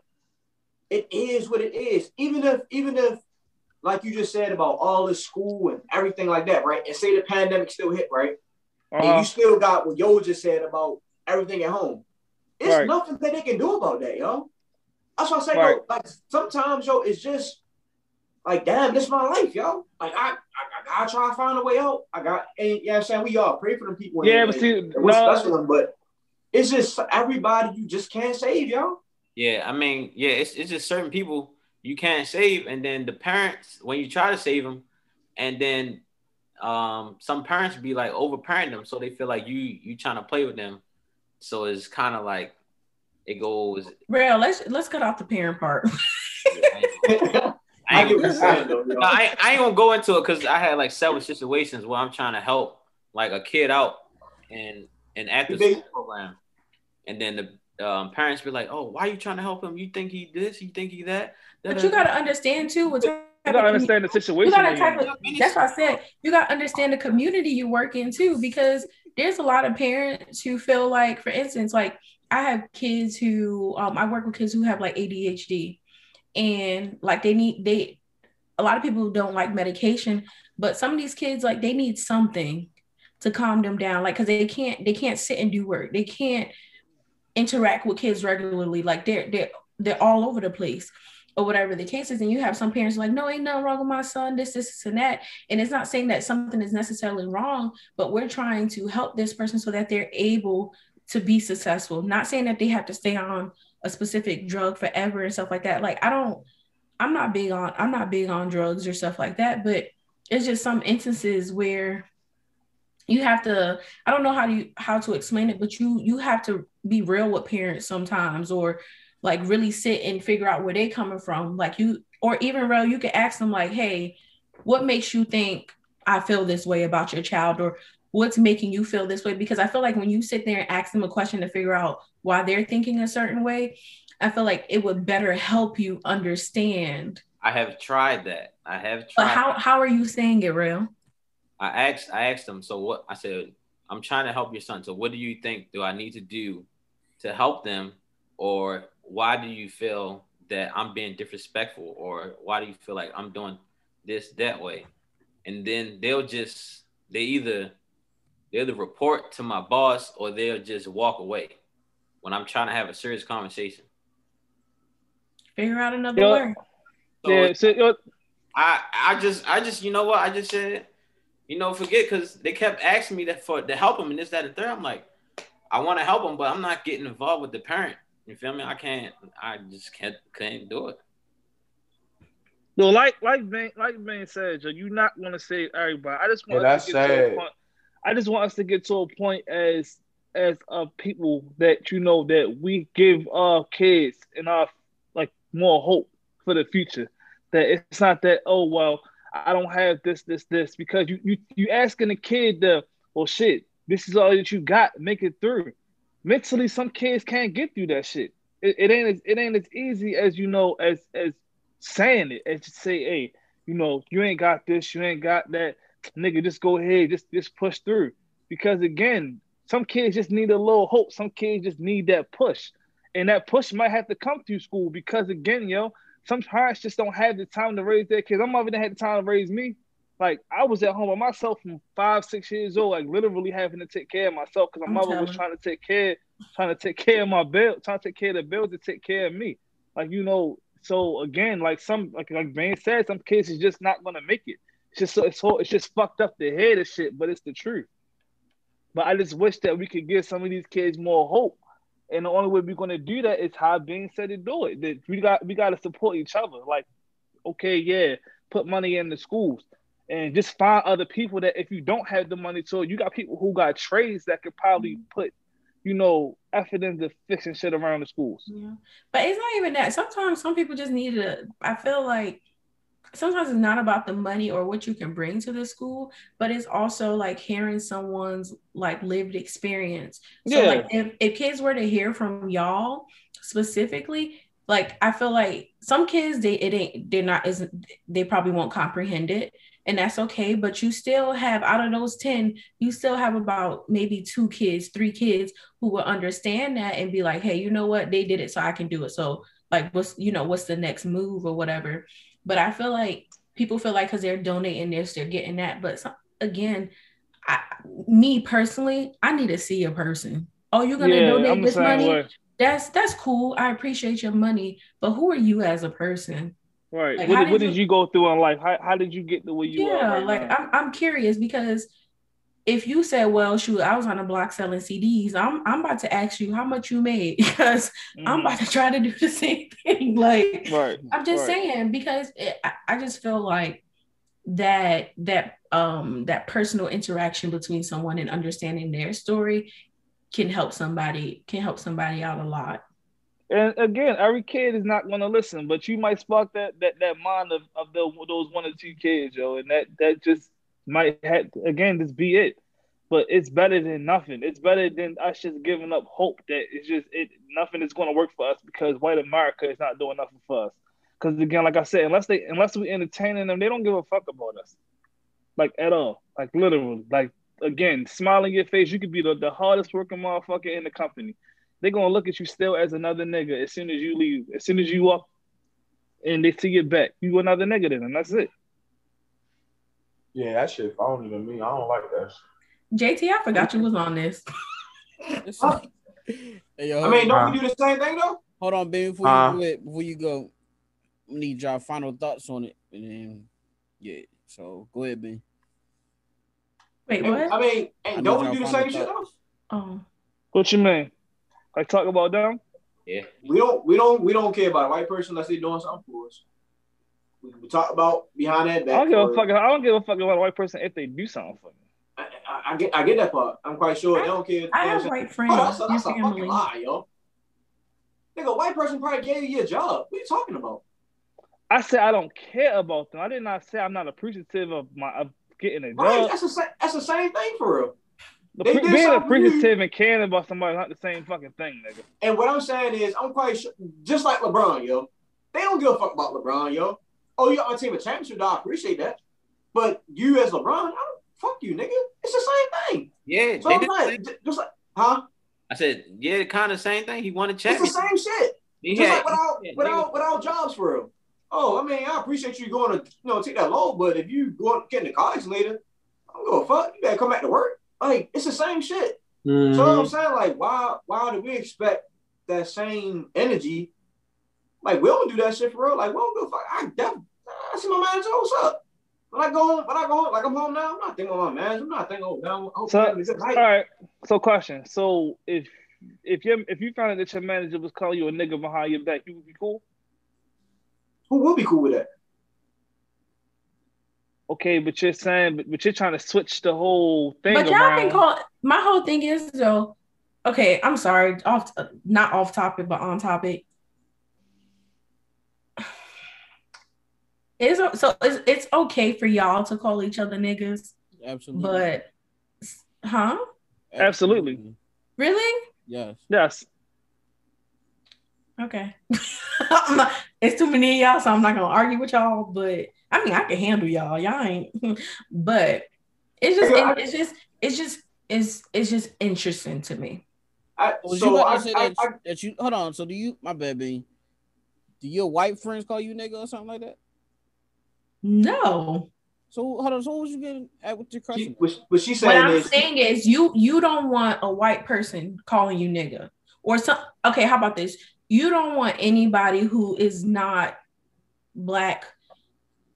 F: it is what it is. Even if even if like you just said about all this school and everything like that, right? And say the pandemic still hit, right? And
G: Uh-huh.
F: you still got what Yo just said about everything at home. It's
G: Right.
F: nothing that they can do about that, yo. That's what I say,
G: Right.
F: yo. Like sometimes, yo, it's just like, damn, this is my life, yo. Like I, I, I gotta try to find a way out. I got, and you know what I'm saying? We all pray for them people.
G: Yeah, but see,
F: and
G: no-
F: special one, but it's just everybody you just can't save, yo.
C: Yeah, I mean, yeah, it's it's just certain people you can't save, and then the parents when you try to save them, and then um some parents be like overparent them, so they feel like you you trying to play with them, so it's kind of like it goes.
H: Real, let's let's cut off the parent part.
C: I
F: I
C: ain't,
F: get what you're saying, though, yo.
C: no, I, I ain't gonna go into it because I had like several situations where I'm trying to help like a kid out and and after
F: They-
C: school program, and then the um, parents be like, "Oh, why are you trying to help him? You think he this? You think he that?"
H: But you gotta understand too what
G: You gotta understand the situation.
H: you
G: situation.
H: gotta type of, that's why I said you gotta understand the community you work in too, because there's a lot of parents who feel like, for instance, like I have kids who um I work with kids who have like ADHD and like they need they a lot of people don't like medication, but some of these kids like they need something to calm them down, like because they can't they can't sit and do work, they can't interact with kids regularly, like they're they're they're all over the place or whatever the case is. And you have some parents like, no, ain't nothing wrong with my son, this, this, this, and that. And it's not saying that something is necessarily wrong, but we're trying to help this person so that they're able to be successful. Not saying that they have to stay on a specific drug forever and stuff like that. Like I don't I'm not big on I'm not big on drugs or stuff like that, but it's just some instances where you have to I don't know how to how to explain it, but you you have to be real with parents sometimes or like really sit and figure out where they're coming from. Like you or even real, you can ask them like, hey, what makes you think I feel this way about your child or what's making you feel this way? Because I feel like when you sit there and ask them a question to figure out why they're thinking a certain way, I feel like it would better help you understand.
C: I have tried that. I have tried.
H: But how how are you saying it, real?
C: I asked I asked them, so what I said, I'm trying to help your son. So what do you think do I need to do to help them? Or why do you feel that I'm being disrespectful? Or why do you feel like I'm doing this that way? And then they'll just they either they either report to my boss or they'll just walk away when I'm trying to have a serious conversation.
H: Figure out another
G: Yeah.
H: way.
C: So
G: Yeah, so, yo,
C: I I just I just you know what I just said you know forget because they kept asking me that for to help them and this that and third I'm like I want to help them but I'm not getting involved with the parent you feel me I can't I just can't can't do it
G: No, like like Ben like Ben said, Joe, you're not gonna save everybody. I just want
E: Yeah,
G: us to
E: that's
G: get to a point. I just want us to get to a point as as uh people that you know that we give our kids and our like more hope for the future. That it's not that oh well I don't have this this this because you you you asking a kid to well shit this is all that you got make it through. Mentally, some kids can't get through that shit. It, it ain't as it ain't as easy as you know as as saying it as just say, hey, you know, you ain't got this, you ain't got that, nigga, just go ahead, just just push through. Because again, some kids just need a little hope. Some kids just need that push. And that push might have to come through school because again, yo, some parents just don't have the time to raise their kids. I'm mother didn't have the time to raise me. Like I was at home by myself from five, six years old, like literally having to take care of myself because my
H: I'm
G: mother was trying to take care, trying to take care of my bill, trying to take care of the bill to take care of me. Like you know, so again, like some like like Van said, some kids is just not gonna make it. It's just so it's so it's just fucked up the head of shit, but it's the truth. But I just wish that we could give some of these kids more hope. And the only way we're gonna do that is how being said to do it. That we got we gotta support each other. Like, okay, yeah, put money in the schools. And just find other people that if you don't have the money to, you got people who got trades that could probably mm-hmm. put, you know, effort into fixing shit around the schools.
H: Yeah. But it's not even that. Sometimes some people just need to, I feel like sometimes it's not about the money or what you can bring to the school, but it's also like hearing someone's like lived experience. So
G: Yeah.
H: like if, if kids were to hear from y'all specifically, like I feel like some kids they it ain't they're not isn't they probably won't comprehend it and that's okay but you still have out of those 10 you still have about maybe two kids three kids who will understand that and be like hey you know what? They did it so i can do it. So like what's you know what's the next move or whatever. But i feel like people feel like because they're donating this they're getting that. But some, again I, me personally i need to see a person. Oh you're gonna
G: Yeah,
H: donate
G: I'm
H: this money?
G: way.
H: that's that's cool. I appreciate your money. But who are you as a person
G: Right.
H: Like,
G: what did, what
H: did you-
G: you go through in life? How, how did you get to where you are?
H: yeah
G: right
H: like
G: now?
H: I'm, I'm curious because if you said well shoot i was on a block selling cds i'm i'm about to ask you how much you made because i'm about to try to do the same thing like
G: right.
H: i'm just
G: right.
H: saying because it, I, I just feel like that that um that personal interaction between someone and understanding their story can help somebody can help somebody out a lot
G: And again, every kid is not going to listen, but you might spark that that that mind of, of the, those one or two kids, yo, and that that just might have again just be it. But it's better than nothing. It's better than us just giving up hope that it's just it nothing is going to work for us because white America is not doing nothing for us. Because again, like I said, unless they unless we entertaining them, they don't give a fuck about us, like at all, like literally, like again, smile in your face. You could be the, the hardest working motherfucker in the company they're gonna look at you still as another nigga as soon as you leave. As soon as you up and they see you back, you another nigga then, and that's it.
E: Yeah, that shit phony to me. I don't like that shit.
H: jt i forgot you was on this
D: Hey, yo,
F: I mean, don't
E: Huh?
F: we do the same thing though?
D: hold on, baby. Before
E: Uh.
D: you go, ahead, before you go, I need your final thoughts on it, and then yeah. So go ahead, Ben.
H: wait what
F: I mean,
D: I
F: don't we do the
D: final
F: same shit though?
D: thoughts.
H: oh
G: What you mean? Like talk about them?
C: Yeah.
F: We don't we don't we don't care about a white person unless they're doing something for us. We, we talk about behind that back.
G: I
F: back.
G: don't give a fuck. I don't give a fuck about a white person if they do something for me.
F: I, I get I get that part. I'm quite sure they don't care.
H: I
F: You know
H: have white
F: saying?
H: friends.
F: Oh, that's a, that's a fucking lie, yo. Nigga, a white person probably gave you a job. What are you talking about?
G: I said I don't care about them. I did not say I'm not appreciative of my of getting a
F: Right,
G: job.
F: that's the same. That's the same thing for real.
G: The
F: they
G: pre- being
F: something for you.
G: appreciative and caring about somebody is not the same fucking thing, nigga.
F: And what I'm saying is, I'm quite sure, just like LeBron, yo. They don't give a fuck about LeBron, yo. Oh, you got my team a championship, dog. I appreciate that. But you as LeBron, I don't fuck you, nigga. It's the same thing.
C: Yeah,
F: So
C: they
F: I'm
C: did the
F: like,
C: same-
F: j- just like, huh?
C: I said, yeah, kind of same thing. He won a
F: It's the
C: championship.
F: same shit.
C: He
F: Just
C: had-
F: like without
C: he had
F: without without jobs for him. Oh, I mean, I appreciate you going to you know take that load, but if you go get into college later, I'm going fuck. You better come back to work. Like it's the same shit.
C: Mm-hmm.
F: So I'm saying, like, why why do we expect that same energy? Like we don't do that shit for real. Like we don't give a fuck. I def- I see my manager. What's up? When I go home, when I go home, like I'm home now. I'm not thinking about my manager. I'm not thinking, oh, now I hope
G: So,
F: you're having a good
G: all right. So, question. So, if if you if you found out that your manager was calling you a nigga behind your back, you would be cool.
F: Who will be cool with that?
G: Okay, but you're saying, but, but you're trying to switch the whole thing
H: But y'all
G: around.
H: can call. My whole thing is though. Okay, I'm sorry. Off, not off topic, but on topic. It's so it's, it's okay for y'all to call each other niggas,
D: Absolutely.
H: but huh?
G: Absolutely.
H: Really?
D: Yes.
G: Yes.
H: Okay. I'm not- it's too many of y'all, so I'm not gonna argue with y'all. But I mean, I can handle y'all. Y'all ain't. but it's just, it's just, it's just, it's it's just interesting to me.
F: I,
D: Was
F: so
D: you about
F: I,
D: to say
F: I,
D: that,
F: I,
D: that you hold on? So do you? My baby, Do your white friends call you nigga or something like that?
H: No.
D: So hold on. So what was you getting at with your question?
F: what, what she
H: What I'm
F: is,
H: saying is, you you don't want a white person calling you nigga or some. Okay, how about this? You don't want anybody who is not black,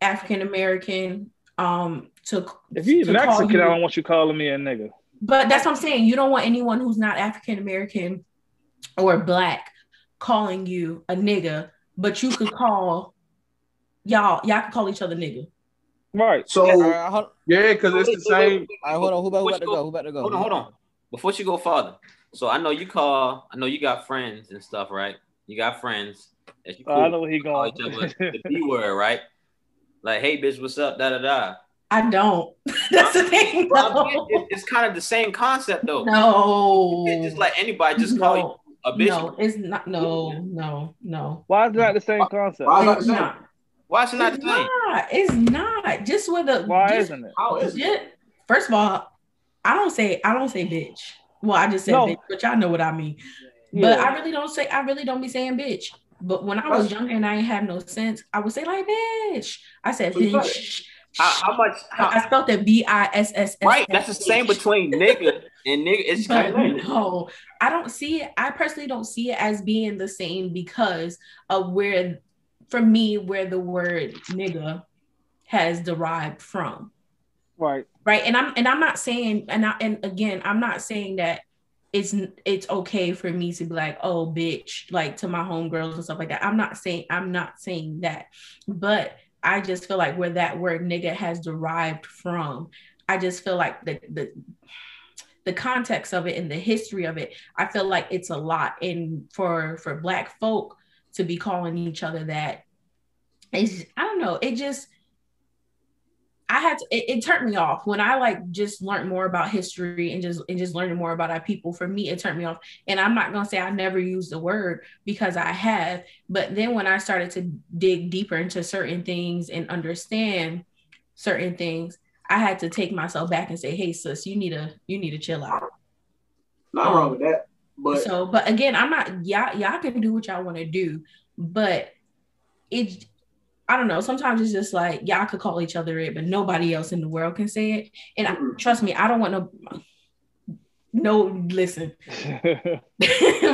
H: African American, um, to
G: If you
H: to call
G: Mexican,
H: you-
G: I don't want you calling me a nigga.
H: But that's what I'm saying. You don't want anyone who's not African American or black calling you a nigga, but you could call y'all. Y'all can call each other nigga.
G: Right.
F: So
D: All right, hold,
E: yeah, because it's the same.
D: all right, hold on. Who about, who about to go? Who about to go?
C: Hold on, hold on. Before you go farther, so I know you call. I know you got friends and stuff, right? You got friends that you
G: Oh, I know where he
C: call
G: going.
C: each other the B word, right? Like, hey, bitch, what's up? Da da da.
H: I don't. That's the thing. No.
C: I'm it's kind of the same concept though.
H: No.
C: Just let anybody just call you a bitch.
H: No, it's not. No, no, no.
G: Why is that the same concept?
F: why is that the
H: It's not.
C: Why is it not
H: It's
C: the same?
H: not. It's not. Just with a.
G: Why
H: just,
G: isn't it?
F: How is it?
H: first of all, I don't say I don't say bitch. Well, I just said
G: No.
H: bitch, but y'all know what I mean. But I really don't say. I really don't be saying bitch. But when I was younger and I ain't have no sense, I would say like bitch. I said bitch.
C: How, how much?
H: I I spelled it B I S S.
C: Right, that's the same between nigga and nigga. It's
H: But no, I don't see it. I personally don't see it as being the same because of where, for me, where the word nigga has derived from.
G: Right.
H: Right. And I'm and I'm not saying, and I and again, I'm not saying that it's it's okay for me to be like, oh bitch, like to my homegirls and stuff like that. I'm not saying I'm not saying that, but I just feel like where that word nigga has derived from, I just feel like the the the context of it and the history of it, I feel like it's a lot. And for for black folk to be calling each other that is I don't know, it just I had to, it, it turned me off when I like just learned more about history and just and just learning more about our people. For me, it turned me off. And I'm not gonna say I never used the word because I have, but then when I started to dig deeper into certain things and understand certain things, I had to take myself back and say, "Hey, sis, you need to you need to chill out."
F: Not wrong with that. But
H: so, but again, I'm not. Y'all, y'all can do what y'all want to do, but it. I don't know. Sometimes it's just like y'all could call each other it, but nobody else in the world can say it. And I, mm-hmm. trust me, I don't want no. No, listen.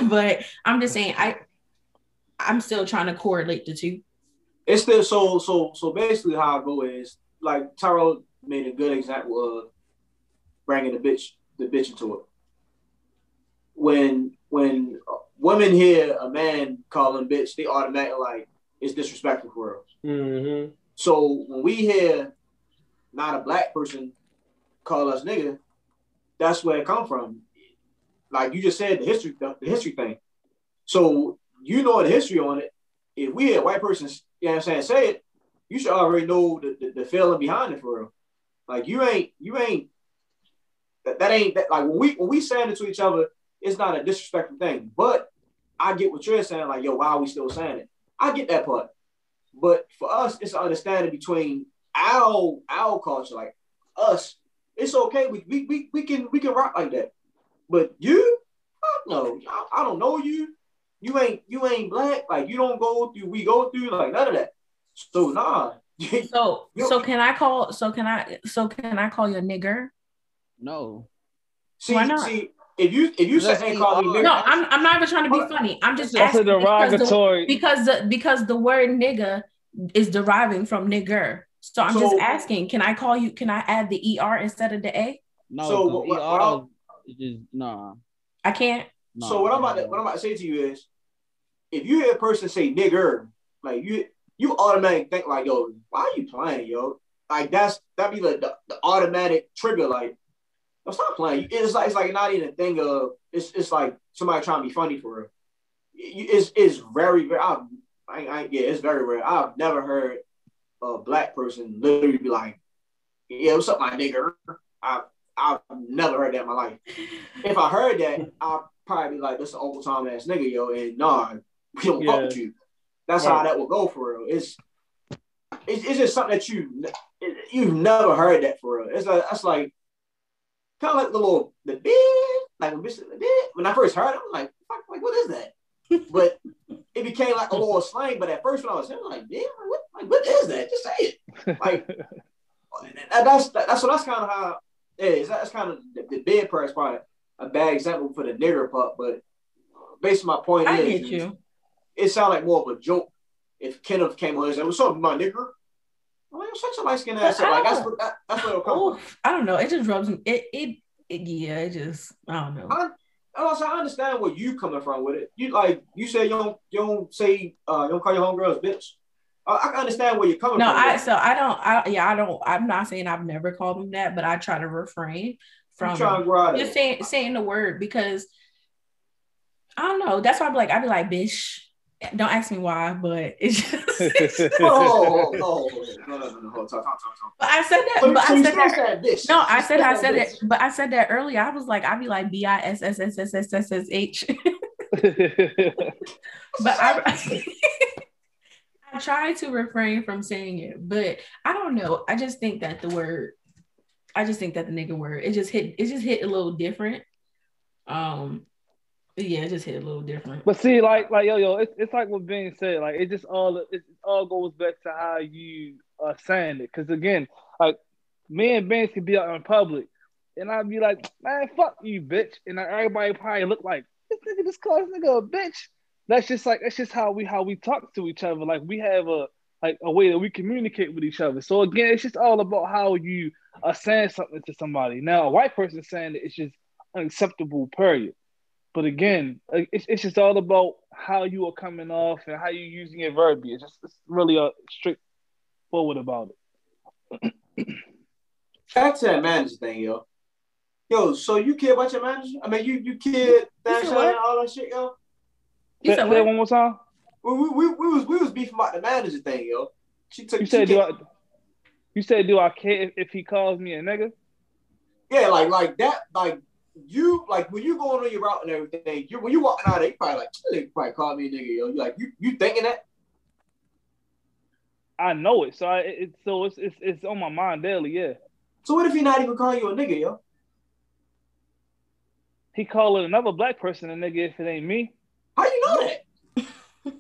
H: but I'm just saying, I. I'm still trying to correlate the two.
F: it's still so so so basically how I go is like Tyrell made a good example of bringing the bitch the bitch into it. When when women hear a man calling bitch, they automatically like it's disrespectful for us.
E: Mm-hmm.
F: So when we hear not a black person call us nigga, that's where it come from. Like you just said, the history, the, the history thing. So you know the history on it. If we hear a white persons, you know what I'm saying, say it, you should already know the, the, the feeling behind it for real. Like you ain't, you ain't, that, that ain't that like when we when we saying it to each other, it's not a disrespectful thing. But I get what you're saying, like, yo, why are we still saying it? I get that part. But for us, it's an understanding between our our culture, like us. It's okay. We we, we, we can we can rock like that. But you, fuck no, I, I don't know you. You ain't you ain't black. Like you don't go through. We go through like none of that. So nah.
H: So so can I call? So can I? So can I call you a nigger?
D: No.
F: See,
H: Why not?
F: see, if you if you say
D: Let's
F: ain't call me nigga,
H: No, I'm, I'm not even trying to be funny. I'm just
G: That's a
H: asking because the,
G: derogatory.
H: because the because the word nigga is deriving from nigger. So I'm just asking, can I call you? Can I add the er instead of the a?
D: No.
F: So
D: 'cause
F: what- what-
D: ER
F: I'll-
D: is just nah.
H: I can't.
D: nah
F: so what I'm about to, what I'm about to say to you is, if you hear a person say nigger, like you you automatically think like, yo, why are you playing, yo? Like that's that'd be like the, the automatic trigger, like, no, stop playing. It's like it's like not even a thing of it's it's like somebody trying to be funny for real. It's it's very very I've, I, I yeah it's very rare. I've never heard a black person literally be like, yeah, what's up, my nigger? I I've never heard that in my life. If I heard that, I'd probably be like, "This an old time ass nigga, yo," and nah, we don't fuck with you. That's how that will go for real. It's it's, it's just something that you you've never heard that for real. It's like that's like kind of like the little the bit like when bitch said the bit. When I first heard it, I'm like, fuck, like what is that? but it became like a little slang. But at first, when I was hearing, like, damn, what, like what is that? Just say it. Like that's that's so that's kind of how it is. That's kind of the, the bed part is probably a bad example for the nigger part, but based on my point
H: I
F: is, it sounded like more of a joke if Kenneth came on and said, "What's up, my nigger?" I'm like, such a light skinned ass. Like that's
H: don't-
F: what that, that's what it'll come from.
H: I don't know. It just rubs me. It, it it yeah. It just I don't know.
F: I, also, I understand where you coming from with it. You like you say you don't you don't say uh you don't call your homegirls bitch. I, I can understand where you're coming
H: No,
F: from.
H: I so I don't. I yeah. I don't. I'm not saying I've never called them that, but I try to refrain from
F: I'm trying to grow out of
H: just saying saying the word because I don't know. That's why I'm like I'd be like bitch. Don't ask me why, but it's just.
F: Oh, oh, no, no, no, no, talk, talk, talk, talk.
H: But I said that. But I said that. No, I said I said
F: bitch.
H: it, but I said that earlier. I was like, I'd be like B I S S S S S S S H. But I I try to refrain from saying it, but I don't know. I just think that the word, I just think that the nigga word, it just hit, it just hit a little different. Um, yeah, it just hit a little different.
G: But see, like, like yo, yo, it's, it's like what Ben said. Like, it just all it all goes back to how you are saying it. Because again, like me and Ben could be out in public, and I'd be like, man, fuck you, bitch, and then everybody probably look like this nigga just called this nigga a bitch. That's just like that's just how we how we talk to each other. Like we have a like a way that we communicate with each other. So again, it's just all about how you are saying something to somebody. Now, a white person saying it, it's just unacceptable. Period. But again, it's, it's just all about how you are coming off and how you're using your verbiage. It's just it's really a straightforward about it.
F: Back to that manager thing, yo. Yo, so you care about your manager? I mean, you you care that
H: said
F: shit all that shit, yo.
H: You said
G: say it one more time.
F: We, we, we, we was we was beefing about the manager thing, yo. She took.
G: You
F: she
G: said do I? You said do I care if, if he calls me a nigga?
F: yeah, like like that, like you like when you going on your route and everything. You when you walking out, they probably like they probably call me a nigga, yo. You like you you thinking that?
G: I know it, so I it, so it's, it's it's on my mind daily. Yeah,
F: So what if he not even calling you a nigga, yo?
G: he calling another black person a nigga if it ain't me
F: How you know that?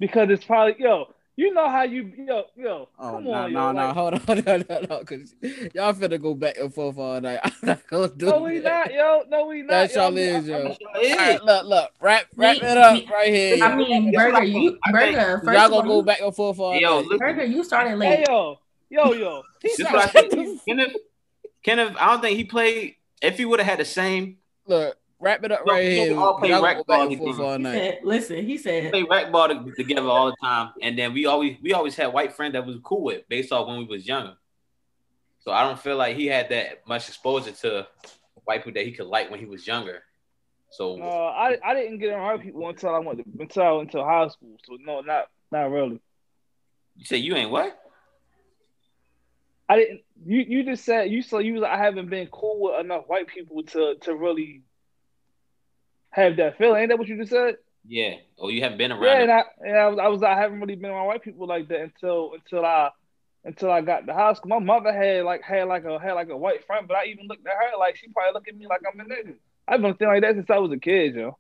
G: because it's probably yo. You know how you yo yo.
D: Oh
G: come
D: no
G: on,
D: no
G: yo,
D: no!
G: like-
D: Hold on hold on hold on! Cause y'all finna go back and forth all night. I'm not gonna do
G: No, we
D: that.
G: not, yo. No, we not.
D: That's
G: yo.
D: y'all
G: I'm-
D: is, yo. All right, look look wrap wrap
H: Me-
D: it up
H: me-
D: right here.
H: I
D: yo.
H: mean,
C: That's
H: Burger, you
C: think. I think-
H: Burger. First
D: y'all gonna
H: all,
D: go back and forth all
C: Yo,
D: night.
C: look,
H: Burger, you started
G: Hey
H: late.
G: yo, yo yo.
D: He
C: this what I think. Kenneth, Kenneth, I don't think he played. If he would have had the same
D: Look, Wrap it up
C: No,
D: right
C: no,
D: here.
C: we all play
D: Y'all
C: rec
D: go back
C: ball
D: and forth
C: together.
H: He
D: night.
H: said, listen, he said,
C: play rec ball together all the time, and then we always we always had white friends that was cool with based off when we was younger. So I don't feel like he had that much exposure to white people that he could like when he was younger. So
G: Uh, I I didn't get around people until I went to, until I went to high school. So no, not not really.
C: you say you ain't what?
G: I didn't. You you just said you said you was I haven't been cool with enough white people to to really have that feeling. Ain't that what you just said?
C: Yeah. Oh, you haven't been around.
G: Yeah, and I and I was, I was I haven't really been around white people like that until until I until I got to high school. My mother had like had like a had like a white friend, but I even looked at her like she probably looked at me like I'm a nigga. I've been feeling like that since I was a kid, yo.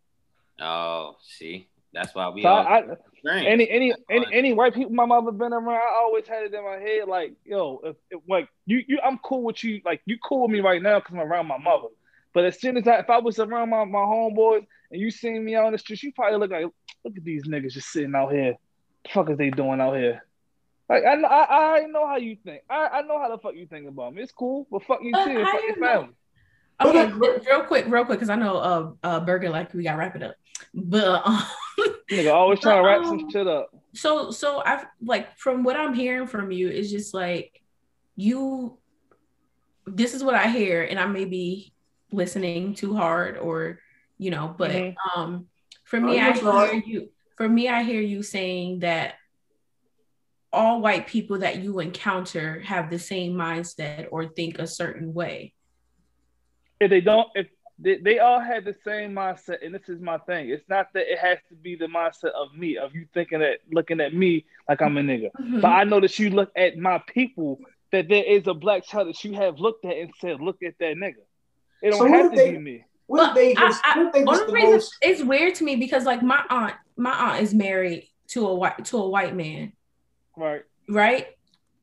C: Oh, see, that's why we
G: So
C: all
G: I, I, any any any any white people my mother been around, I always had it in my head like, yo, if, if like you you I'm cool with you, like you cool with me right now because I'm around my mother. But as soon as I if I was around my, my homeboys and you seen me out on the street, you probably look like, look at these niggas just sitting out here. The fuck is they doing out here? Like I know I, I know how you think. I, I know how the fuck you think about me. It's cool, but fuck you
H: Uh,
G: too, and
H: how
G: fuck your
H: know?
G: family.
H: okay, real quick, real quick, because I know uh, uh, Burger like we gotta wrap it up. But um,
G: Nigga always trying to wrap some
H: Um,
G: shit up.
H: so so I like from what I'm hearing from you is just like you. This is what I hear, and I may be listening too hard, or you know, but
F: Mhm.
H: um, for
F: Oh,
H: me,
F: you're
H: I hear you. For me, I hear you saying that all white people that you encounter have the same mindset or think a certain way.
G: if they don't if they, they all had the same mindset and this is my thing it's not that it has to be the mindset of me of you thinking that looking at me like i'm a nigga
H: Mhm.
G: but i know that you look at my people that there is a black child that you have looked at and said look at that nigga it don't
F: So
G: have to
F: they-
G: be me
F: What if they just,
H: I,
F: what if they just
H: only
F: the
H: reason
F: most,
H: it's weird to me because like my aunt, my aunt is married to a white to a white man,
G: right
H: right?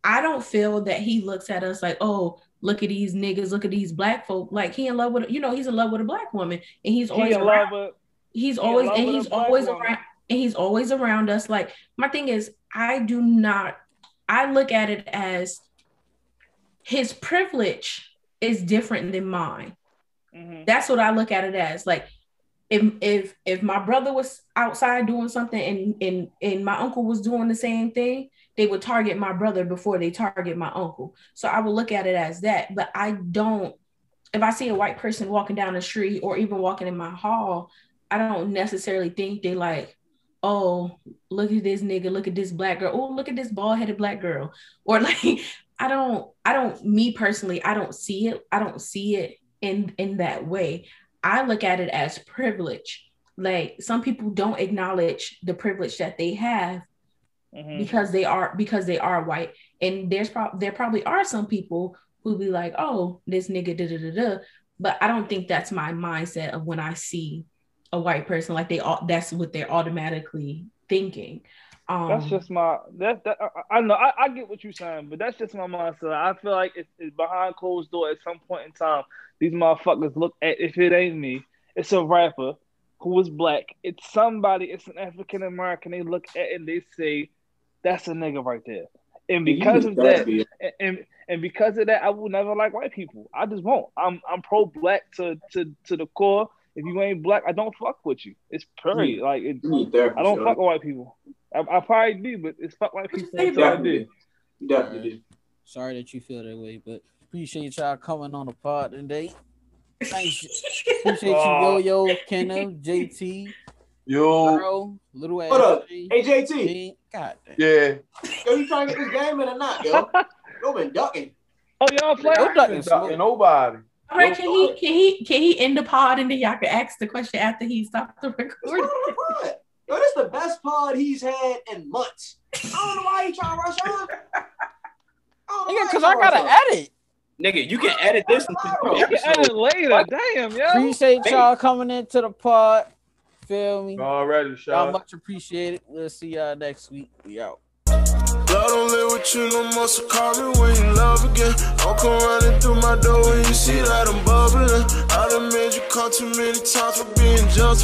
H: I don't feel that he looks at us like, oh, look at these niggas, look at these black folk. Like he in love with, you know, he's in love with a black woman, and he's always
G: in
H: around,
G: love with
H: he's
G: he
H: always
G: love
H: and he's always
G: woman.
H: around and he's always around us. Like my thing is, I do not. I look at it as his privilege is different than mine.
G: Mhm.
H: That's what I look at it as. Like if if if my brother was outside doing something and and and my uncle was doing the same thing, they would target my brother before they target my uncle. So I would look at it as that. But I don't. If I see a white person walking down the street or even walking in my hall, I don't necessarily think they like, oh, look at this nigga, look at this black girl, oh, look at this bald headed black girl, or like, I don't, I don't, me personally, I don't see it. I don't see it in in that way. I look at it as privilege. Like some people don't acknowledge the privilege that they have
G: Mhm.
H: because they are because they are white. And there's probably there probably are some people who be like, oh, this nigga da da da da. But I don't think that's my mindset of when I see a white person. Like they all that's what they're automatically thinking. Um
G: That's just my that, that I, I know I, I get what you're saying, but that's just my mindset. I feel like it's, it's behind closed door at some point in time. These motherfuckers look at if it ain't me, it's a rapper who is black. It's somebody. It's an African American. They look at it and they say, "That's a nigga right there." And because of that,
F: be-
G: and, and and because of that, I will never like white people. I just won't. I'm I'm pro black to to to the core. If you ain't black, I don't fuck with you. It's period.
F: You-
G: Like it,
F: therapy,
G: I don't
F: Shorty.
G: fuck with white people. I, I probably do, but it's fuck white people
H: say,
G: I
F: Definitely.
G: do.
F: You definitely do.
D: Sorry that you feel that way, but appreciate y'all coming on the pod today. Thanks. Appreciate you, Yo Yo, Kenneth, JT,
E: Yo,
D: Earl, Little
F: What up?
D: Ashley,
F: Hey, JT.
D: Gene. God damn.
E: yeah.
F: Yo, you trying to get this game in or not, yo? Yo been ducking.
G: Oh, y'all play?
D: No
E: I
D: ducking
E: ain't
D: smoke.
E: talking nobody.
H: all right, can he can he can he end the pod and then y'all can ask the question after he stopped the
F: It's
H: recording?
F: part of the pod. Yo, this the best pod he's had in months. I don't know why he trying to rush on. I don't know why
D: Nigga,
F: he
D: cause I
F: tryna rush
D: gotta edit.
C: Nigga, you can edit this into
G: You can edit
C: episode.
G: later. Damn, yo.
D: Appreciate y'all coming into the pod. Feel me?
E: Already,
D: Y'all
E: shot.
D: much appreciated. We'll see y'all next week. We out.
B: Love don't live with you no more, so call me when you love again. I'll come running through my door when you see that I'm bubbling. I done made you come too many times for being just